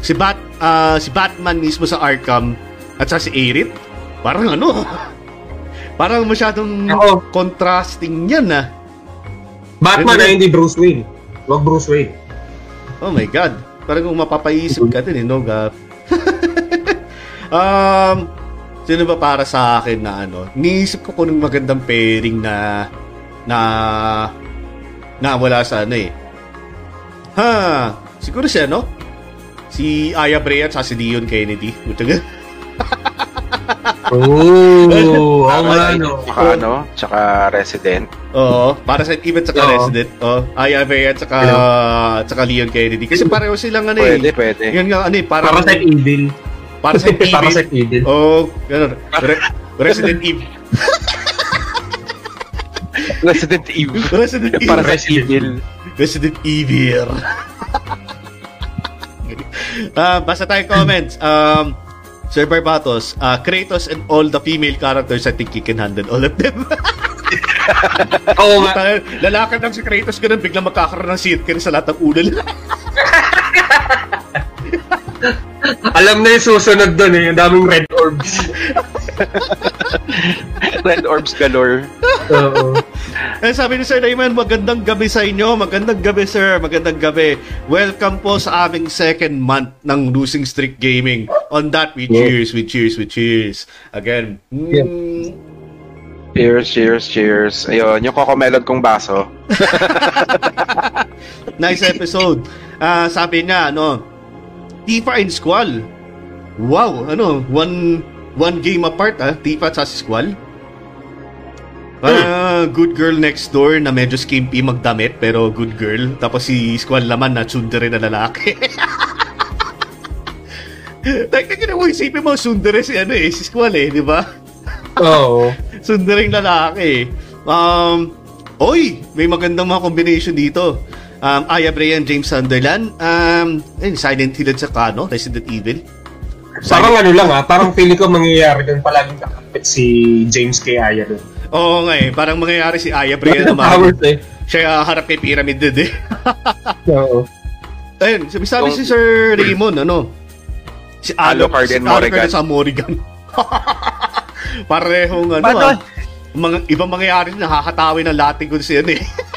si Bat ah, si Batman mismo sa Arkham at sa si Aerith, parang ano, parang masyadong Ako. contrasting yan ah. Batman na hindi Bruce Wayne. Wag Bruce Wayne. Oh my God. Parang kung mapapaisip ka din eh, no, Gap? um, sino ba para sa akin na ano? Niisip ko kung anong magandang pairing na na na wala sa ano eh. Ha, siguro siya, no? Si Aya Brea at si Leon Kennedy. Oh, oo nga, no. Tsaka ano, tsaka Resident. Oo, para sa even sa Oo. Resident. Oh, Aya Brea at saka, tsaka Leon Kennedy. Kasi pareho silang ano Pwede, eh. pwede. Yan nga, ano eh, parang... Parasite Evil. Para sa Evil. Parasite Evil. Oh, ganun. Re- Resident Evil. Resident Evil. Resident Evil. Para sa Evil. Resident Evil. Ah, basta tayong comments. Um, Sir Barbatos, uh, Kratos and all the female characters, I think you can handle all of them. Oo nga. Tayo, lalakad lang si Kratos ganun, biglang magkakaroon ng circle sa lahat ng ulo nila. Alam na yung susunod doon eh. Yung daming red orbs. Red Orbs galore. Oo. Eh, sabi ni Sir Raymond, magandang gabi sa inyo. Magandang gabi, sir. Magandang gabi. Welcome po sa aming second month ng Losing Streak Gaming. On that, we cheers, we cheers, we cheers. Again. Mm, Cheers, cheers, cheers. Ayun, yung kokomelon kong baso. nice episode. Ah, sabi niya, ano, Tifa and Squall. Wow, ano, one one game apart ah, Tifa at sa Squall. Ah, good girl next door na medyo skimpy magdamit pero good girl. Tapos si Squall naman na tsundere na lalaki. Teka, mo isipin mo, sundere si ano eh, si Squall eh, di ba? Oo. Sundering lalaki. Um, oy, may magandang mga combination dito. Um, Aya Brea and James Sunderland. Um, ayun, Silent Hill at saka, no? Resident Evil. Parang ano lang ah, parang feeling ko mangyayari doon palaging kakapit si James K. Aya doon. Oo nga eh, parang mangyayari si Aya Brea naman. Powers eh. Siya harap kay Pyramid Head eh. Oo. Ayun, sabi sabi si Sir Raymond, ano? Si Alucard si and Alucard Morrigan. sa Morrigan. Parehong ano Paano? ah. Mga, ibang mangyayari nakakatawi ng lating kung si ano eh.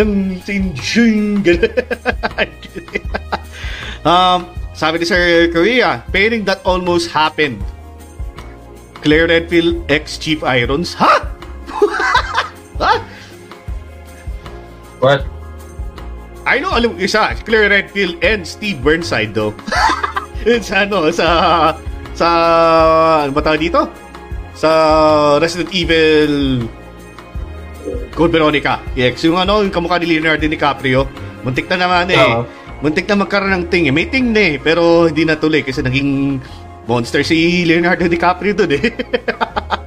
ng sinjing um, sabi ni Sir Korea, pairing that almost happened. Claire Redfield ex Chief Irons. Ha? ha? What? I know, alam isa, Claire Redfield and Steve Burnside though. It's ano, sa sa ano ba tawag dito? Sa Resident Evil Code Veronica. Yes, yung ano, yung kamukha ni Leonardo DiCaprio. Muntik na naman eh. Oo. Muntik na magkaroon ng ting eh. May ting na eh, pero hindi natuloy kasi naging monster si Leonardo DiCaprio doon eh.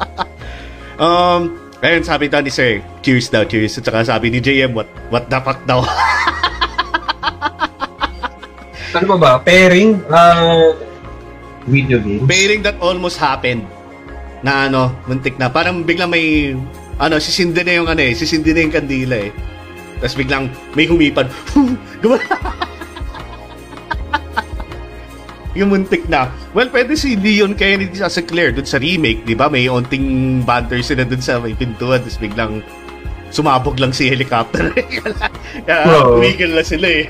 um, ayun, sabi daw ni Sir, cheers daw, cheers. At saka sabi ni JM, what, what the fuck daw? Ano ba ba? Pairing? Uh, video games? Pairing that almost happened. Na ano, muntik na. Parang biglang may, ano, sisindi na yung ano eh, sisindi na yung kandila eh. Tapos biglang may humipad. Yung muntik na. Well, pwede si Leon Kennedy sa Claire dun sa remake, di ba? May onting banter sila dun sa may pintuan. Tapos biglang sumabog lang si helicopter. Kaya Oo. tumigil na sila eh.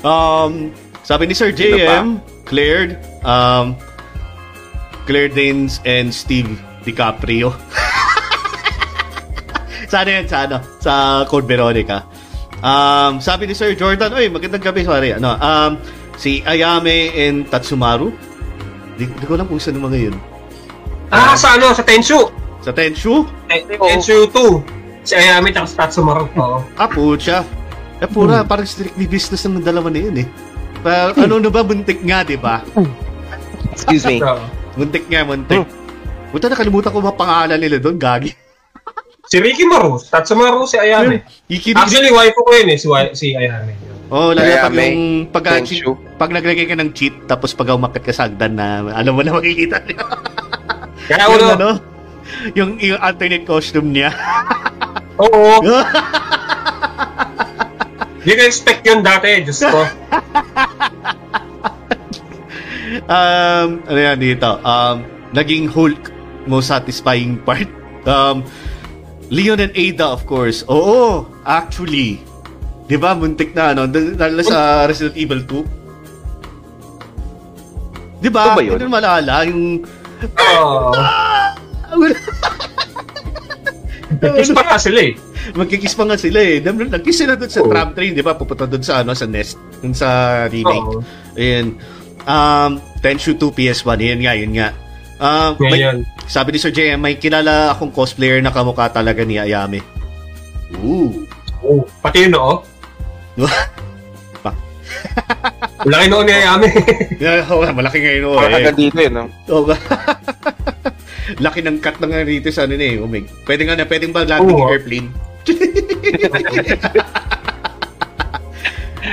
um, sabi ni Sir JM, cleared, um, Claire Danes and Steve DiCaprio. sa ano yan? Sa ano? Sa Code Veronica. Um, sabi ni Sir Jordan, oy, magandang gabi, sorry. Ano, um, si Ayame and Tatsumaru. Di, di ko alam kung saan mga yun. Ah, sa ano? Sa Tenshu! Sa Tenshu? Ten- Tenshu 2. Si Ayami at Tatsumaru. Oo. Ah, pucha. Eh, pura, parang strictly business ng dalawa na yun eh. Pa, ano na ba, buntik nga, di ba? Excuse me. Oo. Muntik nga, muntik. Buta nakalimutan ko ba pangalan nila doon, gagi. Si Ricky Maru. Tatsumaru si Ayami. Ikinig. Actually, waifu ko yun eh, si, si Ayami. Oh, lalo Kaya pag yung pag, pag naglagay ka ng cheat tapos pag umakit ka sa hagdan na alam mo na makikita niya. Kaya yung ano, yung, yung alternate costume niya. oo. Hindi ko expect yun dati, Diyos ko. um, ano yan dito? Um, naging Hulk most satisfying part. Um, Leon and Ada, of course. Oo, actually. Di ba, muntik na, ano? Lalo sa Resident Evil 2. Di ba? Ano ba yun? Hindi mo malala, yung... Oo. Kiss pa nga sila eh. Magkikiss pa nga sila eh. Nagkiss sila doon sa Oo. tram train, di ba? Pupunta doon sa, ano, sa Nest. Doon sa remake. Oo. Ayan. Um, Tenshu 2 PS1. Yan nga, yun nga. Um, may- Ngayon. sabi ni Sir JM, may kilala akong cosplayer na kamukha talaga ni Ayame. Ooh. Oh, pati yun, oo. Pa. Laki noon ni Ayame. Yeah, oh, malaki ngayon oh, Parang eh. hanggang dito yun, no? Oo nga. Laki ng cut na nga rito sa ano na eh. Umig. Pwede nga na, pwedeng ba landing Oo. airplane?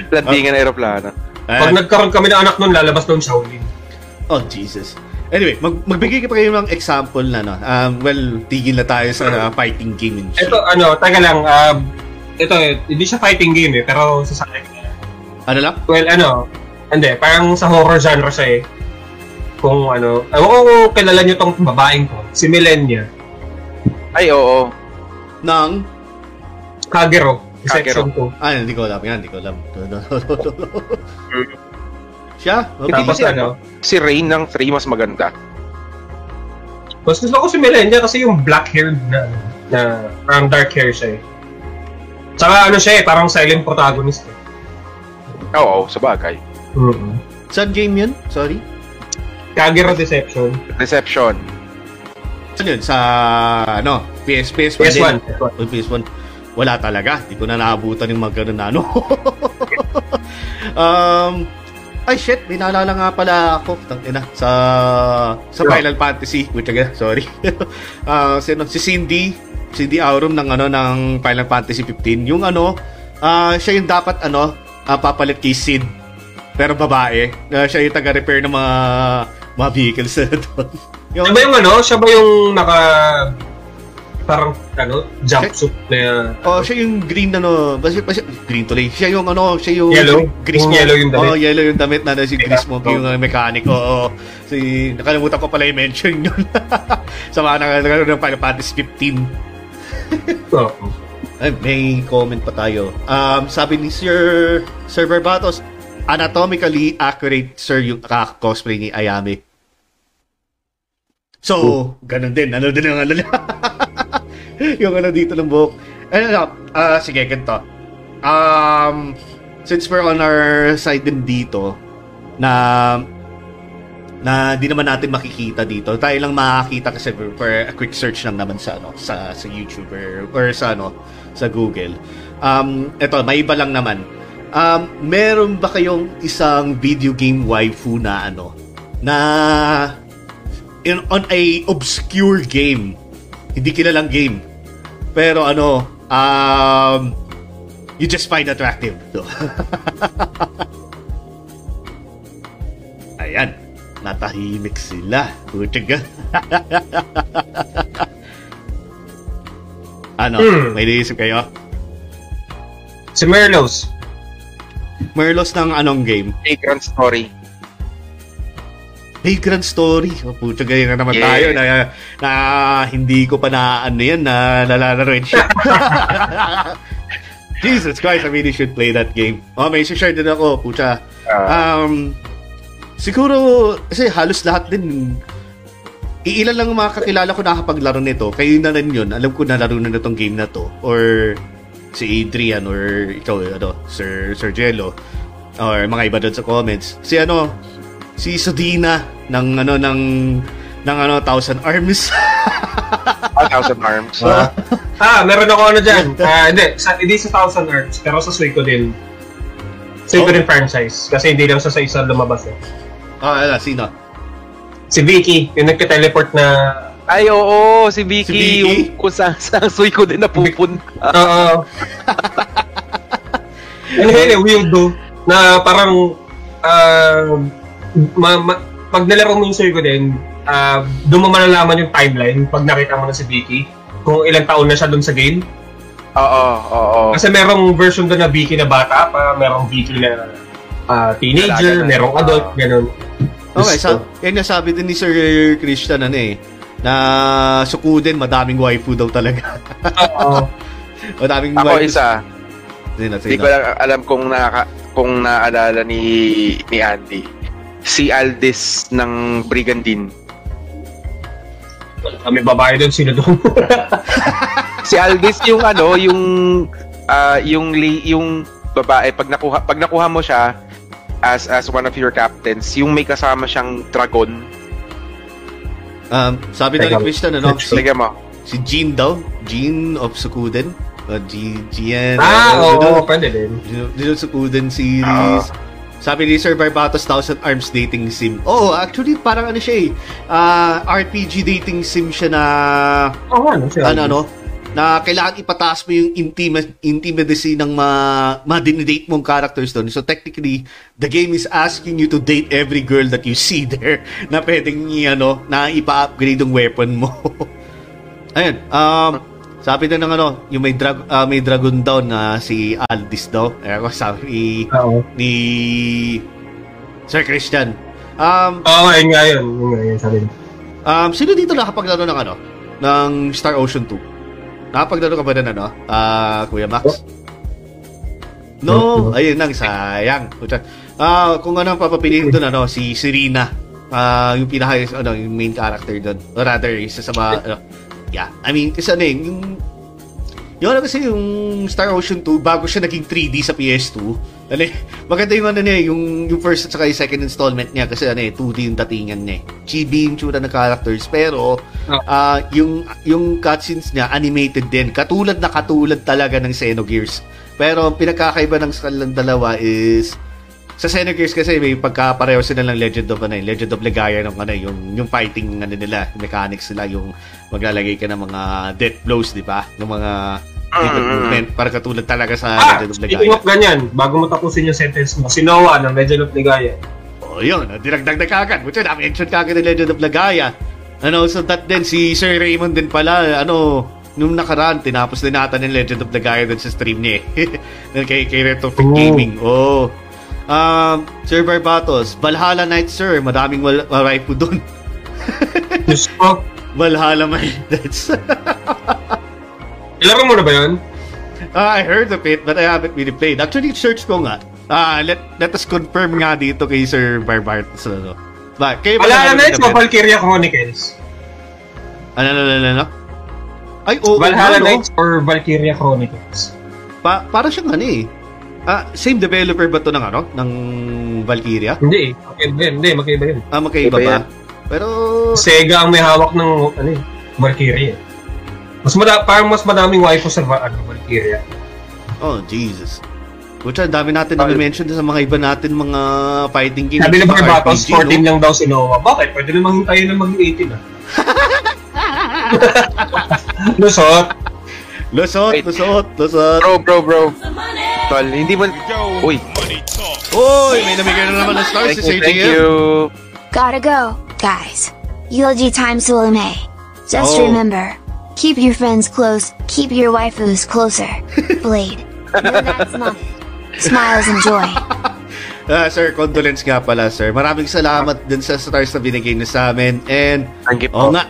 Landingan ng aeroplano. Pag Ah, nagkaroon kami ng anak noon, lalabas noon Shaolin. oh, Jesus. Anyway, mag magbigay ka pa kayo ng example na, no? Um, well, tigil na tayo sa uh, fighting game and shit. Ito, ano, taga lang, um, ito, hindi siya fighting game eh, pero sa sa Ano lang? Well, ano, hindi, parang sa horror genre siya eh. Kung ano, ewan ko kung kilala nyo tong babaeng to, si Millennia, Ay, oo. Nang? Kagero, Kagero. section 2. Ah, hindi ko alam. Yan, hindi ko alam. Siya? Hindi Okay. Tapos kasi ano, Si Rain ng 3 mas maganda. mas gusto ko si Millennia kasi yung black-haired na, na parang dark hair siya eh. Tsaka ano siya eh, parang silent protagonist eh. Oo, sa bagay. Mm-hmm. Saan game yun? Sorry? Kagero Deception. Reception. Saan yun? Sa, ano? PS, PS1 din? PS1. PS1. O PS1, wala talaga. Di ko na naabutan yung mga ganun na ano. um, ay shit, may naalala nga pala ako tang ina sa sa Yeah. Final Fantasy, which again, sorry. Ah, sino si Cindy, Cindy Aurum ng ano ng Final Fantasy 15. Yung ano, ah siya yung dapat ano, ah, papalit kay Sid. Pero babae. Ah, siya yung taga-repair ng mga mga vehicles na doon. Yung, Siya ba yung ano? Siya ba yung naka... Parang, ano, jumpsuit na... Oh, siya yung green na no, basta, basta green tuloy. Siya yung ano, siya yung Yellow? Gris Yung yellow yung damit? Oh, yellow yung damit na, na si Gris mo, Oh. yung uh, mechanic. Oo. Si nakalimutan ko pala i-mention yun. Sa mga nag ng Final Fantasy 15. Oh. Ay, may comment pa tayo. Um, sabi ni Sir Sir Barbatos, anatomically accurate sir yung cosplay ni Ayame. So, ganun din. Ano din ang ano. yung ano dito ng buhok. Ano na, ah, sige, ganito. Um, since we're on our side din dito, na na di naman natin makikita dito. Tayo lang makakita kasi for a quick search lang naman sa ano sa sa YouTube or, or sa ano sa Google. Um eto, may iba lang naman. Um meron ba kayong isang video game waifu na ano na in, on a obscure game. Hindi kilalang game. Pero ano, um you just find attractive. So. Ayan. Natahimik sila. Putya ano? Hmm. May naisip kayo? Si Merlos. Merlos ng anong game? Vagrant Story. Vagrant Story. O, putya ganyan na naman Yeah. tayo na, na hindi ko pa na ano yan na nalalaro yun siya. Jesus Christ, I really should play that game. Oh, may share din ako, putya. Ah, Um, siguro, kasi halos lahat din, iilan lang ang mga kakilala ko nakapaglaro nito. Kayo na rin yun. Alam ko nalaro na itong game na to. Or si Adrian or ikaw, ano, Sir, Sir Jello. Or mga iba doon sa comments. Si ano, si Sodina ng ano, ng ng ano, Thousand Arms. A Thousand Arms. Ah, ah, meron ako ano dyan. Ah, hindi, sa, hindi sa Thousand Arts, pero sa Suico din. Suico Oh. din franchise. Kasi hindi lang sa sa isa lumabas eh. Ah, ano, sino? Si Vicky, yung nagka-teleport na... Ay, oo, si Vicky. Si Vicky? Yung kung saan saan suy ko din napupunta. Oo. ano yun weirdo. Na parang... ah, ma, ma, pag nalaro mo yung Suico din, ah, doon mo malalaman yung timeline pag nakita mo na si Vicky. Kung ilang taon na siya doon sa game. Oo, oo. Kasi merong version doon na Vicky na bata pa, merong Vicky na ah, teenager, na. merong adult, Ah. ganun. Okay, sa, yan nga sabi din ni Sir Christian ano eh, na sukudin, madaming waifu daw talaga. Oo. madaming Ako waifu. isa, hindi ko lang alam kung nakaka, kung naalala ni ni Andy. Si Aldis ng Brigandine. Kami babae doon, sino doon? si Aldis yung ano, yung ah, yung li, yung babae pag nakuha pag nakuha mo siya as as one of your captains, yung may kasama siyang dragon. Um, sabi na ni Christian, ano, si, Sige mo. si Jean daw, Jean of Sukuden. Uh, G, Gian, Ah, ano, oo, ano, pwede din. Dino- Dino Sukuden series. Sabi ni Sir Barbatos, Thousand Arms dating sim. Oo, actually, parang ano siya eh. ah, RPG dating sim siya na, Oo, ano siya. ano, ano, na kailangan ipataas mo yung intima- intimacy ng ma, ma-date mong characters doon. So technically, the game is asking you to date every girl that you see there na pwedeng ano, na ipa-upgrade yung weapon mo. Ayun, um, sabi na ng ano, yung may, drag, ah, may dragon daw na si Aldis daw. Ayun ko, sabi ni, ni Sir Christian. Um, Oo, ayun nga yun. Yun nga yun, sabi. Um, sino dito nakapaglaro ng ano? Ng Star Ocean 2? Nakapaglaro ka ba na ano? Ah, Kuya Max? No, ayun lang, sayang. Ah, kung ano ang papapiliin doon ano, si Serena. Ah, yung pinaka ano, yung main character doon. Or rather, isa sa mga ano, yeah. I mean, kasi ano eh, yung yung ano kasi yung Star Ocean 2 bago siya naging 3D sa PS2. Ano eh, maganda yung ano niya, eh, yung yung first at saka yung second installment niya kasi ano eh 2D yung datingan niya. eh. Chibi yung tsura ng characters pero ah yung yung cutscenes niya animated din. Katulad na katulad talaga ng Xenogears. Pero ang pinagkakaiba ng kanilang dalawa is sa Xenogears kasi may pagkapareho sila ng Legend of ano, eh, Legend of Legaia ng ano, yung yung fighting ano nila, mechanics nila, yung maglalagay ka ng mga death blows, di ba? Ng mga Mm. movement para katulad talaga sa Ah, Legend of speaking Legaia. of ganyan, bago mo tapusin yung sentence mo, si Noah ng Legend of Legaia. Oh, yun, dinagdag na kagad. Buti na mention kagad ng Legend of Legaia. Ano, so that din si Sir Raymond din pala, ano, nung nakaraan, tinapos din nata ng Legend of Legaia dun sa stream niya eh. Kay, kay Retro Freak Oh. Gaming. Oh. Um, Sir Barbatos, Valhalla Knights, sir. Madaming wal- waifu dun. Diyos ko, Valhalla Knights. ilaro mo na ba yun? Ah, I heard of it, but I haven't really played. Actually, search ko nga. Ah, let let us confirm nga dito kay Sir Barbatos. Ano. Ba, kayo ba Valhalla nanonood Knights na o ba? Valkyria Chronicles? Ano, ano, ano, ano? Ay, oo. Valhalla ano? Knights or Valkyria Chronicles? Pa para siyang ano eh. Ah, same developer ba to ng ano? Ng Valkyria? Hindi eh. Magkaiba yun. Hindi, magkaiba yun. Ah, magkaiba Iba ba? yan. Pero, Sega ang may hawak ng ano eh, Valkyria. Mas mada parang mas madaming waifu sa ano, Valkyria. oh, Jesus. Ang dami natin na mention sa mga iba natin mga fighting games. Sabi ng mga RPG, 14 lang daw si Noah. Bakit? Pwede namang hintayin na maging 18 ah. Lusot. Lusot, Wait. lusot, lusot. Bro, bro, bro. Tol, hindi mo... Uy. Uy, may namigay na naman ng stars si thank you. Gotta go, guys. Eulogy time Sulume. Just Oh. remember, keep your friends close, keep your waifus closer. Blade. No, that's nothing. Smiles and joy. Ah, sir, condolence nga pala, sir. Maraming salamat din sa stars na binigay niyo sa amin. And, Thank you oo po. nga.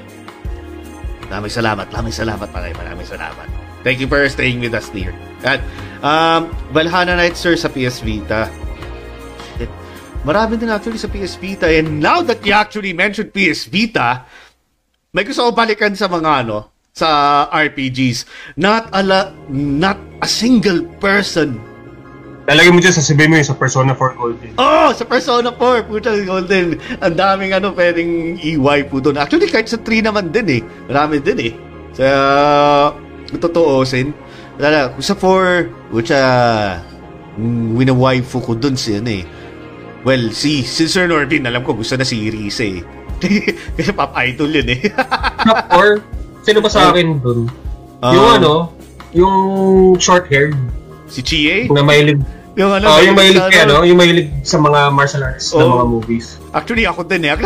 Maraming salamat, maraming salamat pala. Maraming salamat. Thank you for staying with us, dear. At, um, Valhalla Knights, sir, sa PS Vita. Marami din actually sa PS Vita. And now that you actually mentioned PS Vita, may gusto ko balikan sa mga ano, sa RPGs. Not a, la- not a single person Lalagay mo dyan, sasabihin mo yung sa Persona 4 Golden. Oh, sa Persona 4, puta Golden. Ang daming ano pwedeng iway po doon. Actually, kahit sa 3 naman din eh. Marami din eh. Sa, kung totoosin. Lala, kung sa 4, puta, mm, winawaifu ko doon si ano eh. Well, si, si Sir Norbin, alam ko gusto na si Risa eh. Kasi pop idol yun eh. Top 4, sino ba sa akin dun? yung Um, ano, yung short hair si Chie? na mahilig, Yung ano, oh, yung mahilig mahilig sa kay ano. ano, yung mahilig sa mga martial arts na Oh. mga movies. Actually, ako din eh.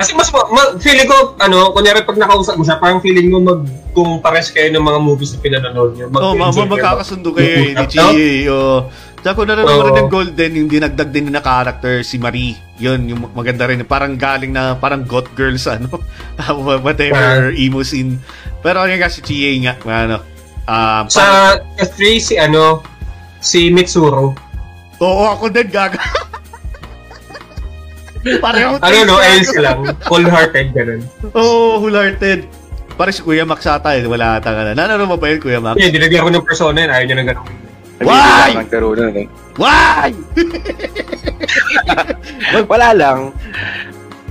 Kasi mas, ma, ma- feeling ko, ano, kunyari pag nakausap mo siya, parang feeling mo mag, kung pares kayo ng mga movies na pinanonood niyo, Oh, mama, magkakasundo kayo eh, ni Mag- Chie. Oh. Tsaka Oo. rin ng Golden, yung dinagdag din na character, si Marie. Yun, yung maganda rin. Parang galing na, parang goth girls, ano, whatever, emo scene. Pero yung nga si Chie nga, ano, um, Sa S3, si ano, si Mitsuro. Oo, ako din, gaga. Pareho Ano no, else lang. Full-hearted, ganun. Oo, oh, wholehearted. Parang si Kuya Max ata eh. Wala ata ka na. Nanalo mo ba yun, Kuya Max? Yeah, dinagyan ko ng persona yun. Ayaw niya ng ganun. Why? Nag laro nun eh. Why? Wala lang.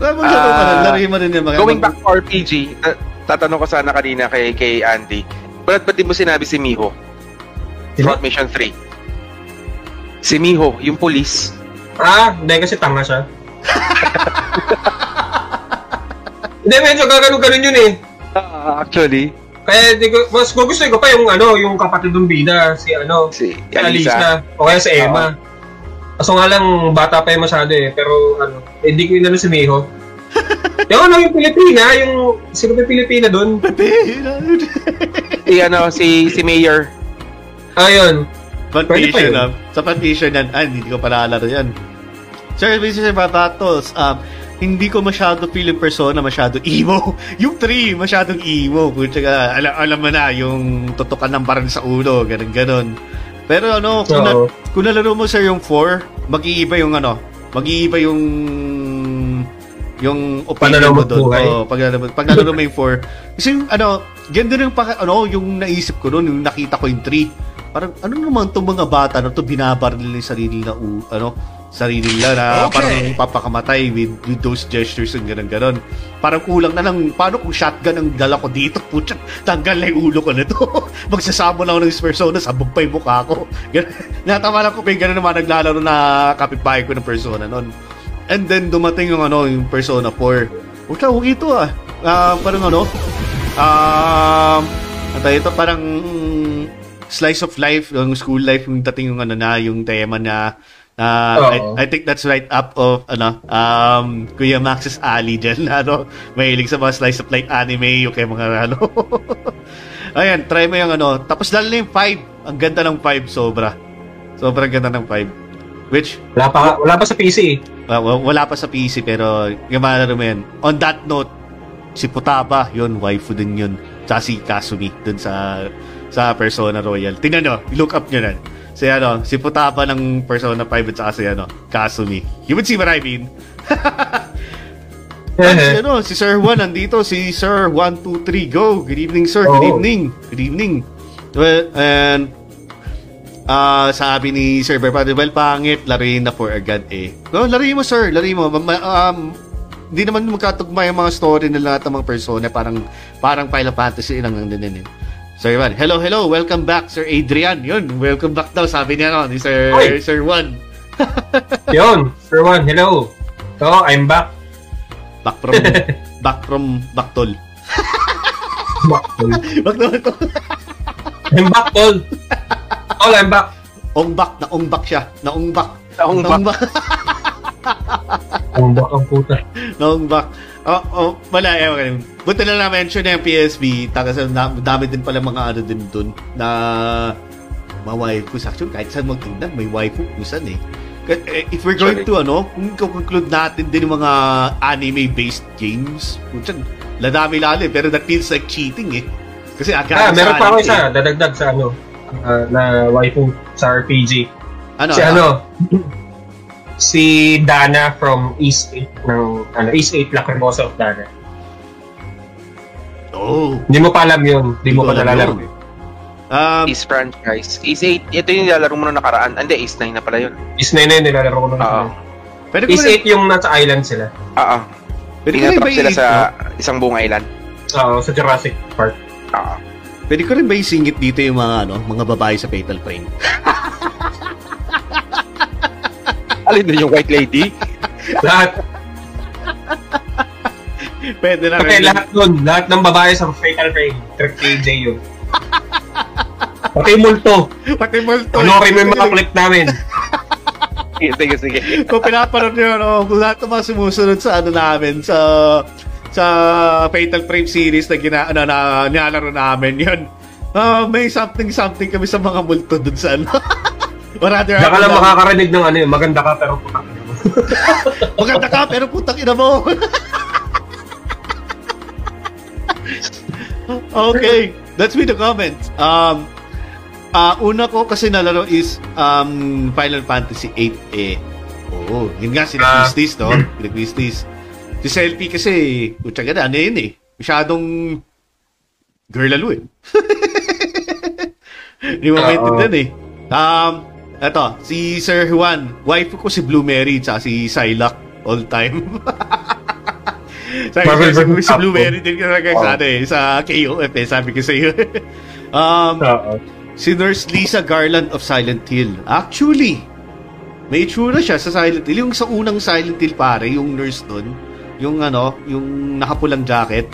Wala mo laro ka na. Ah, Laro mo rin yung mga... Going back to RPG, ta- tatanong ko sana kanina kay kay Andy. Ba't ba't di mo sinabi si Miho? Front Mission 3. Si Miho, yung police. Ah, hindi kasi tanga siya. Hindi, medyo gaganon-ganon yun eh. Ah, actually, Kaya di ko, mas gugustuhin ko pa yung ano, yung kapatid ng bida, si ano, si si Alisa. Alisa. O kaya si Emma. Kaso nga lang, bata pa yung masyado eh. Pero ano, eh, hindi ko inano si Miho. yung ano, yung Pilipina, yung, sino ba Pilipina doon? Si ano, si si Mayor. Ayun. Fan Pwede pa Vision, yun. ah. Sa Fan Vision yan, ah, hindi ko pa naalala yan. Sir, Mr. Batatos, um, hindi ko masyado feel yung persona, masyado emo. Yung 3, masyadong emo. Kutsa ka, alam, alam mo na, yung tutukan ng parang sa ulo, ganun ganon Pero ano, kung, na, kung nalaro mo sir yung 4, mag-iiba yung ano, mag-iiba yung yung opinion mo doon. Oh, pag, pag nalaro mo yung 4. Kasi yung, ano, ganda rin pa, ano, yung naisip ko noon, yung nakita ko yung 3. Parang, ano naman itong mga bata na to binabaril nila yung sarili na, u- ano, sarili nila na parang papakamatay with, with those gestures and ganun ganon Parang kulang na lang, paano kung shotgun ang dala ko dito? Putya, tanggal na yung ulo ko na to. Magsasamo lang ako ng persona, sabog pa yung mukha ko. Natama lang ko pa yung ganun naman naglalaro na kapitbahay ko ng persona noon. And then dumating yung ano, yung Persona 4. Puta, okay ito ah. Ah, parang ano, um, tayo ito, parang slice of life, yung school life, yung dating yung ano na, yung tema na, Oo. I, I think that's right up of, ano, um, Kuya Max's alley dyan, na, ano, mahilig sa mga slice of life anime, yung kay mga, ano, ayan, try mo yung ano, tapos lalo na yung 5, ang ganda ng 5, sobra. Sobrang ganda ng 5. Which, Wala pa, wala pa sa PC eh. Uh, wa- wala pa sa PC pero yung malaro mo yan. On that note, si Putaba, yun, waifu din yun. Tsaka si Kasumi dun sa sa Persona Royal. Tingnan nyo, look up nyo na. Si ano, si Putaba ng Persona 5 at saka si ano, Kasumi. You would see what I mean. At si, ano, si Sir Juan nandito, si Sir 123 go. Good evening, sir. Good Oo. evening. Good evening. Well, and Ah, sabi ni Sir Berpado, well, pangit, laruin na for agad eh. No, laruin mo, sir. Laruin mo. Um, hindi naman magkatugma yung mga story ng lahat ng mga persona. Parang, parang Final Fantasy lang lang din eh. Sir Juan, hello, hello. Welcome back, Sir Adrian. Yun, welcome back daw, sabi niya no, ni Sir, Oy! Sir Juan. Yun, Sir Juan, hello. So, I'm back. Back from, back from Baktol. Baktol. Baktol to. I'm back, tol. Tol, I'm back. Ongbak, na ongbak siya. Na ongbak. Naongbak. Naongbak. Ang back ang puta. Knockback. Oh, oh, wala, eh, Buti na na-mention na yung PSB, takas na, dami din pala mga ano din dun, na mga waifus. Actually, kahit saan magtingnan, may waifu kung saan eh. Eh, If we're going to, ano, kung conclude natin din yung mga anime-based games, kung ladami lalo eh, pero that feels like cheating eh. Kasi agad Ah, meron pa ako isa, eh. dadagdag sa ano, ah, na waifu sa RPG. Ano, si ano, si Dana from East 8 ng ano, East 8 Lacrimosa of Dana. Oh. Hindi mo pa alam yun. Hindi mo pa alam nalalaro. yun. Um, Ace franchise. Ace 8, ito yung nilalaro mo nung nakaraan. Hindi, Ace 9 na pala yun. East 9 na yun, nilalaro ko nung Oo. pwede ko East rin, 8 yung nasa island sila. Oo. pwede ko rin ba sila sa no? isang buong island. Oo, sa Jurassic Park. Oo. Pwede ko rin ba isingit dito yung mga ano, mga babae sa Fatal Frame? Alin na yung white lady? lahat, Pwede na okay, rin. lahat nun, lahat ng babae sa Fatal Frame, Trick KJ yun. Pati multo. Pati multo. Panorin mo yung mga clip namin. sige, sige. Kung pinapanood nyo, kung lahat ng mga sumusunod sa ano namin, sa sa Fatal Frame series na gina, ano, na nilalaro namin, yun. Ah, may something something kami sa mga multo dun sa ano. Or rather, Diyan ka lang makakarinig ng ano yun, maganda ka pero putang ina mo. maganda ka, pero putang ina mo. okay, let's read the comments. Um, ah una ko kasi nalaro is um, Final Fantasy 8 eh. Oo, yun nga sila Ah. Christies, no? Sila Christies. Si Selfie kasi, utsa ka na, ano yun eh. Masyadong girl lalo eh. Hindi mo Oo. maintindihan eh. Um, eto, si Sir Juan, wife ko si Blue Mary tsaka si Psylocke all time. Sabi ko, si, si Blue. Mary din talaga sa, ano eh, sa KOF eh, sabi ko sa iyo. um, Oo. si Nurse Lisa Garland of Silent Hill. Actually, may itsura siya sa Silent Hill. Yung sa unang Silent Hill pare, yung nurse doon, yung ano, yung nakapulang jacket.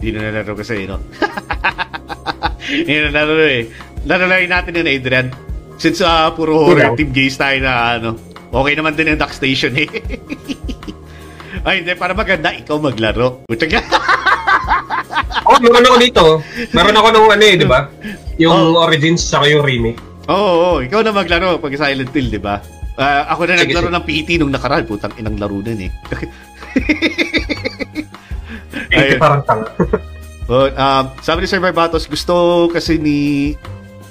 Hindi na nalaro kasi, no? Hindi na nalaro eh. Lalalayin natin yun, Adrian. Since ah, puro horror Ikaw? team gays tayo na ano, okay naman din yung Duck Station eh. Ay, hindi, para maganda, ikaw maglaro. Putya ka. Oh, meron ako dito. Meron ako nung ano eh, di ba? Yung Oh. Origins saka yung remake. Oo, oo, ikaw na maglaro pag Silent Hill, di ba? Ah, ako na Sige, naglaro sige. ng PT nung nakaraan. Putang inang laro nun eh. Hindi Ayun. parang tanga. But, um, sabi ni Sir Barbatos, gusto kasi ni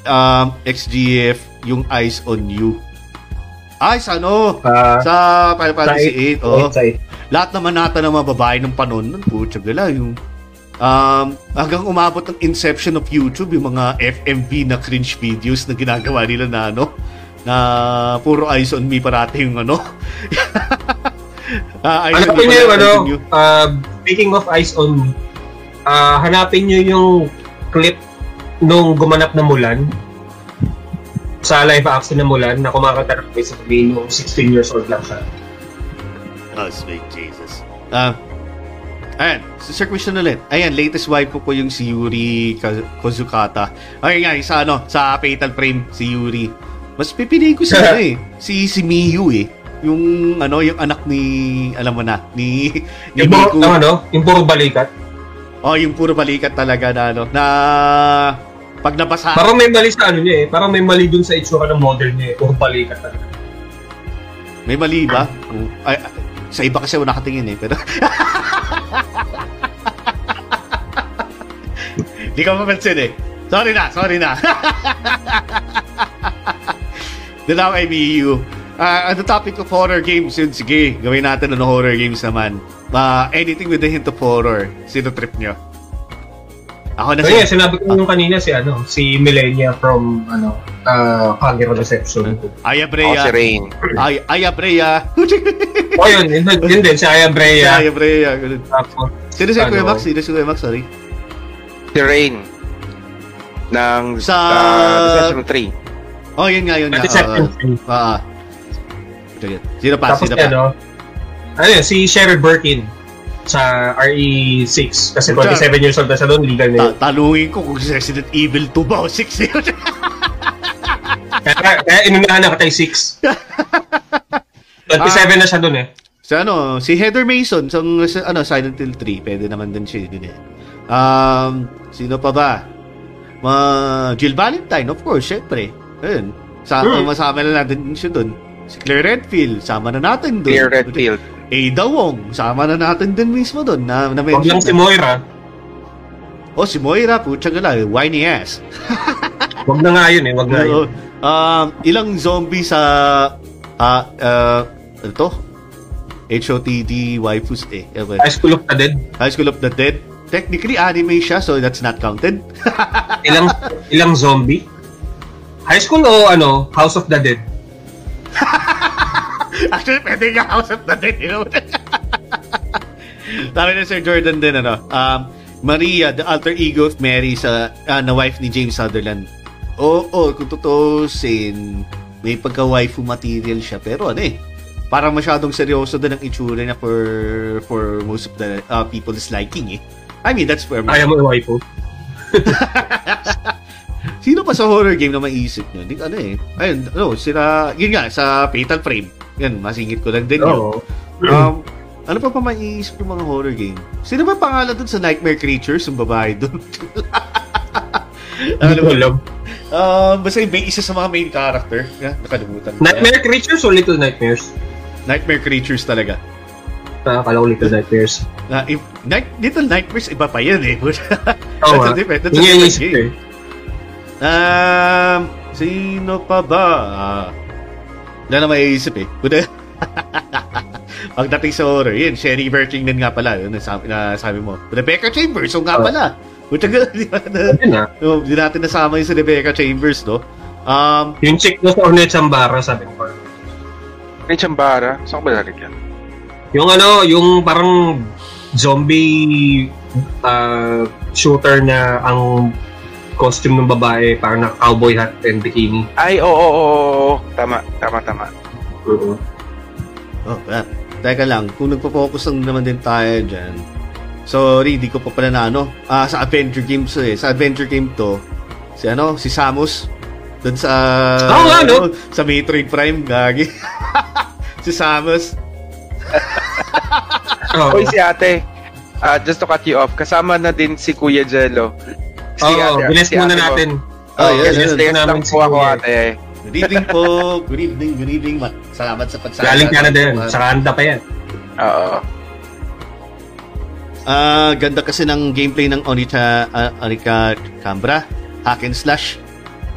um, XGF yung Eyes on You. Ay, sa ano? Ah, sa Final Fantasy 8. Oh. eight. Lahat naman nata ng mga babae ng panon nun. Putya gala, yung um, hanggang umabot ng inception of YouTube, yung mga FMV na cringe videos na ginagawa nila na ano, na puro eyes on me parati yung ano. Ah, eyes Hanapin yung pala, ano, uh, speaking of Eyes on Me, ah, hanapin nyo yung clip nung gumanap na Mulan sa live action na Mulan na kumakanta ng sa sabihin nung 16 years old lang siya. Oh, sweet Jesus. Ah, ayan, si Sir Question ulit. Ayan, latest wife ko po yung si Yuri Ka- Kozukata. Ay nga, sa ano, sa Fatal Frame, si Yuri. Mas pipiliin ko si ano eh, si, si Miyu eh. Yung ano, yung anak ni, alam mo na, ni, ni Yung puro, Miku. ang ano, yung puro balikat. Oh, yung puro balikat talaga na ano, na pag nabasa, Parang may mali sa ano niya eh. Parang may mali dun sa itsura ng model niya eh. Puro balikat talaga. may mali ba? Ay, sa iba kasi ako nakatingin eh, pero Hindi ka mapansin eh. Sorry na, sorry na. Doon ako kay Miyu. On the topic of horror games, yun, sige, gawin natin ng horror games naman. Ah, anything with a hint of horror. Sino trip nyo? Ako na So si... yeah, sinabi ko yung kanina si ano, si Millennia from ano, uh, Kagero Reception. Aya Oh, si Brea. Rain. Ay, Aya Brea. oh yun, yun, yun din, si Aya Brea. Aya Brea. ganun. Tapos, Sino si Ano? Kuya Max? Sino si Kuya Max? Sorry. Si Rain. Ng Sa- uh, Season 3. Oh, yun nga, yun nga. Second film. Ah. ah. Sino pa? Tapos Sino pa? ano, ano yun, si Sherry Birkin sa RE6 kasi Puta. 27 years old na siya doon, legal na yun. Ta- talungin ko kung si Resident Evil 2 ba o 6 yun. Kaya, kaya inunahan na ka kay 6. 27 na siya doon eh. sa ano, si Heather Mason sa, sa ano, Silent Hill 3, pwede naman din siya din eh. Um, sino pa ba? Ma Jill Valentine, of course, syempre. Ayun. Sa, Hmm. Masama na natin siya doon. Si Claire Redfield, sama na natin doon. Clear Redfield. Ada Wong, sama na natin din mismo doon. Na, na Huwag lang si Moira. Oh, si Moira, putya gala, whiny ass. Huwag na nga yun eh, huwag na Oo. yun. Um, ilang zombie sa uh, ano to? HOTD waifus eh. High School of the Dead. High School of the Dead. Technically anime siya so that's not counted. Ilang ilang zombie? High School o ano, House of the Dead? Actually, pwede nga House of the Dead, you know? Sabi na Sir Jordan din, ano, um, Maria, the alter ego of Mary sa ah, na wife ni James Sutherland. Oo, oh, kung tutusin, may pagka-waifu material siya. Pero ano eh, parang masyadong seryoso din ang itsura niya for for most of the uh, people's liking eh. I mean, that's for me. Ayaw mo i-waifu. Sino pa sa horror game na maisip nyo? Di, ano eh. Ayun, ano, sila, yun nga, sa Fatal Frame. Yan, masingit ko lang din yun. Um, ano pa pa maiisip yung mga horror game? Sino ba pangalan dun sa Nightmare Creatures, yung babae dun? Hindi ko alam. Um, basta yung may isa sa mga main character. Yeah, nakalimutan. Nightmare Creatures or Little Nightmares? Nightmare Creatures talaga. Nakakala ko Little Nightmares. Na, if, night, Little Nightmares, iba pa yan eh. Oo That's a different- that's a different game. Um, sino pa ba? Ah, wala na maiisip eh. Kuda, Pagdating sa horror, yun, Sherry Birchington nga pala, yun, nasabi, na sabi mo. Rebecca Chambers, so nga Oh. pala. Buta ka, di natin, Yun na. di natin nasama yung si Rebecca Chambers, no? Um, Yung chick na sa Ornette Chambara, sabi ko. Rin Chambara. Saan ko ba narinig yan? Yung ano, yung parang zombie uh, shooter na ang costume ng babae, parang na cowboy hat and bikini. Ay, oo, oo, oo. Tama, tama, tama. Oo. oh, ah, teka lang, kung nagpo-focus lang naman din tayo dyan, sorry, di ko pa pala na ano, ah, sa adventure games to eh, sa adventure game to, si ano, si Samus, dun sa, Oo nga, no? ano, sa Metroid Prime, gagi. si Samus, Oo. Hoy, si ate. ah, just to cut you off, kasama na din si Kuya Jello. Si Oo, ate- bilis si muna ate natin. Oh, Oo, yes, yes. Test namin po ako, ate. good evening po, good evening, good evening, Ma- salamat sa pagsama. Galing Canada yan. Sa Canada pa yan. Oo. Ah, ganda kasi ng gameplay ng Onika, uh, Onika Cambra, hack and slash.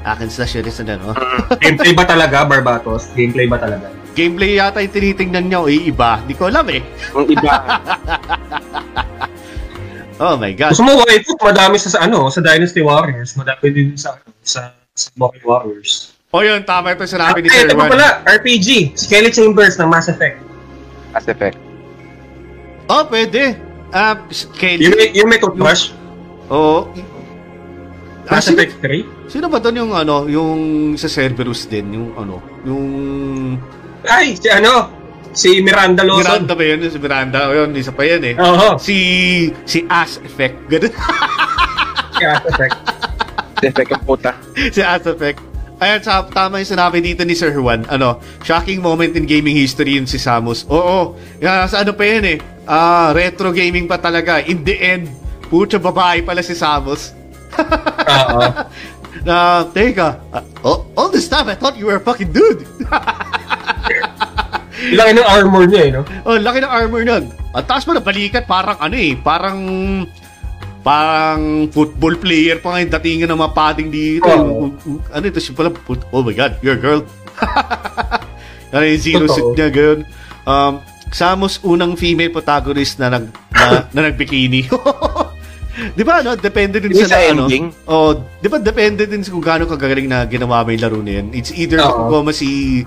Hack and slash yun is ano. Gameplay ba talaga, Barbatos? Gameplay ba talaga? Gameplay yata yung tinitingnan niya o iba. Di ko alam eh. Yung iba. Oh my God. Gusto mo waifu? Madami sa, sa ano, sa Dynasty Warriors. Madami din sa, sa, sa Monkey Warriors. O yun, tama ito sinabi ni Ay, Sir ito pa Juan. pala, RPG. Skelly Chambers ng Mass Effect. Mass Effect. Oh, pwede. Ah, Kelly. Yung yung may toothbrush. Oo. Ah, Mass sino, Effect 3. sino ba doon yung ano, yung sa Cerberus din, yung ano, yung Ay, si ano? Si Miranda Lawson. Miranda ba yun? Si Miranda, o yun, isa pa yan eh. Oo. Si, si Ass Effect. Ganun. Si Mass Effect. Mass Effect ang puta. si Ass Effect. Ayan, sa, tama yung sinabi dito ni Sir Juan. Ano, shocking moment in gaming history yun si Samus. Oo, yan, sa ano pa yan eh. Ah, retro gaming pa talaga. In the end, pucha babae pala si Samus. Oo. Na, teka, ah, oh, all this time I thought you were a fucking dude. Laki ng armor niya eh, no? oh, laki ng armor nun. At taas mo na balikat, parang ano eh, parang parang football player pa ngayon datingan ng mga padding dito. Oo. Ano ito, siya pala, oh my god, you're a girl. ano yung zero Totoo. suit niya, ganun. Um, Samus unang female protagonist na nag na, na nagbikini. 'Di ba no? Depende din sa, sa ano. Oh, 'di ba depende din sa kung gaano kagagaling na ginawa mo yung laro na yan. It's either Oo. kung si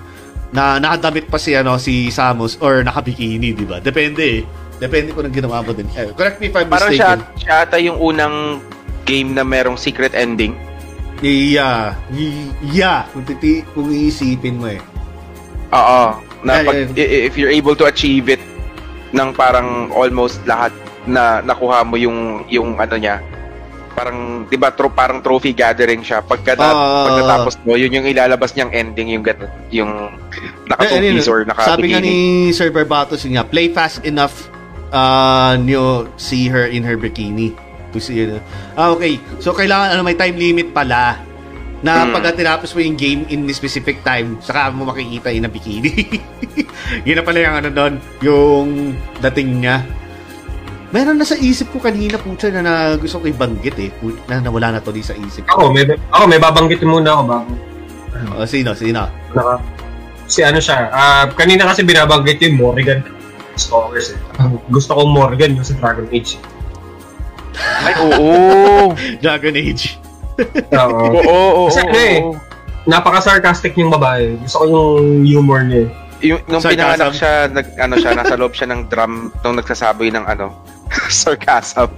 na nakadamit pa si ano si Samus or nakabikini, 'di ba? Depende eh. Depende kung anong ginawa mo din. Eh, correct me if I'm Parang siya, mistaken. siya ata yung unang game na merong secret ending. Yeah. Yeah. Kung, titi, kung iisipin mo eh. Oo. Na pag, i- if you're able to achieve it ng parang almost lahat na nakuha mo yung yung ano niya parang 'di ba tro, parang trophy gathering siya pagka na, Ah. pag natapos mo yun yung ilalabas niyang ending yung ganun yung naka Eh, or naka Sabi nga ni Sir Barbatos nga, play fast enough uh, nyo see her in her bikini. To see her. Ah, okay. So, kailangan, ano, may time limit pala na Mm. pagka tinapos mo yung game in a specific time, saka mo makikita a bikini. Yun na pala yung ano doon, yung dating niya. Meron na sa isip ko kanina po na, na gusto ko ibanggit eh. Put- Na nawala na to di sa isip ko. Ako, may, ako, may babanggitin muna ako bago. Oh, sino? Sino? Naka, si ano siya, ah kanina kasi binabanggit yung Morrigan Stalkers eh. Ang Gusto kong Morgan yung sa Dragon Age. ay oo Dragon Age. Oo. oo oo Kasi ano eh, oo. Napaka-sarcastic yung babae. Gusto ko yung humor niya eh. Yung nung Sarcasm. pinanganak siya nag ano siya nasa loob siya ng drum nung nagsasabi ng ano sarcasm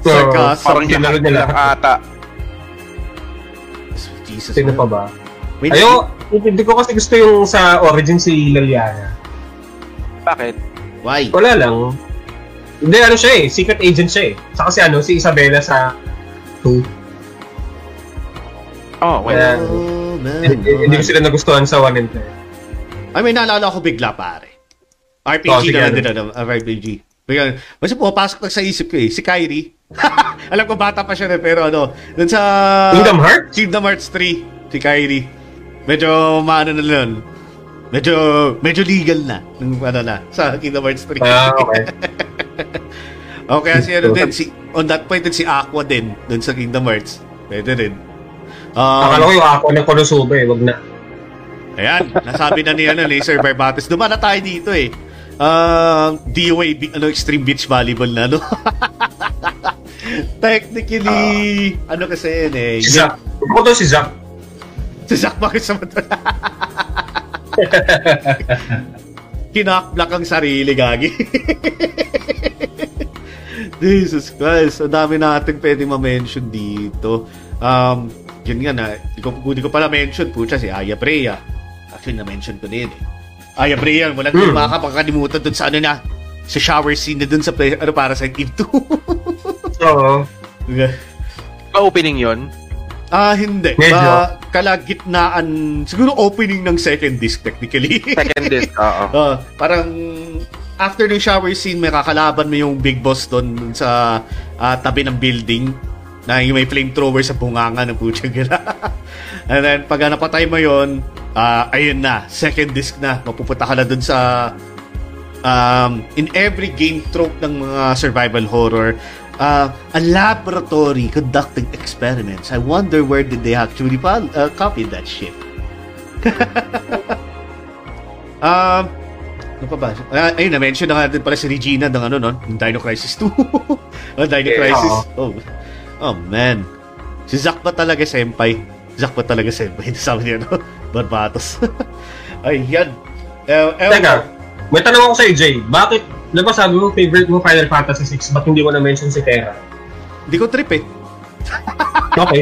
So, Sarcasm. Parang ginalo niya lahat. ata Jesus. Sino pa ba? Wait, Ayo, hindi ko kasi gusto yung sa origin si Liliana. bakit Why? Wala lang. Hindi, ano siya eh. Secret agent siya eh. Saka si ano, si Isabella sa 2. oh well Kaya, Oh, hindi, hindi ko sila nagustuhan sa 1 and 2. I mean, naalala ko bigla, pare. RPG Oh, sige, naman ano? din, ano, uh, RPG. Bigla, basta pumapasok na sa isip ko eh, si Kyrie. Alam ko bata pa siya na, pero ano, dun sa... Kingdom Hearts? Kingdom Hearts 3, si Kyrie. Medyo, maano na nun. Medyo, medyo legal na. Nung ano na, sa Kingdom Hearts 3. Ah, okay. okay, si ano din, si, on that point din si Aqua din, dun sa Kingdom Hearts. Pwede rin. Um, Akala ko yung ako ng Konosuba eh. Wag na. Ayan, nasabi na ni ano, Laser Barbatos. Dumaan na tayo dito eh. Um, DOA, bi- ano, Extreme Beach Volleyball na, no? Technically, ano kasi yun eh. Si Zack. Ako to si Zack. Si Zack bakit sa mata? Kinakblak ang sarili, gagi. Jesus Christ, ang dami natin pwede ma-mention dito. Um, yun nga na, di ko, di ko pala mention, pucha, si Aya Brea. Actually, na-mention ko din eh. Aya Brea, walang Hmm. hmm. makakapagkalimutan dun sa ano na, sa shower scene na dun sa play, ano para sa Eve 2. Oo. Pa-opening yon Ah, hindi. Medyo. Ba, kalagitnaan, siguro opening ng second disc technically. Second disc, oo. Ah, parang after ng shower scene, may kakalaban mo yung big boss doon dun sa ah, tabi ng building na yung may flamethrower sa bunganga ng putyang gila. And then, pag napatay mo yon ah, ayun na, second disc na. Mapupunta ka na dun sa um, in every game trope ng mga survival horror, uh, a laboratory conducting experiments. I wonder where did they actually pal- uh, copy that shit. um, ano pa ba? Uh, ayun, na-mention na nga din pala si Regina ng ano, no? Dino Crisis 2. oh, Dino Yeah. Crisis. Oh. oh, man. Si Zack ba talaga senpai? Zack ba talaga senpai? Sabi niya, no? Barbatos. Ayan. Eh, eh, Teka, may tanong ako sa'yo, Jay. Bakit, di ba sabi mo, favorite mo Final Fantasy 6, ba't hindi mo na-mention si Terra? Hindi ko trip eh. Okay.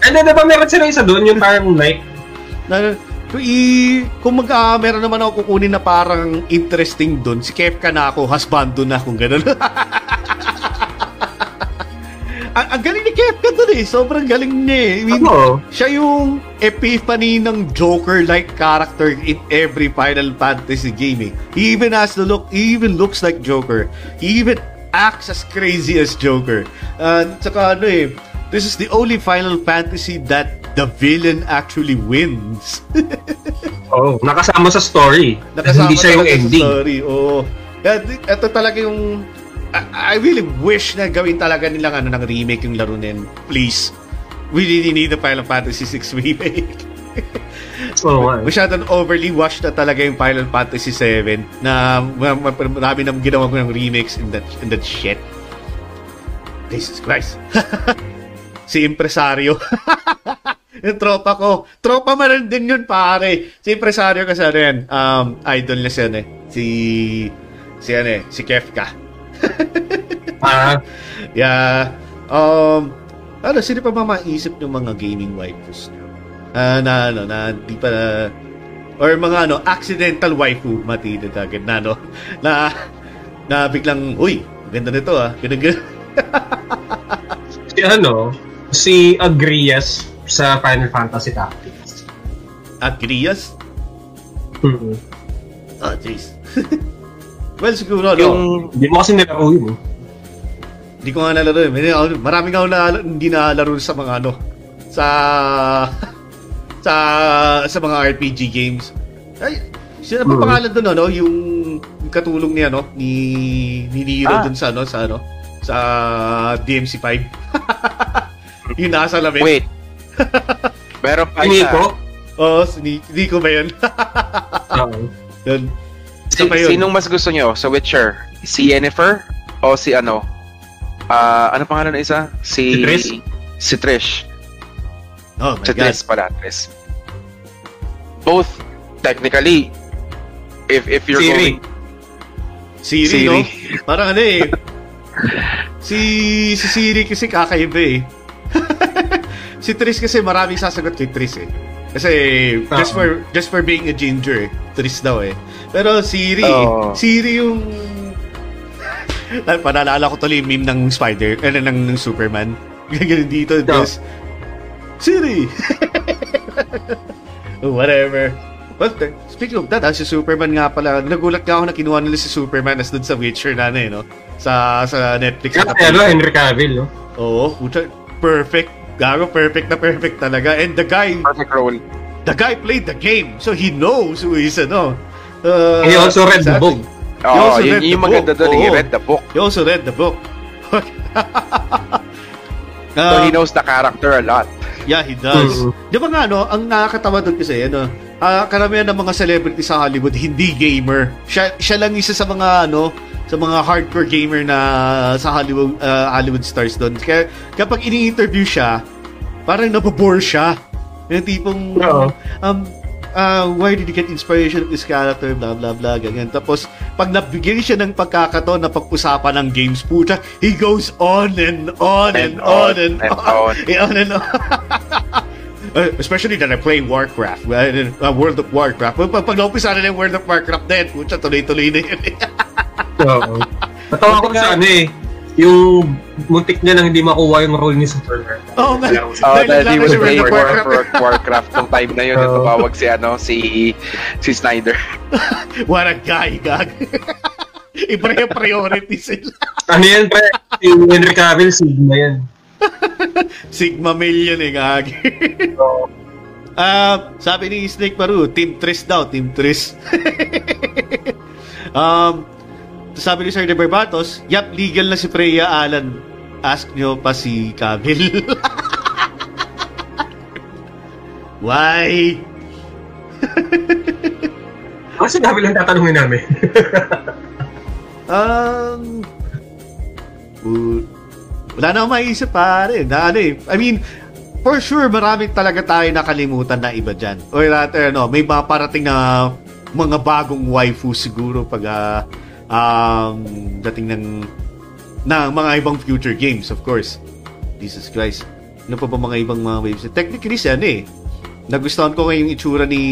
And then, di ba meron sila isa doon, yung parang night? Na, i, kung mag, ah, meron naman ako kukunin na parang interesting doon, si Kefka na ako, husbando na kung gano'n. Ang, ang galing ni Kefka doon eh. Sobrang galing niya eh. I mean, Ano? siya yung epiphany ng Joker-like character in every Final Fantasy game eh. He even has the look, he even looks like Joker. He even acts as crazy as Joker. Uh, tsaka ano eh, this is the only Final Fantasy that the villain actually wins. Oo, nakasama sa story. Nakasama hindi siya yung talaga sa ending. Story. Oo. Di- ito talaga yung I, I really wish na gawin talaga nilang ano ng remake yung laro nin. Please. We really need the Final Fantasy 6 remake. Oo nga. Masyadong overly washed na talaga yung Final Fantasy 7 na ma- ma- marami nang ginawa ko ng remakes in that, in that shit. Jesus Christ. si Impresario. yung tropa ko. Tropa man rin din yun, pare. Si Impresario kasi ano yan, um, idol na siya, eh. Si, si ano eh, si Kefka. Ah, Yeah. Um, ano, sino pa ba maisip ng mga gaming waifus nyo? Ah, na, ano, na, di pa, or mga, ano, accidental waifu, matitid agad na, no? Na, na biglang, uy, ganda nito, ah. Ganun, si ano, si Agrias sa Final Fantasy Tactics. At Grias? Mm-hmm. Oh, jeez. Well, siguro, ano, Yung, Hindi mo kasi nilaro yun. eh. Hindi ko nga nalaro eh. May- Maraming ako na, hindi nalaro sa mga ano, sa, sa, sa mga RPG games. Ay, sino ba Hmm. pangalan doon, ano? Yung, yung katulong ni, ano, ni, ni Nero Ah. dun sa, ano, sa, ano, sa DMC5. yung nasa lamin. wait. Meron pa Hindi isa. ko. Oo, si Ni- Nico ba yun? Oo. yun. Si, sinong mas gusto nyo sa Witcher? Si Yennefer? O si ano? Ah, ano pangalan ng isa? Si, Si Trish? Si Trish. Oh my Si God. Trish pala, Trish. Both, technically, if if you're Siri. going... Siri, Siri. no? Parang ano eh. si, si Siri kasi kakaiba eh. si Tris kasi maraming sasagot kay Tris eh. Kasi just Oo. for just for being a ginger eh. Tris daw eh. Pero Siri, Oo. Siri yung Ay, Panalala ko tuloy yung meme ng Spider, eh, ng, ng Superman. Ganyan dito, just, Siri! Oh, Whatever. Well, th- speaking of that, ah, si Superman nga pala, nagulat nga ako na kinuha nila si Superman as dun sa Witcher na, ano, eh, no? Sa, sa Netflix. Kaya ano, Henry Cavill, no? Oo, perfect. Gago, perfect na perfect talaga. And the guy, Perfect role. the guy played the game, so he knows who is, ano. Uh, He also read the exactly. book. He also yun read the yung maganda book. doon. He read the book. He also read the book. So Um, he knows the character a lot. Yeah, he does. Mhm. Di ba nga, no, ang nakakatawa doon kasi, ano, ah, karamihan ng mga celebrity sa Hollywood, hindi gamer. Siya, siya lang isa sa mga, ano, sa mga hardcore gamer na sa Hollywood uh, Hollywood stars doon. Kaya kapag ini-interview siya, parang nabobore siya. Yung tipong Oo. um uh, why did you get inspiration of this character, blah, blah, blah, ganyan. Tapos, pag nabigyan siya ng pagkakataon na pag-usapan ng games, puta, he goes on and on and, on, and, on, and on and on. Uh, especially that I play Warcraft, uh, uh, World of Warcraft. Pag, pag naumpisa na ng World of Warcraft din, puta, tuloy-tuloy na yun. Oo. Natawa ko sa ano eh. Yung muntik niya nang hindi makuha yung role ni Superman. Oo nga. Kailangan ko Oh, Dahil dahil he was playing of Warcraft. Warcraft. Warcraft nung time na yun. Oo. Ito tawag si, ano, si, si Snyder. What a guy, gag. Priorities sila. Ano yan, pre? Si Henry Cavill, Sigma yan. Sigma million eh, gag. Oo. Ah, sabi ni Snake Paru, Team Tris daw, Team Tris. um, sabi ni Sir De Barbatos, yap, legal na si Freya Alan. Ask nyo pa si Cavill. Why? Kasi Cavill ang tatanungin namin. Um, uh, wala na akong maisip pare. Na, ano eh. I mean, for sure, marami talaga tayo nakalimutan na iba dyan. Or rather, ano, may mga parating na mga bagong waifu siguro pag ah, um, dating ng na mga ibang future games, of course. Jesus Christ. Ano pa ba mga ibang mga waves? Technically, siya ano eh. Nagustuhan ko ngayong itsura ni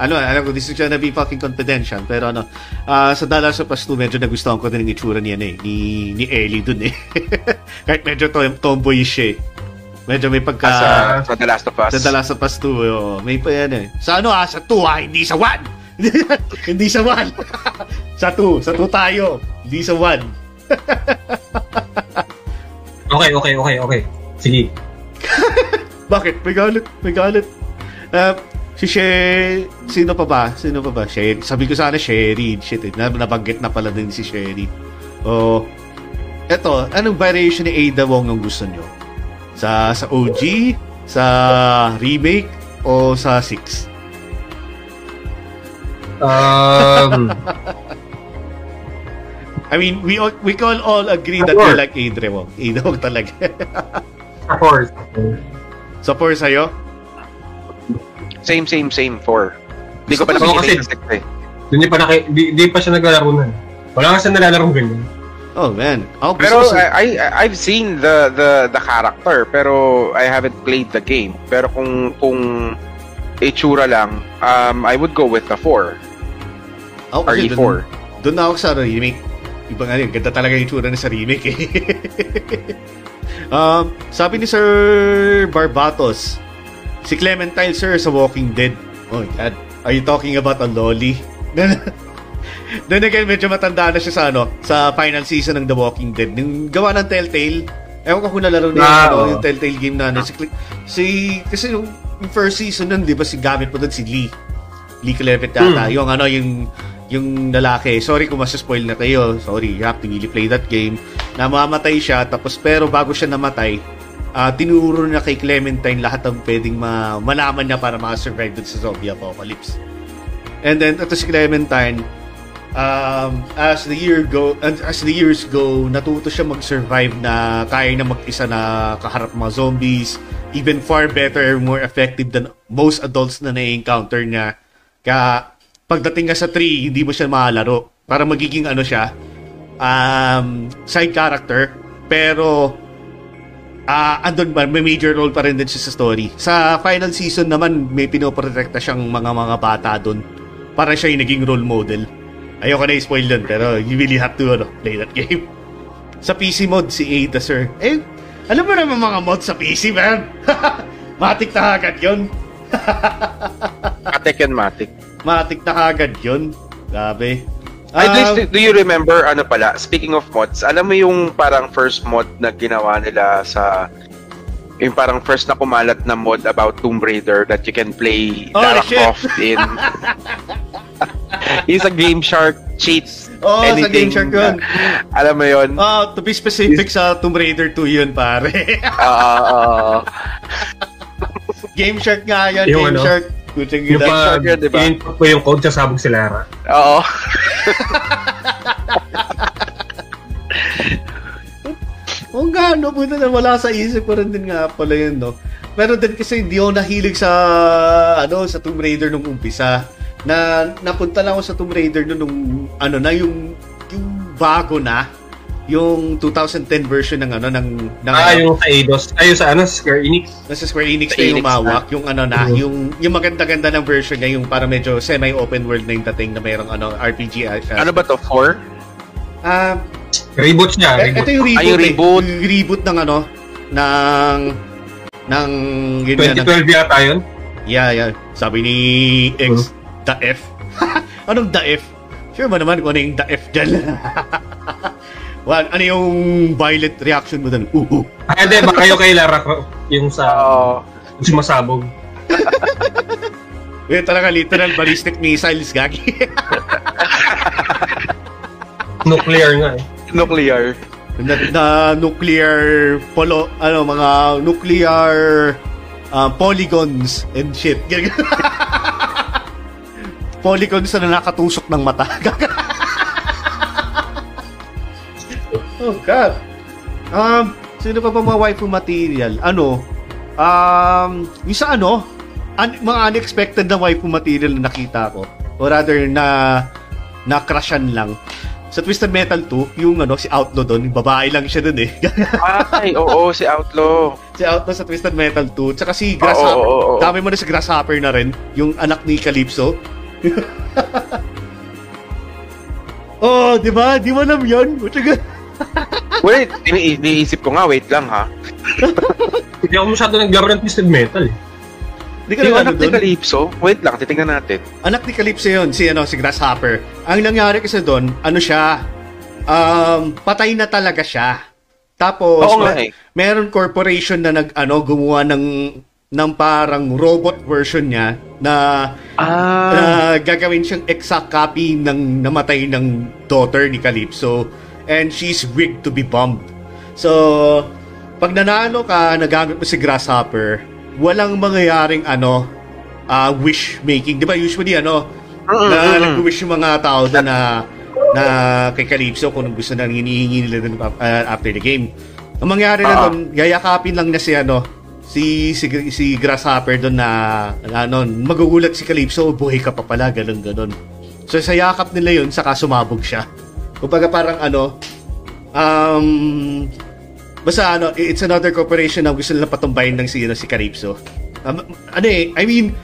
ano, alam ko, this is gonna be fucking confidential, pero ano, ah, sa Dallas of Us 2, medyo nagustuhan ko din yung itsura niya eh, ni, ni Ellie dun eh. Kahit medyo to, tomboy siya eh. Medyo may pagka... sa, sa The Last of Us. Sa The Last of Us 2, oh, may pa yan eh. Sa ano ah, sa 2 ah, hindi sa 1! hindi sa 1! sa 2, sa 2 tayo, hindi sa 1. okay, okay, okay, okay. Sige. Bakit? May galit, may galit. Uh, si Sherry, sino pa ba? Sino pa ba? Sherry. Sabi ko sana Sherry. Shit, eh. Nab- Nabanggit na pala din si Sherry. Oh, eto, anong variation ni Ada Wong ang gusto nyo? Sa sa OG, sa remake, o sa 6? Um, I mean, we all, we can all agree that we like Ada Wong. Ada Wong talaga. of course. so, for sa'yo? Same, same, same. Four. Hindi ko pa nakikita kasi- yung eh. Doon pa naki, di, di pa siya naglalaro nun. Wala kasi nalalaro ganyan. Oh, man. Gusto Pero I, I I've seen the the the character pero I haven't played the game. Pero kung kung itsura lang, um I would go with the 4. Ako kasi RE4. dun- Doon na ako sa remake. Ibang ano, ganda talaga yung tsura na sa remake eh. um, sabi ni Sir Barbatos, si Clementine sir sa Walking Dead. Oh God. Are you talking about a lolly? Then again, medyo matanda na siya sa ano, sa final season ng The Walking Dead. Nung gawa ng Telltale, ewan ko kung nalaro niya ano, oo. yung Telltale game na ano. Si, si kasi yung, yung first season nun, di ba, si gamit mo doon si Lee. Lee Clevet yata. Yung ano, yung yung lalaki. Sorry kung mas-spoil na kayo. Sorry, you have to really play that game. Namamatay siya, tapos pero bago siya namatay, ah tinuro niya kay Clementine lahat ng pwedeng ma malaman niya para makasurvive dun sa zombie apocalypse. And then, ito si Clementine, um, as the year go as the years go natuto siya mag-survive na kaya na mag-isa na kaharap mga zombies even far better more effective than most adults na na-encounter niya kaya pagdating nga sa 3 hindi mo siya makalaro para magiging ano siya um, side character pero ah andun ba may major role pa rin din siya sa story sa final season naman may pinoprotekta siyang mga mga bata doon para siya yung naging role model Ayoko na i-spoil dun, pero you really have to ano, play that game. Sa PC mod, si Ada, sir. Eh, alam mo naman mga mod sa PC, man. Matik na agad yun. Matic and Matic. Matik na agad yun. Grabe. At Ah, least, do, do you remember, ano pala, speaking of mods, alam mo yung parang first mod na ginawa nila sa yung parang first na kumalat na mod about Tomb Raider that you can play Oh, Lara shit. Croft in He's a Game Shark cheat. Oo, sa anything Game Shark yun. na- alam mo yun? Ah, to be specific sa Tomb Raider 2 yun, pare. Ah, ah, Game Shark nga yan, Yung Game ano? Shark. Kutsang Yung gila. pa, Shark yun, di ba? in-input mo yung code, sasabog si Lara. Oo. Oo nga, no, puta na wala sa isip ko rin din nga pala yun, no. Pero din kasi hindi ako nahilig sa, ano, sa Tomb Raider nung umpisa. Na, napunta lang ako sa Tomb Raider nung, nung ano na, yung, yung bago na, yung 2010 version ng ano ng ng Ah, yung sa Eidos. Ay, yung sa ano, Square Enix. nasa Square Enix Sa na yung Enix umawak, yung ano na, Mhm. yung yung maganda-ganda ng version niya, yung para medyo semi-open world na yung dating na mayroong ano RPG. uh, Ano ba to? 4? Ah, Reboot niya. eh, Reboot. ito yung reboot. Ah, yung eh. reboot. Yung reboot ng ano ng ng yun nga, ng- 2012 yata yun. Yeah, yeah. Sabi ni X, the F. Anong the F? Sure ba naman kung ano yung the F dyan? Well, ano yung violent reaction mo dun? Uh, uh. Ah, hindi. Baka kayo kay Lara. Yung sa... Oo. yung sumasabog. Yun talaga literal ballistic missiles, gagi. Nuclear nga eh. Nuclear. na, na nuclear polo, ano, mga nuclear uh, polygons and shit. polygons na nakatusok ng mata. oh, God. Um, sino pa ba mga waifu material? Ano? Um, yung sa ano? Un- mga unexpected na waifu material na nakita ko. Or rather, na na crushan lang. Sa Twisted Metal 2, yung ano, si Outlaw doon, babae lang siya doon eh. Ay, oo, si Outlaw. si Outlaw sa Twisted Metal 2. Tsaka si Oo, Grasshopper. oo, oo. Dami mo na si Grasshopper na rin. Yung anak ni Calypso. oh, di ba? Di mo alam yun? Wait, ini iniisip ko nga, wait lang ha. Hindi ako masyado naglaro ng Twisted Metal eh. Di ka Yung na anak ni? Calypso, wait lang, titingnan natin. Anak ni Calypso yun, si, ano, si Grasshopper. Ang nangyari kasi doon, ano siya, um, patay na talaga siya. Tapos, Oo may- eh. meron corporation na nag, ano, gumawa ng, ng parang robot version niya na Ah, na gagawin siyang exact copy ng namatay ng daughter ni Calypso and she's rigged to be bombed. So, pag nanalo ka, nagamit mo si Grasshopper, walang mangyayaring ano, ah, wish making. 'Di ba usually ano, na nag-wish yung mga tao doon na na kay Calypso kung gusto na hinihingi nila doon uh, after the game. Ang mangyari na Ah. doon, yayakapin lang na si ano, si si, si Grasshopper doon na ano, magugulat si Calypso, buhay ka pa pala, ganun ganun. So sa yakap nila yun, saka sumabog siya. Kumbaga parang ano, um, basta ano, it's another corporation na gusto nila patumbayin ng si, ano, si Calypso. Um, ano eh, I mean,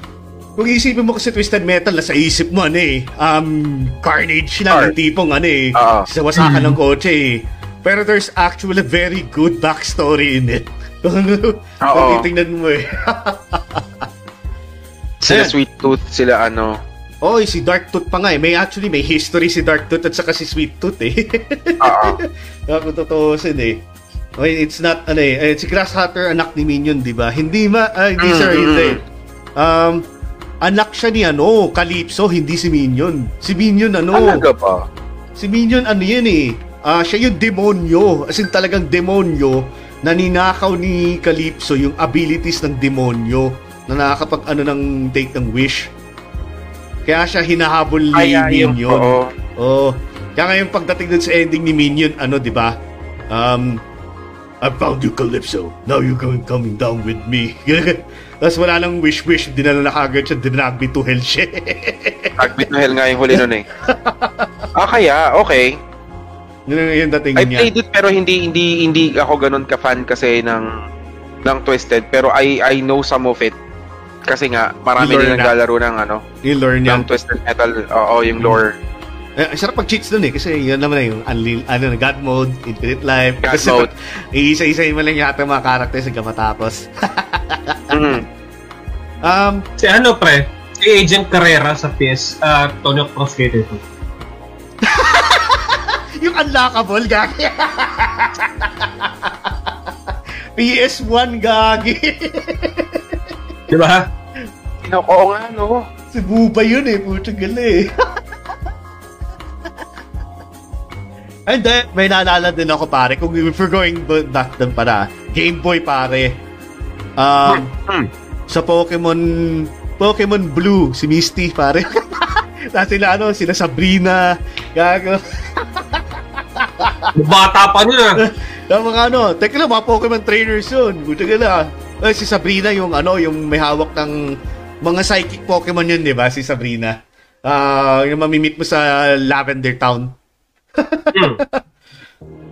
kung isipin mo kasi Twisted Metal, nasa isip mo ano eh, um, carnage lang, yung tipong ano eh, Oo. sawasakan ng kotse eh. Pero there's actually a very good backstory in it. Kung Oo. titingnan mo eh. sila. Sweet Tooth, sila ano. Oy, si Dark Tooth pa nga eh. May actually, may history si Dark Tooth at saka si Sweet Tooth eh. Oo. Kaya kung tutuusin eh. Okay, it's not, ano eh, eh, si Grasshopper anak ni Minion, di ba? Hindi ma, ah, hindi sir, Mm, hindi. Um, anak siya ni ano, Calypso, hindi si Minion. Si Minion ano, Talaga ba? si Minion ano yan eh. Ah, siya yung demonyo. As in talagang demonyo na ninakaw ni Calypso yung abilities ng demonyo na nakakapag ano ng take ng wish. Kaya siya hinahabol ni Kaya yung, Minion. oo. Oh. Kaya ngayon pagdating dun sa ending ni Minion, ano, 'di ba? Um I found you, Calypso. Now you're going coming down with me. Tapos wala nang wish-wish. Dinala na kagad siya. Dinagbi to hell siya. Agbit na hell nga yung huli nun eh. ah, kaya, okay. Yun ang yung dating I niya. played it pero hindi hindi hindi ako ganun ka-fan kasi ng ng Twisted pero I I know some of it. Kasi nga marami din naglalaro ng ano, I-learn niya. ng Twisted Metal, oo, yung lore. Eh, sarap pag cheats dun eh. Kasi yun naman na yung unli, ano, na God mode, infinite life. God Kasi mode. Iisa-isahin mo lang yata mga characters hanggang matapos. Mhm. um, Si ano pre? Si Agent Carrera sa PS, ah, Tony Hawk Pro Skater 2. yung unlockable, gagi. PS1, gagi. Di ba? Ino, oo nga no. si Buba yun eh, puto gali. And then, may naalala din ako pare, kung if we're going back dun para, Game Boy pare. Um, Hmm. sa Pokemon, Pokemon Blue, si Misty pare. Tapos sila, ano, sila Sabrina. Gago. Bata pa niya. Yung mga ano, teka lang, mga Pokemon trainers yun. Buta ka na. Eh, si Sabrina yung ano, yung may hawak ng mga psychic Pokemon yun, di ba? Si Sabrina. Ah, yung mamimit mo sa Lavender Town. Hmm.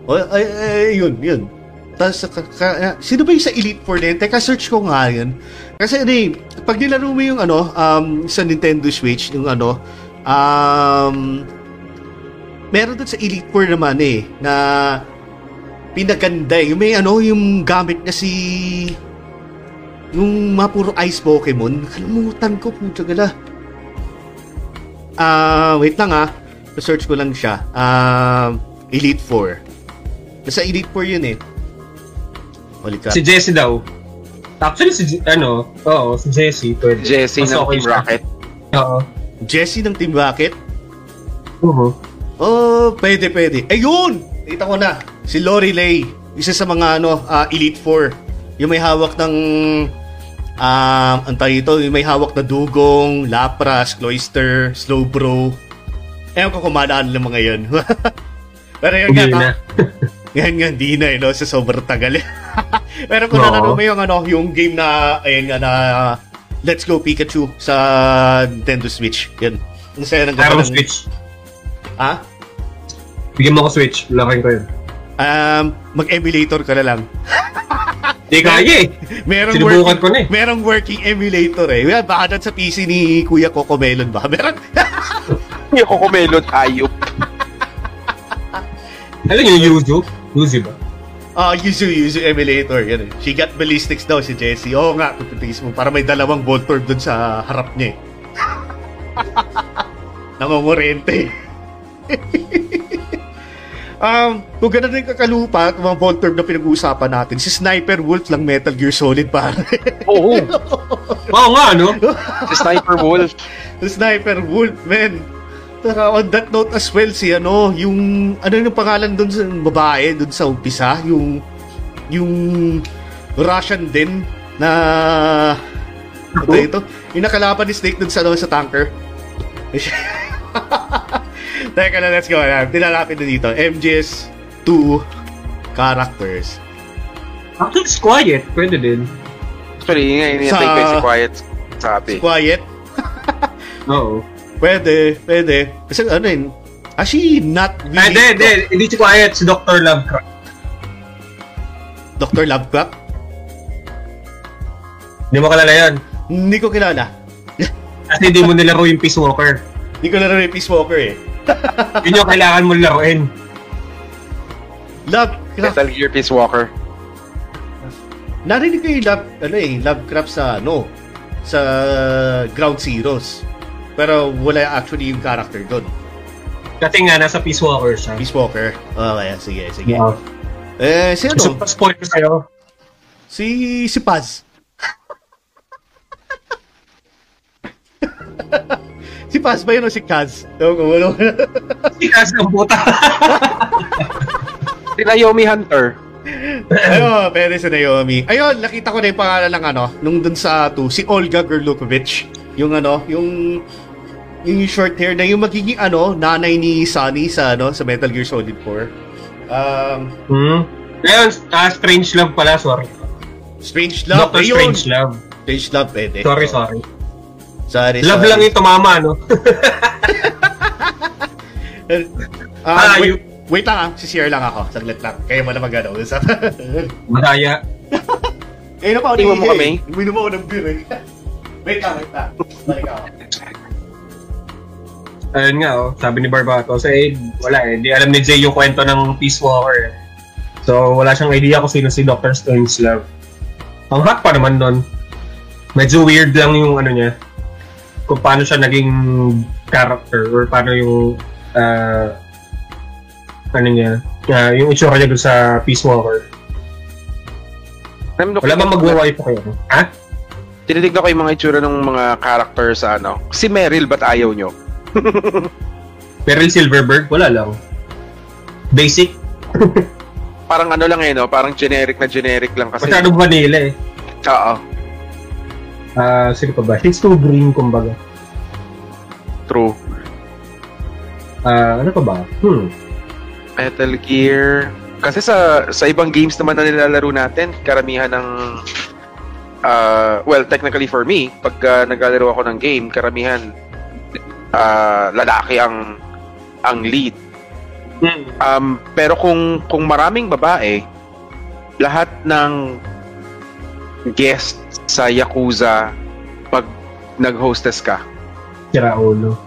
Oh, ay, ay, yun, yun. Tapos, ka, ka- sino ba yung sa Elite Four na yun? Teka, search ko nga yun. Kasi ano eh, pag nilaro mo yung ano, um, sa Nintendo Switch, yung ano, um, meron dun sa Elite Four naman eh, na pinaganda eh. Yung may ano, yung gamit na si... Yung mga puro ice Pokemon. Kalimutan ko, puta gala. Ah, wait lang ah. search ko lang siya. Ah, Elite Four. Nasa Elite Four yun eh. Holy crap. Si Jessie daw. Actually, si, ano, oo, si Jessie. Pwede. Jessie Mas ng okay Team. Rocket. Oo. Jessie ng Team Rocket? Uh-huh. Oh, pwede, pwede. Ayun! Kita ko na. Si Lorelei. Isa sa mga ano, ah, Elite Four. Yung may hawak ng um, ang tayo ito, may hawak na dugong, lapras, cloister, slowbro. Ewan ko kung maalala ng mga yun. Pero yun nga, na. Ngayon nga, hindi na, eh, no? Sa sobrang tagal. Pero kung Oo. nalaro mo yung, ano, yung game na, ayan nga, na Let's Go Pikachu sa Nintendo Switch. Yan. Ang saya ng ganda ng- Switch. Ha? Bigyan mo ko Switch. Laking ko yun. Um, mag-emulator ka na lang. Hindi kaya eh. Merong Sinubukan working, ko na eh. merong working emulator eh. Well, baka dyan sa PC ni Kuya Coco Melon ba? Meron? Yung Cocomelon hayop. Alam niyo yung Yuzu? Yuzu ba? Ah, Yuzu, Yuzu emulator. Yan eh. She got ballistics daw si Jessie. Oo nga, tututis mo. Para may dalawang Voltorb dun sa harap niya eh. Nangongorente. Um, kung ganun rin kakalupa, kung mga Voltorb na pinag-uusapan natin, si Sniper Wolf lang Metal Gear Solid pare. Oo. Oo nga, no? si Sniper Wolf. si Sniper Wolf, man. Saka on that note as well, si ano, yung, ano yung pangalan doon sa babae, doon sa umpisa, yung, yung Russian din, na, ano ito, yung nakalaban ni Snake doon sa, ano, sa tanker. Teka na, let's go. Ayan, Tinalapit na dito. MGS 2 characters. Actually, it's quiet. Pwede din. Actually, yun nga, inintay ko yung si Quiet sabi. Quiet. Oo. Pwede, pwede. Kasi ano yun, actually not Ay, really. Ah, hindi, hindi. Hindi si quiet. Si Dr. Lovecraft. Dr. Lovecraft? Hindi mo kalala yun. Hindi ko kilala. Kasi hindi mo nilaro yung Peace Walker. Hindi ko laro yung Peace Walker eh. Yun yung kailangan mo laruin. Lovecraft. Metal Gear Peace Walker. Narinig ko yung love, ano eh, Lovecraft sa, ano, sa Ground Zeroes. Pero wala actually yung character doon. Kasi nga, nasa Peace Walker siya. Peace Walker. Okay, sige, sige. Yeah. Eh, si So, ano? spoil ko sa'yo. Si, si Paz. si Paz ba yun o si Kaz? Ewan ko, wala. Si Kaz ng puta. Si Naomi Hunter. Ayun, pwede si Naomi. Ayun, nakita ko na yung pangalan ng ano, nung dun sa 2, si Olga Gerlukovich. Yung ano, yung yung short hair na yung magiging ano, nanay ni Sunny sa ano, sa Metal Gear Solid 4. Um, Hmm. Ngayon, ah, Strange Love pala, sorry. Strange Love. Dr. Ayun. Strange Love. Strange Love, pwede. Sorry, sorry. Sorry, Love sorry. lang yung tumama, no? Ah, Ah, wait, you- wait lang ah, si lang ako. Saglit lang. Kayo mo na mag-ano. Madaya. Kayo na pa ako Tingnan mo kami. Uminom ako ng beer eh. Wait lang, wait lang. Balik ako. Ayun nga, oh, sabi ni Barbato, eh, wala eh, di alam ni Jay yung kwento ng Peace Walker. eh. So, wala siyang idea kung sino si Dr. Strangelove. Ang hot pa naman nun. Medyo weird lang yung ano niya. Kung paano siya naging character or paano yung ah, ano niya, ah, yung itsura niya dun sa Peace Walker. Mo, Wala bang magwa-wife kayo? Ha? Tinitignan ko yung mga itsura ng mga character sa ano. Si Meryl, ba't ayaw nyo? Meryl Silverberg? Wala lang. Basic. Parang ano lang eh, no? Parang generic na generic lang kasi. Masyadong vanilla eh. Oo, Ah, sino pa ba? She's too green, kumbaga. true. Ah, ano pa ba? Hmm. Metal Gear. Kasi sa sa ibang games naman na nilalaro natin, karamihan ng uh, well, technically for me, pag uh, naglalaro ako ng game, karamihan uh, lalaki ang ang lead. Hmm. Um, pero kung kung maraming babae, lahat ng guest sa Yakuza pag nag-hostess ka. Sira ulo.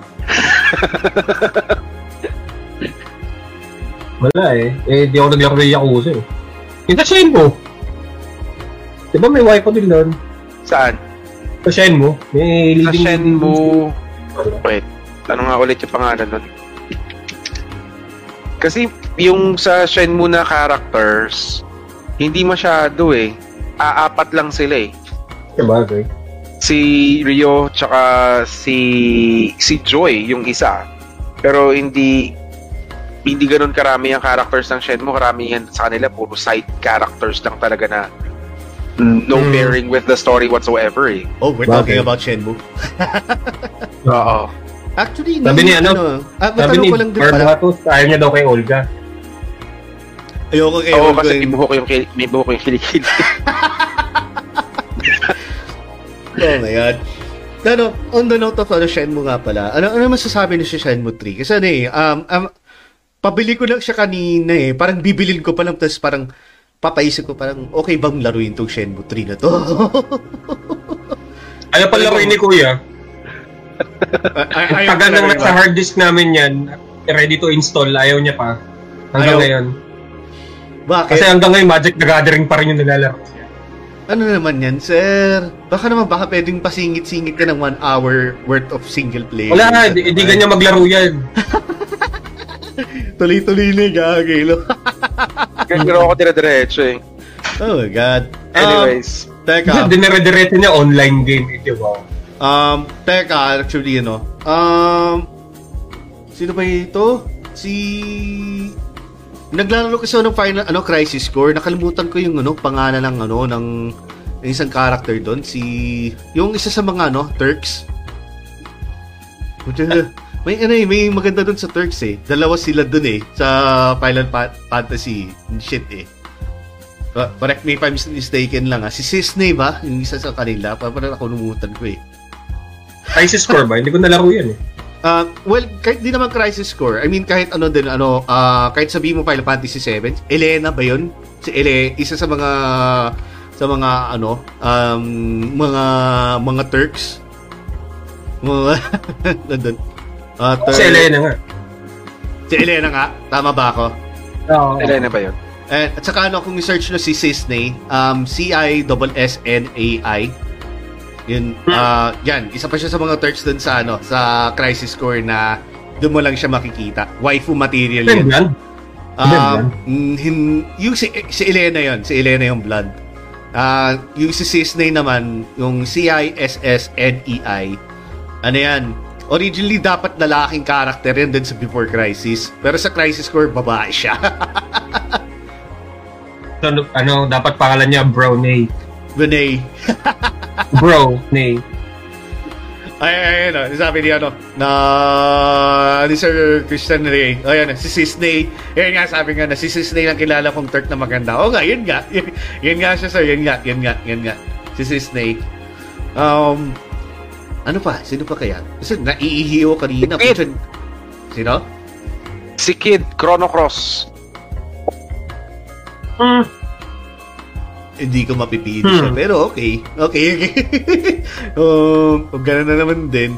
Wala eh. Eh, di ako naglaro ng Yakuza eh. Yung sa Shenmue. Di ba may wife din doon? Saan? Sa Shenmue. May Sa leading... Shenmue... Wait, ano nga ulit yung pangalan nun? Kasi yung sa Shenmue na characters, hindi masyado eh. Aapat lang sila eh. Sabagay. Si Rio tsaka si si Joy yung isa. Pero hindi hindi ganoon karami ang characters ng Shenmue, karamihan sa kanila puro side characters lang talaga na no Hmm. bearing with the story whatsoever eh. Oh, we're Bagay. talking about Shenmue. Oo. Actually, Sabi ni nung- ano, ah, Sabi ni. Barbatos, ayaw niya daw kay Olga. Ayoko kayo. Oo, kasi may buhok yung, may buhok yung kilikili. Oh my God. Ano, on the note of ano, Shenmue nga pala, ano, ano masasabi niyo sa Shenmue 3? Kasi ano eh, um, um, pabili ko lang siya kanina eh. Parang bibilin ko pa lang, tapos parang papaisip ko parang, okay bang laruin tong Shenmue 3 na to? Ayaw pala laruin ni Kuya. Tagal nang nasa hard disk namin yan, ready to install, ayaw niya pa. Hanggang Ayaw. ngayon. Bakit? Kasi hanggang ngayon, Magic the Gathering pa rin yung nilalaro. Ano naman yan, sir? Baka naman, baka pwedeng pasingit-singit ka ng one hour worth of single player. Wala nga, hindi, hindi ganyan maglaro yan. Tuloy-tuloy na yung gagawin. Pero ako dire-diretso eh. oh my God. Um, Anyways, Kasi teka, dinire-diretso niya online game. Ito, wow. um, teka, actually, ano, um, sino ba ito? Si... Naglalaro kasi ako ng final, ano, Crisis Core. Nakalimutan ko yung, ano, pangalan ng, ano, ng, ng isang character doon. Si, yung isa sa mga, ano, Turks. May, ano eh, may maganda doon sa Turks eh. Dalawa sila doon eh, sa Final Fa- Fantasy. Shit eh. Uh, correct me if I'm mistaken lang ah. Si Cisne ba? Yung isa sa kanila. Pa- Parang ako numutan ko eh. Crisis Core ba? Hindi ko nalaro yan eh. Uh, well, kahit di naman Crisis Core. I mean, kahit ano din, ano, uh, kahit sabihin mo Final Fantasy 7, Elena ba yun? Si Ele, isa sa mga, sa mga, ano, um, mga, mga Turks. Mga, nandun. Uh, Si Elena nga. Si Elena nga. Tama ba ako? Oo. Elena ba yun? Eh, at saka ano, kung i-search nyo si Cisne, um, C-I-S-S-N-A-I. Yun, ah, yan, isa pa siya sa mga Turks dun sa, ano, sa Crisis Core na doon mo lang siya makikita. Waifu material yun. yan? Um, mm, hin- yung si, si Elena yon si Elena yung blood. Ah, yung si Cisne naman, yung C-I-S-S-N-E-I, ano yan, originally dapat lalaking character yan din sa Before Crisis. Pero sa Crisis Core, babae siya. So, ano, dapat pangalan niya Bro Nay. Bro Nay. Ay, ay, ay, no. Sabi ni ano, na ni Sir Christian Ray. Ayan, si Cisney. Yan nga, sabi nga na si Cisney lang kilala kong Turk na maganda. Oo nga, yun nga. Yun, yun nga siya, sir. Yun nga, yun nga, yun nga. Si Cisney. Um, ano pa? Sino pa kaya? Kasi naiihiyo kanina. Kid. Pucha- Sino? Si Kid, Chrono Cross. Hmm. Hindi ko mapipili siya. Hmm. Pero okay. Okay, okay. um, pag gano'n na naman din.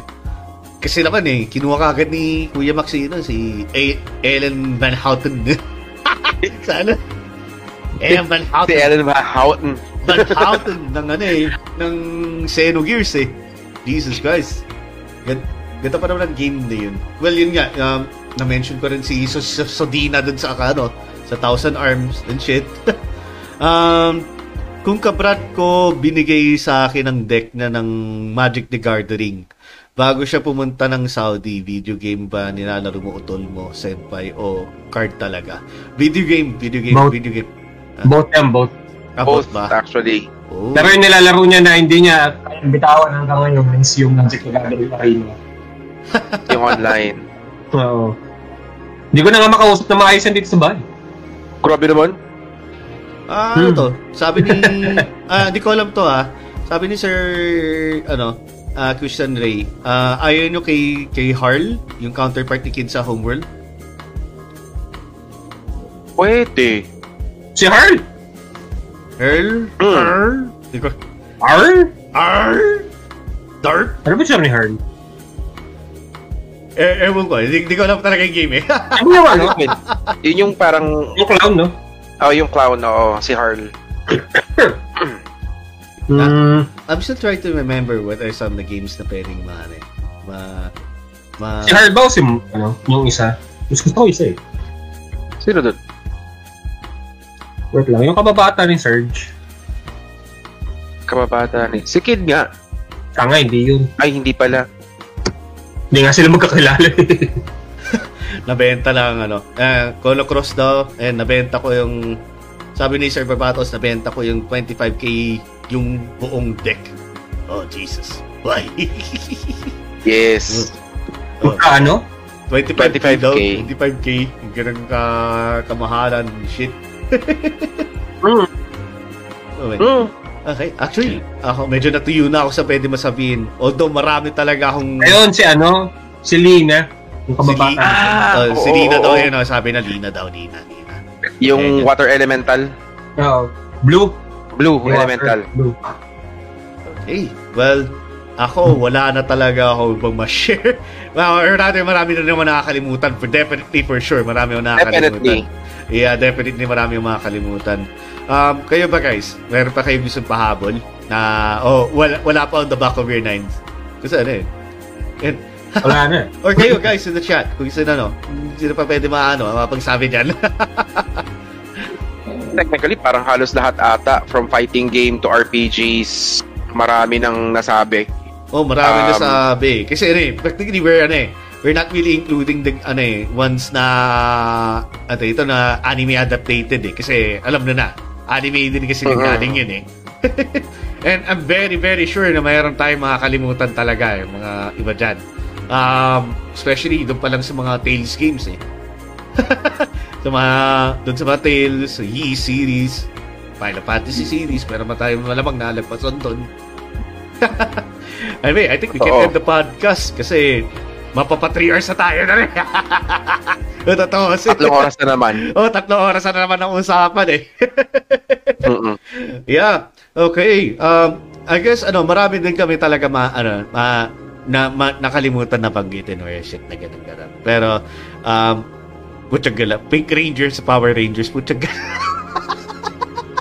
Kasi naman eh, kinuha ka agad ni Kuya Maxino, si A- Ellen Van Houten. Sana. Ellen Van Si Houten. Ellen Van Houten. Van Houten ng ano eh, ng Xenogears eh. Jesus Christ. Gan ganda pa naman ang game na yun. Well, yun nga, um, na-mention ko rin si Sos Sodina dun sa ano, sa Thousand Arms and shit. um, kung kabrad ko binigay sa akin ng deck na ng Magic the Gathering bago siya pumunta ng Saudi, video game ba nilalaro mo utol mo, senpai, o card talaga? Video game, video game, Both. video game. Both yan, both. Ah, Both, both ba? actually. Oh. Pero yung nilalaro niya na hindi niya bitawan hanggang ngayon is yung Magic the Gathering Arena. Yung online. Oo. Hindi ko na nga makausap na maayos dito sa bahay. Grabe naman. Ah, Hmm. ano to? Sabi ni... ah, di ko alam to ah. Sabi ni Sir... Ano? ah Christian Ray. Ah, ayaw nyo kay, kay Harl, yung counterpart ni Kid sa Homeworld. Pwede. Si Harl! Earl? Hmm. Harl? Di ko... Harl? Arl? Dart? Ano ba siya ni Harl? Eh, ewan ko. Hindi, hindi ko alam talaga yung game eh. Ano yung ano? Yun yung parang, Yung clown, no? Oh, yung clown, oo, si Harl. Hmm. I'm still trying to remember what are some of the games na pwedeng ma... eh, Ma... Ma... Si Harl ba o si, ano, yung isa? Mas gusto ko isa eh. Sino doon? Wait lang, yung kababata ni Serge. Kababata ni. Si Kid nga. Tanga, hindi yun. Ay, hindi pala. Hindi nga sila magkakilala eh. nabenta lang ano. Eh, Colo Cross daw. Eh, nabenta ko yung... Sabi ni Sir Barbatos, nabenta ko yung 25k yung buong deck. Oh, Jesus. Why? Yes. oh, ano? 25k daw. 25K. 25k. Yung ganun ka, kamahalan. Shit. Hmm. Oh, wait. Mm. Okay. Actually, ako, medyo natuyo na ako sa pwede masabihin. Although marami talaga akong... Ayun, si ano? Si Lina. Yung Si kababata. Lina. Ah, Oh, si Lina daw yun. oh. Sabi na Lina daw. Lina. Lina. Yung water elemental. Oo. Blue. Blue Water, elemental. Blue. Okay. Well, ako, wala na talaga ako ibang ma-share. well, or rather, marami na naman nakakalimutan. For definitely, for sure, marami akong nakakalimutan. Definitely. Yeah, definitely marami yung makakalimutan. Um, kayo ba guys? Meron pa kayo gusto pahabol? Na, oh, wala, wala pa on the back of your minds. Kasi ano eh. And, Wala na. or kayo guys in the chat, kung gusto na no, sino pa pwede maano, mapagsabi dyan. Technically, parang halos lahat ata from fighting game to RPGs, marami nang nasabi. oh, marami na Um, sabi. Kasi ano eh, practically we're ano eh, we're not really including the ano eh, ones na ano ito na anime adapted eh. Kasi alam na na, anime din kasi Mhm. galing yun eh. And I'm very, very sure na mayroon tayong makakalimutan talaga yung mga iba dyan. Um, especially doon pa lang sa mga Tales games eh. sa mga, doon sa mga Tales, sa Yi series, Final Fantasy series, meron pa tayong malamang nalagpasan doon. anyway, I think we can Oo. end the podcast kasi mapapa 3 hours na tayo na rin. Totoo. Tatlong oras na naman. Oh, tatlong oras na naman ang usapan eh. Mm-mm. Yeah. Okay. Um, I guess ano, marami din kami talaga ma ano, ma, na ma, nakalimutan na banggitin or shit na ganun ganun. Pero um Putya gala. Pink Rangers sa Power Rangers. Putya gala.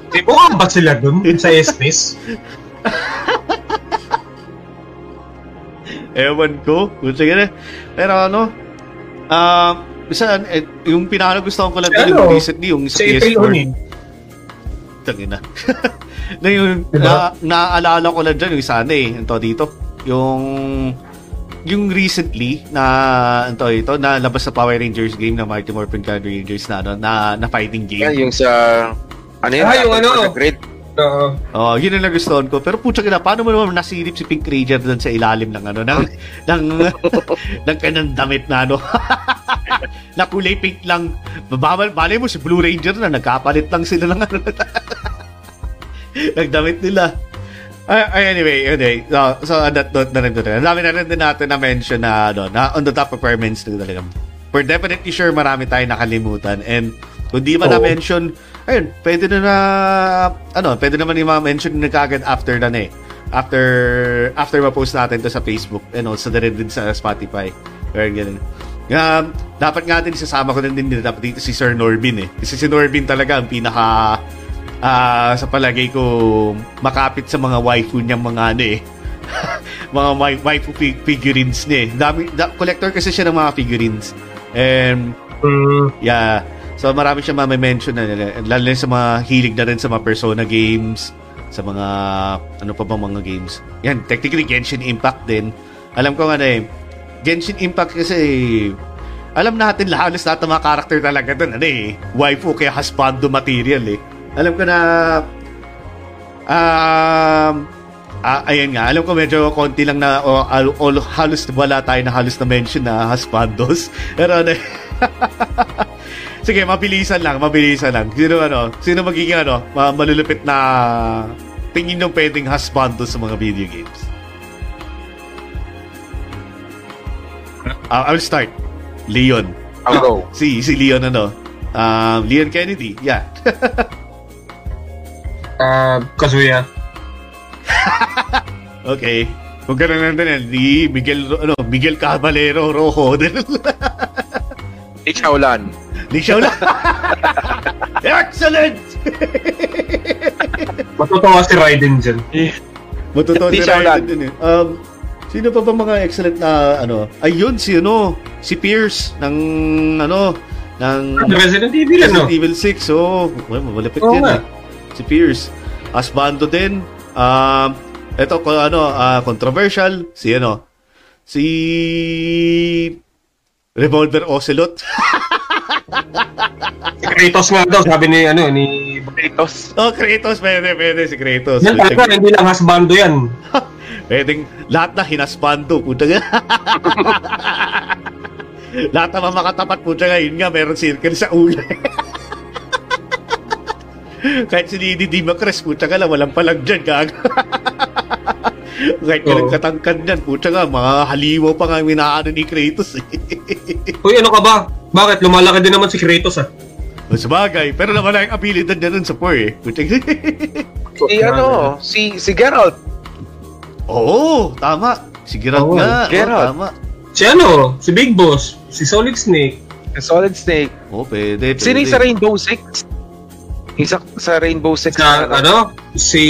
Eh, mukha ba sila dun sa SNES? Ewan ko. Putya gala. Pero ano, um, isa, eh, yung pinaka gusto ko lang Si din yung ano? recently, yung sa Si April PS4. O'Neil. Tangina. na yung, Diba? na, naaalala ko lang dyan yung isa ano eh, ito dito. Yung, yung recently na, ito ito, na labas sa Power Rangers game na Mighty Morphin Power Rangers na, ano, na, na fighting game. yung sa... Ano yun? Ah, yung ano? Grid. Oo. Oh, yun ang nagustuhan ko. Pero putya ka paano mo naman nasilip si Pink Ranger doon sa ilalim ng ano, ng, ng, ng kanyang damit na ano. na kulay pink lang. Babawal, malay mo si Blue Ranger na nagkapalit lang sila ng ano. Nagdamit nila. Ay, anyway, anyway. So, so on that note na rin doon. Ang dami na rin din natin na mention na, ano, na on the top of our minds na talaga. For definitely sure, marami tayong nakalimutan. And kung di man Oo. na-mention, ayun, pwede na na, ano, pwede naman yung ma-mention na kagad after na eh. After, after ma-post natin to sa Facebook and also na rin din sa Spotify. Or ganun. Um, dapat nga din isasama ko din din dapat dito si Sir Norbin eh. Kasi si Norbin talaga ang pinaka ah sa palagay ko makapit sa mga waifu niyang mga ano eh. mga wai- waifu fig- figurines niya eh. Dami, da, collector kasi siya ng mga figurines. And Mm, Yeah. So marami siya ma-mention na nila. Lalo na sa mga hilig na rin sa mga Persona games, sa mga ano pa bang mga games. Yan, technically Genshin Impact din. Alam ko nga na eh, Genshin Impact kasi alam natin lahat, halos lahat ng mga character talaga doon, ano eh, waifu kaya husbando material eh. Alam ko na um, Ah, ayan nga, alam ko medyo konti lang na o al- all, halos wala tayo na halos na mention na husbandos. Pero ano, Sige, mabilisan lang, mabilisan lang. Sino ano, sino magiging ano, ma- malulupit na tingin nyo pwedeng husbandos sa mga video games? Ah, I'll start. Leon. I'll go. Si si Leon ano? Um, Leon Kennedy. Yeah. Uh, Kazuya. okay. Kung ganun lang din yan, ni Miguel, ano, Miguel Caballero Rojo. Ikaw lan. Ni Xiao lang. Excellent! Matutuwa si Raiden dyan. Matutuwa Di si Lan. din eh. Um, sino pa ba mga excellent na ano? Ayun si ano, si Pierce ng ano ng Resident Evil, ano? Resident Evil 6. Oh, well, malapit Oo yan eh. Si Pierce. Asbando din. Um, ito ko ano, ah, controversial si ano, si Revolver Ocelot. Si Kratos nga daw, sabi ni, ano, ni... Kratos. oh, Kratos, pwede, pwede si Kratos. Yan talaga, hindi lang husbando yan. Pwedeng lahat na hinasbando, puta nga. lahat naman makatapat, puta nga, yun nga, meron circle sa ulo. Kahit si Didi Di Macres, puta nga lang, walang palag dyan, gaga. Kahit ganun katangkad dyan, puta nga, mga halimaw pa nga minaano ni Kratos eh. Uy, ano ka ba? Bakit? Lumalaki din naman si Kratos, ah. Mas bagay, pero nawala yung abilidad niya nun sa 4 eh. Si ano, si si Geralt. Oo, tama. Si Geralt Oo, nga. Oo, Geralt. tama. Si ano? Si Big Boss. Si Solid Snake. Si Solid Snake. Oo, pwede, pwede. Sino yung sa Rainbow Six? Isa sa Rainbow Six. Sa, ano? Si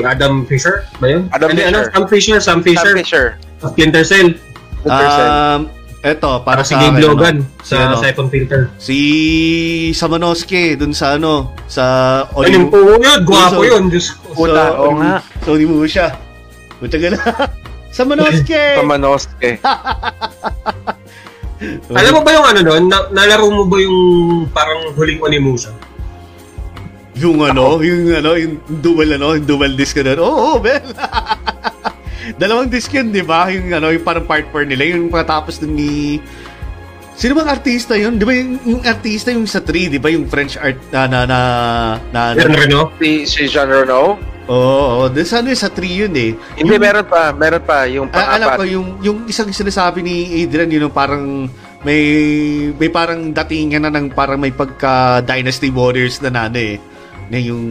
Adam Fisher ba yun? Adam Hindi, Fisher. Ano? Sam Fisher. Sam Sam Fisher. Fisher. Splinter Cell. Um, eto, para Para si sa Gabe akin, Logan. ano, si, Sa ano, Second Filter. si Samanosuke dun sa ano, sa Ay, yung po yun. Gwapo So- yun. Diyos ko. Puta, oo nga. So, di mo siya. Puta ka na. Samanosuke! Pamanoske. Alam mo ba yung ano nun? Na, nalaro mo ba yung parang huling Onimusha? Yung ano, yung ano, yung dual ano, yung dual disc na Oo, oh, Bel. Dalawang disc yun, di ba? Yung ano, yung parang part 4 nila, yung patapos dun ni... Sino bang artista yun? Di ba yung, yung artista yung sa 3, di ba? Yung French art na na na na, na, Yan rin, no? Si, si Jean Renault. Oo, oh, oh, ano yung sa 3 yun eh. Hindi, meron pa. Meron pa. Yung Ah, alam ko yung yung isang sinasabi ni Adrian yun yung parang may may parang datingan na ng parang may pagka Dynasty Warriors na nano eh. Na yung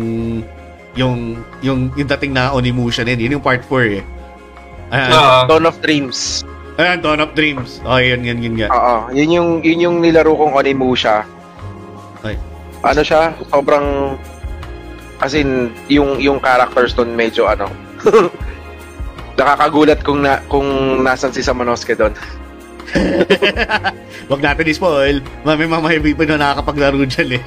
yung yung yung dating na Onimusha na yun, yun yung part 4 eh. Ayan, Ah, Dawn of Dreams. ayan, Dawn of Dreams. Oh, yun, yun, yun nga. Oo. Yun yung, yun yung nilaro kong Onimusha. Ay. Ano siya? Sobrang... As in, yung, yung characters doon medyo ano... nakakagulat kung na kung nasan si Samanosuke doon. Wag natin i-spoil. Mami mamahibi pa na nakakapaglaro dyan eh.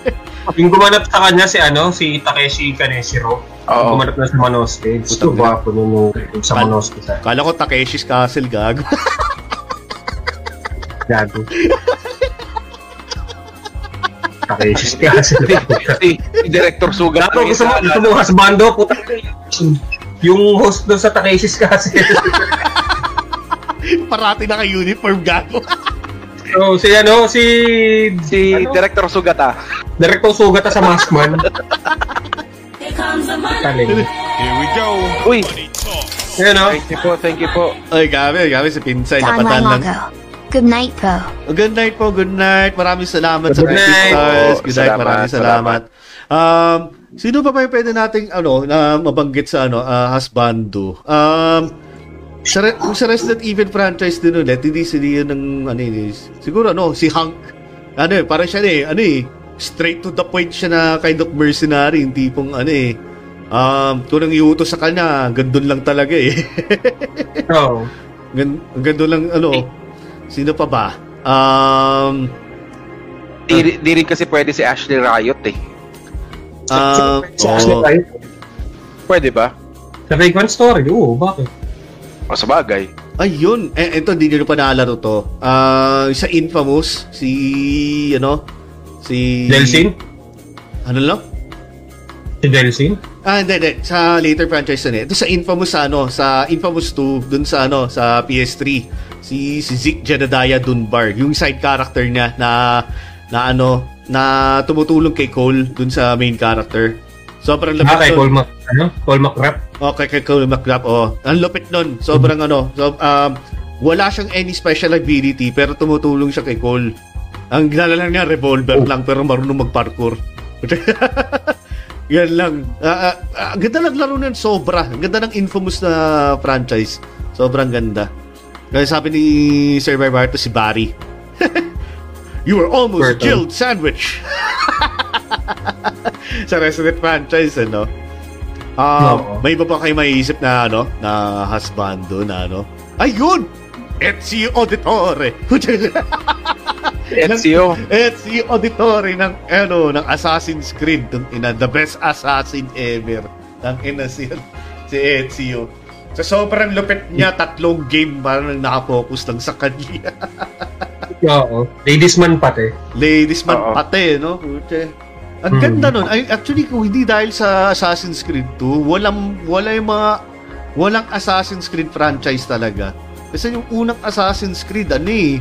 yung gumanap sa kanya si ano, si Takeshi Kaneshiro. Oo. Yung gumanap na sa Manosuke. Gusto ba ako nung sa Manosuke sa Kala ko Takeshi's Castle, gago. gago. Takeshi kasi. si, si Director Suga. Gago, gusto mo, gusto mo hasbando, puta. Yung host doon sa Takeshi's Castle. Parati naka-uniform, gago. so, si ano, si... Si ano? Director Sugata. Director Sugata sa Maskman. Taling. Here we go. Uy! Ayan o. Thank you po, thank you po. Ay, gabi, gabi si Pinsay. Don Napadaan lang. Good night po. Oh, Good night po, good night. Maraming salamat sa Good 50 night. stars. Oo, Good night, salamat, maraming salamat. Um, sino pa ba yung pwede nating ano, na mabanggit sa ano, ah, husbando? Um, sa, Re- sa Resident Evil franchise din ulit, hindi sila yun ng, ano yun, eh, siguro ano, si Hank, ano eh, parang siya eh, ano eh, straight to the point siya na kind of mercenary, yung tipong ano eh, um, kung nang iutos sa kanya, gandun lang talaga eh. Oo. Gan, gandun lang, ano, sino pa ba? Um, Di, di rin kasi pwede si Ashley Riot eh. um, Sa oh, Ashley Riot. Pwede ba? Sa One Story, oo, bakit? O sa bagay. Ayun, eh, ito, hindi nyo pa naalaro to. Ah, sa Infamous, si, ano, si... Delsin? Ano lang? Si Delsin? Ah, hindi, hindi. Sa later franchise na eh. Ito sa Infamous ano, sa Infamous 2, dun sa ano, sa PS3. Si, si Zeke Jedediah Dunbar, yung side character niya na, na ano, na tumutulong kay Cole dun sa main character. Sobrang lapit Ah, kay. Paul Mac, ano? Paul McCrap. Okay, kay Cole McCrapp, oh. Ang lupit nun. Sobrang ano, so, um, wala siyang any special ability, pero tumutulong siya kay Cole. Ang ginala lang niya, revolver Oh. lang, pero marunong mag-parkour. Yan lang. Ah, ah, ah, ang ganda ng laro nun, sobra. Ganda ng infamous na franchise. Sobrang ganda. Kaya sabi ni Sir Barbarto, si Barry. you were almost Berto. killed sandwich. sa Resident franchise, ano? Um, Oo. may iba pa kayo maiisip na ano, na husbando na ano. Ayun! Ezio Auditore. Ezio. Ezio Auditore ng ano, ng Assassin's Creed, ng ina, the best assassin ever. Ng ina si, si Ezio. Sa sobrang lupit niya, tatlong game parang nakafocus lang sa kanya. Oo. Ladies man pati. Ladies man Oo. pati, no? Puche. Ang Hmm. ganda nun. Ay, actually, kung hindi dahil sa Assassin's Creed 2, walang, wala yung mga, walang Assassin's Creed franchise talaga. Kasi yung unang Assassin's Creed, ano eh,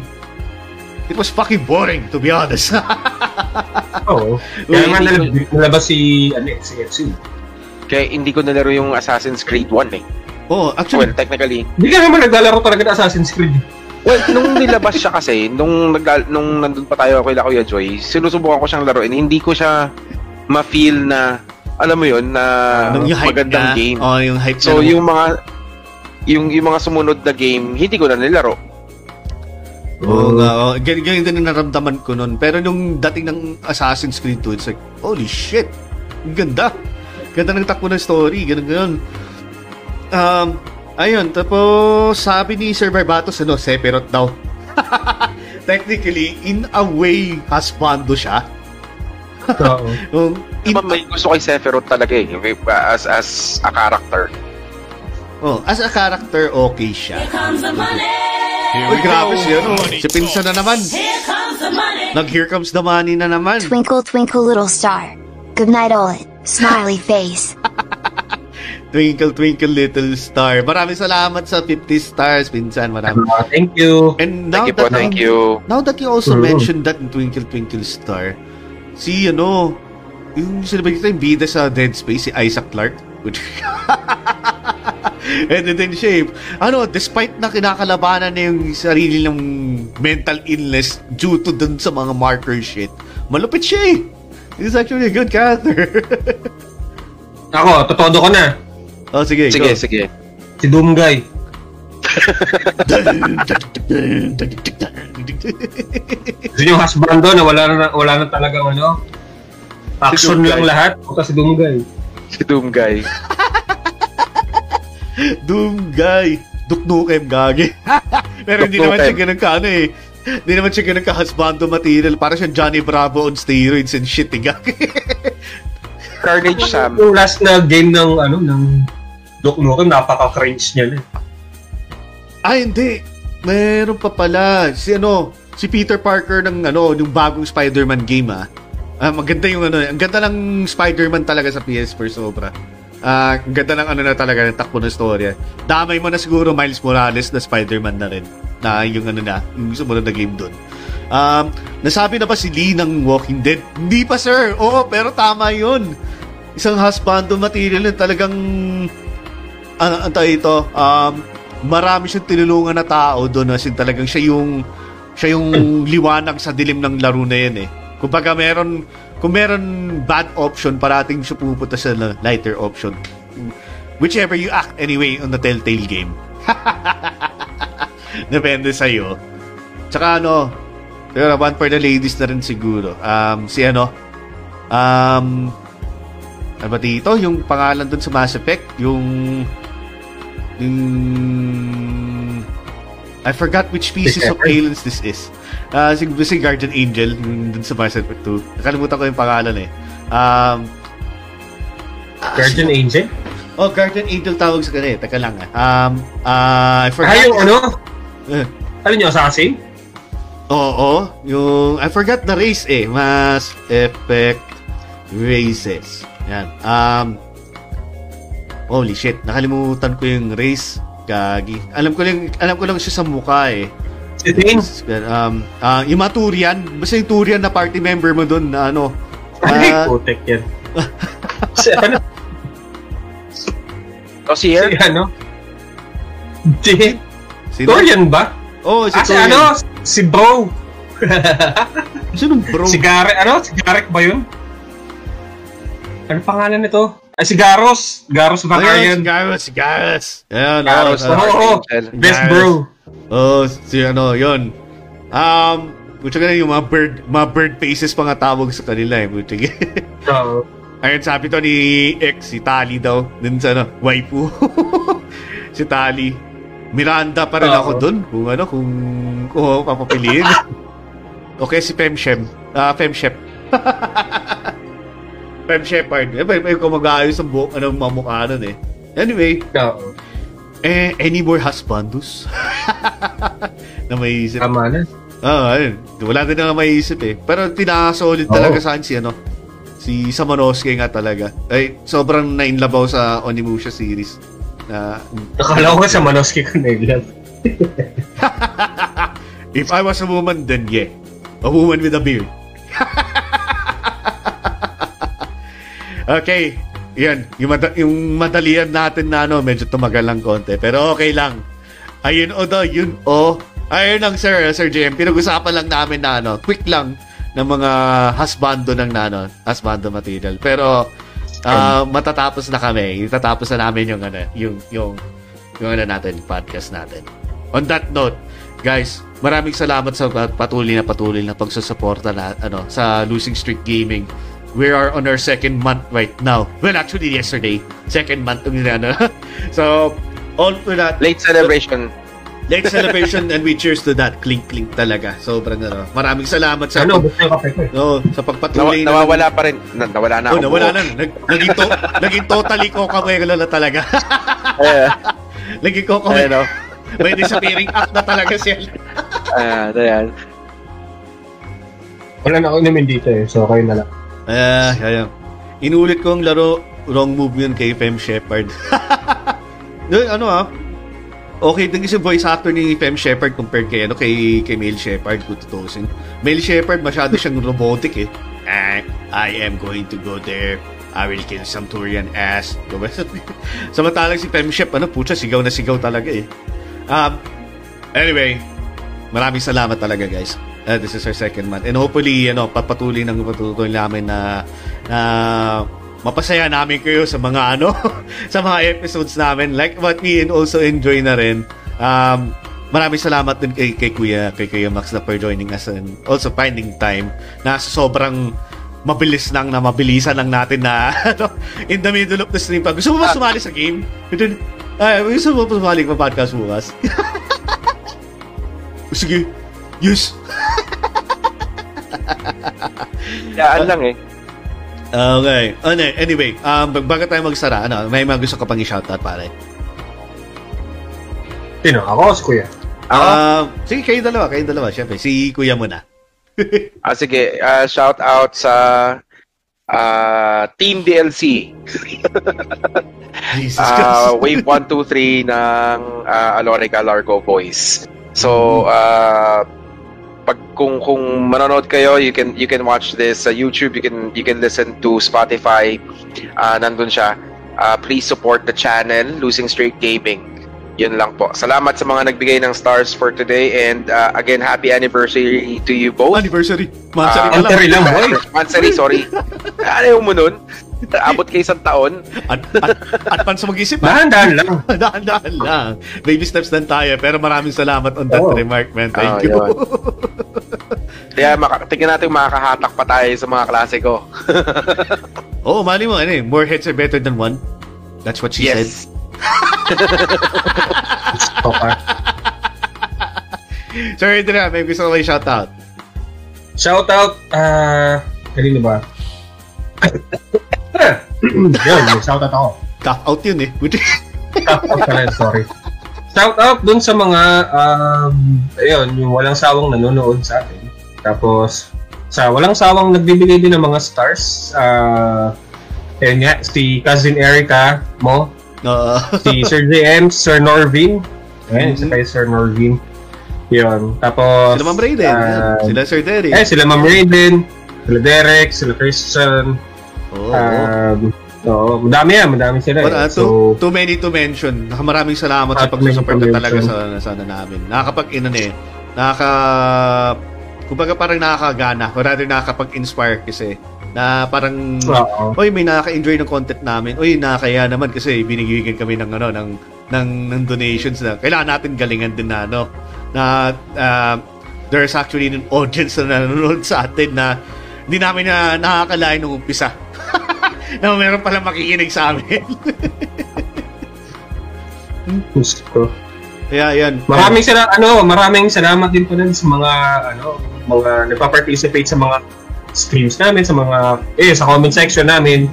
it was fucking boring, to be honest. Oo. Kaya nga nalabas si, ano eh, si Ezio. Kaya hindi ko nalaro yung Assassin's Creed 1 eh. oh, actually, Well, technically. Hindi ka naman naglalaro talaga ng Assassin's Creed. Well, nung nilabas siya kasi, nung, nagla- nung nandun pa tayo kay Kuya Joy, sinusubukan ko siyang laruin. Hindi ko siya ma-feel na, alam mo yun, na yung hype magandang niya, game. Oh, yung hype So, niya. yung mga yung yung mga sumunod na game, hindi ko na nilaro. Oo nga, oh, ganyan, ganyan din ang naramdaman ko nun. Pero nung dating ng Assassin's Creed 2, it's like, holy shit, ganda. Ganda ng takbo ng story, ganun ganun. Um, ayun, tapos sabi ni Sir Barbatos, ano, Sephiroth daw. Technically, in a way, husbando siya. Oo. Yung, in, Diba, may gusto kay Sephiroth talaga eh, as as a character. oh, as a character, okay siya. Here comes the money. Uy, grabe siya, no? Si Pinsa na naman. Here comes the money. Nag Here Comes the Money na naman. Twinkle, twinkle, little star. Good night, all it. Smiley face. Twinkle, Twinkle, Little Star. Maraming salamat sa 50 stars, Pinsan. Maraming. Ah, thank you. And now Thank you po, that, thank you. now that you also Mhm. mentioned that in Twinkle, Twinkle Star, si, ano, yung sinabi kita yung bida sa Dead Space, si Isaac Clarke. Which, And then eh, ano, despite na kinakalabanan na yung sarili ng mental illness due to dun sa mga marker shit, malupit siya eh. He's actually a good character. Ako, totodo ko na. Oh, sige, Sige, go. sige. Si Doomguy. Gusto yung husbando na wala na, wala na talagang ano, action Doomguy. lang lahat. Puta si Doomguy. Si Doom Guy. Doom guy. Duknukem gagi. Pero hindi naman siya Duknukem. ganun ka ano eh. Hindi naman siya ganun ka husbando material. Para siyang Johnny Bravo on steroids and shit eh gagi. Carnage Sam. Yung last na game ng ano ng Duke Nukem, napaka-cringe niya na. ah hindi. Meron pa pala. Si ano, si Peter Parker ng ano, yung bagong Spider-Man game ah. Ah, maganda yung ano, ang ganda ng Spider-Man talaga sa PS4 sobra. Ah, ang ganda ng ano na talaga ng takbo ng storya. Damay mo na siguro Miles Morales na Spider-Man na rin. Na yung ano na, yung sumunod na game doon. Um, nasabi na ba si Lee ng Walking Dead? Hindi pa sir. Oo, pero tama 'yun. Isang husbando material na talagang ano, ano ito, um, marami siyang tinulungan na tao doon as in talagang siya yung siya yung liwanag sa dilim ng laro na yan eh. Kumbaga meron kung meron bad option, parating siya pupunta sa lighter option. Whichever you act anyway on the Telltale game. Depende sa iyo. Tsaka ano, pero one for the ladies na rin siguro. Um, si ano, um, ano ba dito? Yung pangalan dun sa Mass Effect, yung yung I forgot which pieces of aliens this is. Ah, si, si Guardian Angel yung dun sa Effect 2. Nakalimutan ko yung pangalan eh. Um, Guardian Angel? oh, Guardian Angel tawag sa kanya eh. Teka lang ah. Um, ah, I forgot. Ah, yung ano? Eh, Ano nyo, assassin? Oo, yung I forgot the race eh. Mass Effect races. Yan. Um, holy shit, nakalimutan ko yung race. Gagi. Alam ko lang, alam ko lang siya sa mukha eh. Si. Um, ah, yung mga Turian, basta yung Turian na party member mo doon na ano. Ay, ah, putek yan. si ano? O si Si Air? ano? Di. Dorian ba? Oh, si Ah, si Turian. ano? Si Bro. Sino bro? Si Garek, ano? Si Garek ba yun? Ano pangalan nito? Ay, si Garos. Garos Ayun, Vakarian. si Garros, si Garros. Ayan, Garros oh, Oo, ah, oo. Archangel. Best bro. Oh, si ano, yun. Um, Pucha ka na yung mga bird, mga bird faces pa nga tawag sa kanila eh. Pucha Oo. Ayun, sabi to ni ex, si Tali daw. Dun sa ano, waifu. si Tali. Miranda pa rin Oo. ako dun. Kung ano, kung, kung ako papapiliin. okay, si Femshem. Ah, Femshep. Fem Shepard. Eh, may, may kumag-aayos ang buhok, ano, mamukha nun eh. Anyway, Oo. eh, any more husbandos? na may isip. Tama na. Ah, ayun. Wala din na maiisip eh. Pero pinaka-solid Oo. talaga sa si ano. Si Samanosuke nga talaga. Ay, sobrang nainlabaw sa Onimusha series. Na, Nakala ko sa Manoski ko na yun. if I was a woman, then yeah. A woman with a beard. okay. Yan. Yung, mada- yung madalian natin na ano, medyo tumagal lang konti. Pero okay lang. Ayun o do, yun o. Ayun lang sir, Sir JM. Pinag-usapan lang namin na ano, quick lang ng mga husbando ng na, ano, husbando material. Pero ah, matatapos na kami. Itatapos na namin yung ano, yung yung yung ano natin, podcast natin. On that note, guys, maraming salamat sa pat- patuloy na patuloy na pagsusuporta na ano sa Losing Streak Gaming. We are on our second month right now. Well, actually yesterday, second month ng ano. so, all to that Late celebration. late celebration and we cheers to that. Clink clink talaga. Sobrang ano. Maraming salamat sa Ano, ko eh. no, sa Nawa, pagpatuloy na nawawala pa rin. Na, nawala na Oh, ako. nawala na. Nag, naging, to, naging totally Coca-Cola na talaga. Eh, naging Coca-Cola. ayun o. May disappearing act na talaga siya. Ayan, ayan. Wala na ako inumin dito eh. So, kayo na lang. Ah, kaya. Inulit ko ang laro, wrong move yun kay Fem Shepard. no, ano ah, okay din kasi voice actor ni Fem Shepard compared kay, ano, kay, kay Male Shepard, kung tutusin. Male Shepard, masyado siyang robotic eh. Ah, I am going to go there. I will kill some Turian ass. Diba? Samantalang si Fem Shep, ano, putya, sigaw na sigaw talaga eh. Um, anyway, maraming salamat talaga guys. Uh, this is our second month. And hopefully, ano, papatuloy ng patuloy namin na, na mapasaya namin kayo sa mga ano, sa mga episodes namin. Like what we also enjoy na rin. Um, maraming salamat din kay, kay Kuya, kay Kuya Max na for joining us and also finding time na sobrang mabilis lang na mabilisan lang natin na ano, in the middle of the stream pa. Gusto mo ba sumali sa game? Ay, gusto mo ba sumali sa podcast bukas? Sige. Yes. Yaan lang eh. Okay. Ano, anyway, um, bag- bago tayo magsara, ano, may mga gusto ka pang i-shoutout, pare. Sino? Ako o si Kuya? Ah, sige, kayo dalawa, kayo dalawa, syempre. Si Kuya muna. Ah, sige, ah, shout out sa ah, Team DLC. Jesus Ah, Christ. wave 1, 2, 3 ng ah, Alorica Largo Boys. So, uh, pag kung kung manonood kayo, you can you can watch this sa YouTube, you can you can listen to Spotify. Ah, nandun siya. Ah, please support the channel Losing Streak Gaming. Yun lang po. Salamat sa mga nagbigay ng stars for today and ah, again happy anniversary to you both. Anniversary. Mansari ka lang. Boy. Mansari, sorry. Ayaw mo nun? Abot kayo isang taon? At, at, at pan sa mag-isip, ha? Dahan-dahan lang. Dahan-dahan lang. Baby steps lang tayo. Pero maraming salamat on that Oo. remark, man. Thank Ah, you. Kaya maka- tingnan natin makakahatak pa tayo sa mga klase ko. oh, mali mo, ano eh. More heads are better than one. That's what she said. yes. Okay. Sorry, Dra. May gusto ko kayo shoutout. Shout out, ah, kanino ba? Yun, may shout out ako. Cough out yun eh. Buti. Shout out pala, sorry. Shout out dun sa mga, um, ayun, yung walang sawang nanonood sa atin. Tapos, sa walang sawang nagbibigay din ng mga stars. ah Ayun nga, si Cousin Erica mo, Oo. si Sir JM, Sir Norvin. Ayun, Mhm. isa kay Sir Norvin. Yun. Tapos, sila Ma'am Raiden. yan. sila Sir Derry. eh, sila Ma'am Raiden, sila Derek, sila Christian. Oo. Um, Oo, madami yan, madami sila. But, uh, eh. too, too many to mention. Maraming salamat sa pagsusuporta talaga mention. sa sana namin. Nakakapag ina eh. Nakaka kumbaga parang nakakagana or rather nakakapag-inspire kasi na parang oy may nakaka-enjoy ng content namin. Oy nakakaya naman kasi binigyan kami ng ano ng ng ng donations na kailangan natin galingan din na ano na uh, there's actually an audience na nanonood sa atin na hindi namin na nakakalain nung umpisa. na meron pala makikinig sa amin. Gusto. Kaya yan. Maraming sala ano, maraming salamat din po din sa mga ano, mga nagpa-participate sa mga streams namin, sa mga eh sa comment section namin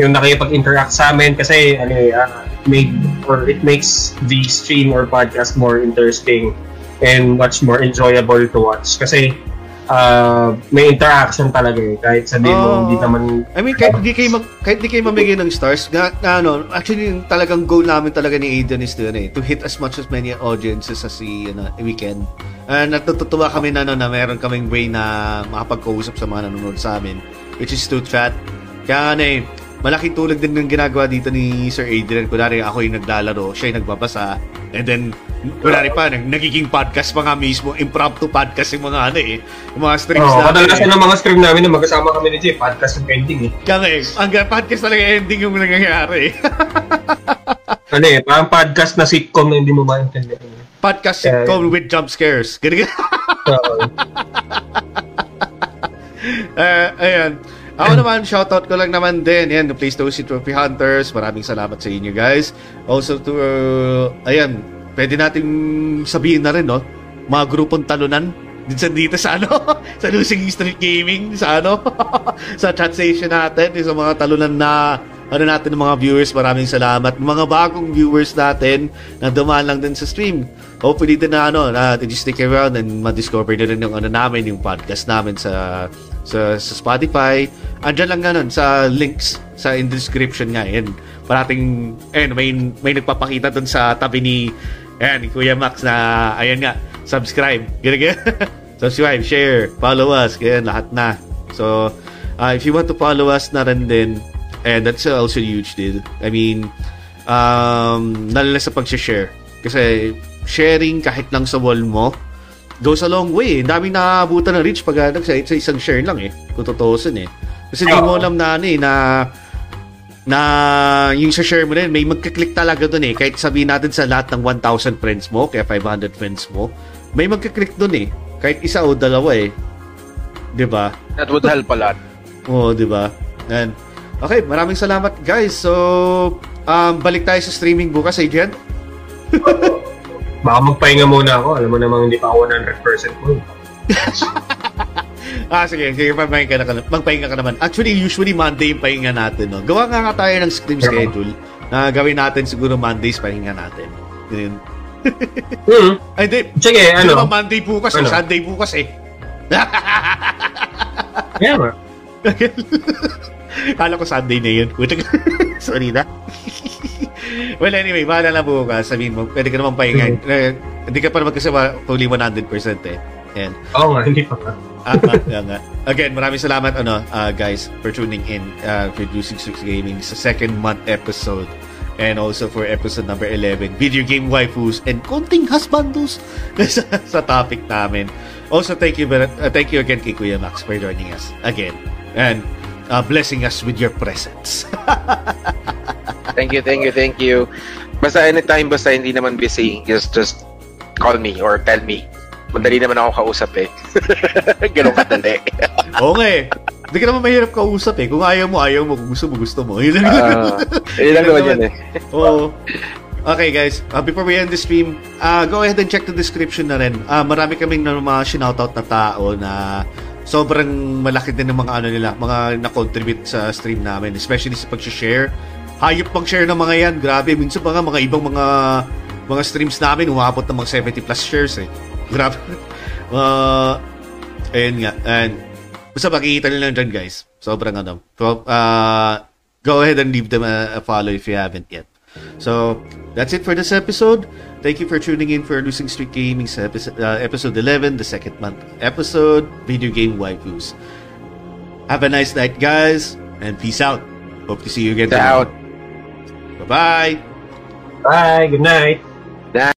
yung nakikipag-interact sa amin kasi ano ah, make or it makes the stream or podcast more interesting and much more enjoyable to watch kasi ah, may interaction talaga eh kahit sabihin mo Oo. hindi naman I mean, kahit di kayo, mag, kahit di kayo mamigay ng stars, na, na ano, actually, talagang goal namin talaga ni Aidan is to, ano, eh, to hit as much as many audiences as we, ano, we can. Uh, natutuwa kami na, ano, na meron kaming way na makapagkausap sa mga nanonood sa amin, which is to chat. Kaya, ano, eh, malaking tulog din ng ginagawa dito ni Sir Adrian. Kunwari, ako yung naglalaro, siya yung nagbabasa. And then, kunwari pa, nag, nagiging podcast pa nga mismo, impromptu podcast yung mga, ano eh, yung mga streams Oh, natin. kadalasan ng mga stream namin na magkasama kami ni Jay, podcast yung ending eh. Kaya eh, ang podcast talaga ending yung nangyayari. Ano eh, parang podcast na sitcom na hindi mo maintindihan. podcast Yeah. sitcom with jump scares. Ganun uh, ayan. Ako naman, shoutout ko lang naman din. Yan, the Place Trophy Trophy Hunters. Maraming salamat sa inyo guys. Also to, uh, ayan, pwede nating sabihin na rin, no? Mga grupong talunan. Din sa dito sa ano, sa Losing Street Gaming, sa ano, sa chat station natin, sa mga talunan na ano natin ng mga viewers, maraming salamat. Mga bagong viewers natin na dumaan lang din sa stream. Hopefully din na ano, na you stick around and ma-discover na rin yung ano namin, yung podcast namin sa sa, sa Spotify. Andiyan lang ganun sa links sa in description nga. Yan. Parating, ayun, may, may nagpapakita dun sa tabi ni, ayan, Kuya Max na, ayan nga, subscribe. Ganun. subscribe, share, follow us, ganyan, lahat na. So, uh, if you want to follow us na rin din, and that's also huge, dude. I mean, um, lalo na sa pag-share. Kasi, sharing kahit lang sa wall mo, goes a long way. Ang daming nakakabutan ng reach pag uh, sa, sa isang share lang eh. Kung tutuusin eh. Kasi hindi mo alam na ano eh, na na yung sa share mo rin, may magkiklik talaga dun eh. Kahit sabihin natin sa lahat ng 1,000 friends mo, kaya 500 friends mo, may magkiklik dun eh. Kahit isa o dalawa eh. ba? That would help a lot. Oo, di ba? And, okay, maraming salamat guys. So, um, balik tayo sa streaming bukas, Adrian. Baka magpahinga muna ako. Alam mo namang hindi pa ako 100% full. Ah, sige, sige, magpahinga ka, na, magpahinga ka naman. Actually, usually Monday yung pahinga natin, no? Gawa nga nga tayo ng stream schedule na gawin natin siguro Mondays pahinga natin. Ganun. Hmm. Ay, di. Sige, Hindi ano? Monday bukas. Ano? Sunday bukas eh. Kaya nga. Kala ko Sunday na yun. Sorry na. Well, anyway, bahala na bukas. Sabihin mo, pwede ka naman pahinga. Eh, Hindi ka pa naman kasi fully 100% eh. Yan. Oo nga, hindi pa. Ah, ah, nga. Again, maraming salamat ano, uh, guys for tuning in uh, for Using Six Gaming sa second month episode and also for episode number 11, video game waifus and konting husbandos sa, sa topic namin. Also, thank you uh, thank you again kay Kuya Max for joining us again and uh, blessing us with your presence. Thank you, thank you, thank you. Basta anytime, basta hindi naman busy, just just call me or tell me. Madali naman ako kausap eh. Ganun kadali. Oo nga eh. Hindi ka naman mahirap kausap eh. Kung ayaw mo, ayaw mo. Kung gusto mo, gusto mo. Yun lang. Ah, yun lang naman yun eh. Oo. Okay guys, uh, before we end the stream, uh, go ahead and check the description na rin. Uh, marami kaming na mga sinoutout na tao na sobrang malaki din ng mga ano nila, mga na-contribute sa stream namin, especially sa pag-share. Hayop pag-share ng mga yan, grabe. Minsan nga mga ibang mga mga streams namin umabot ng mga 70 plus shares eh. Grabe. Uh, ayun nga. And basta makikita lang dyan guys. Sobrang ano. So, uh, go ahead and leave them a, a follow if you haven't yet. So that's it for this episode. Thank you for tuning in for Losing Streak Gaming's episode, uh, episode 11, the second month episode, Video Game Waifus. Have a nice night, guys, and peace out. Hope to see you again. Out. Bye bye. Bye. Good night.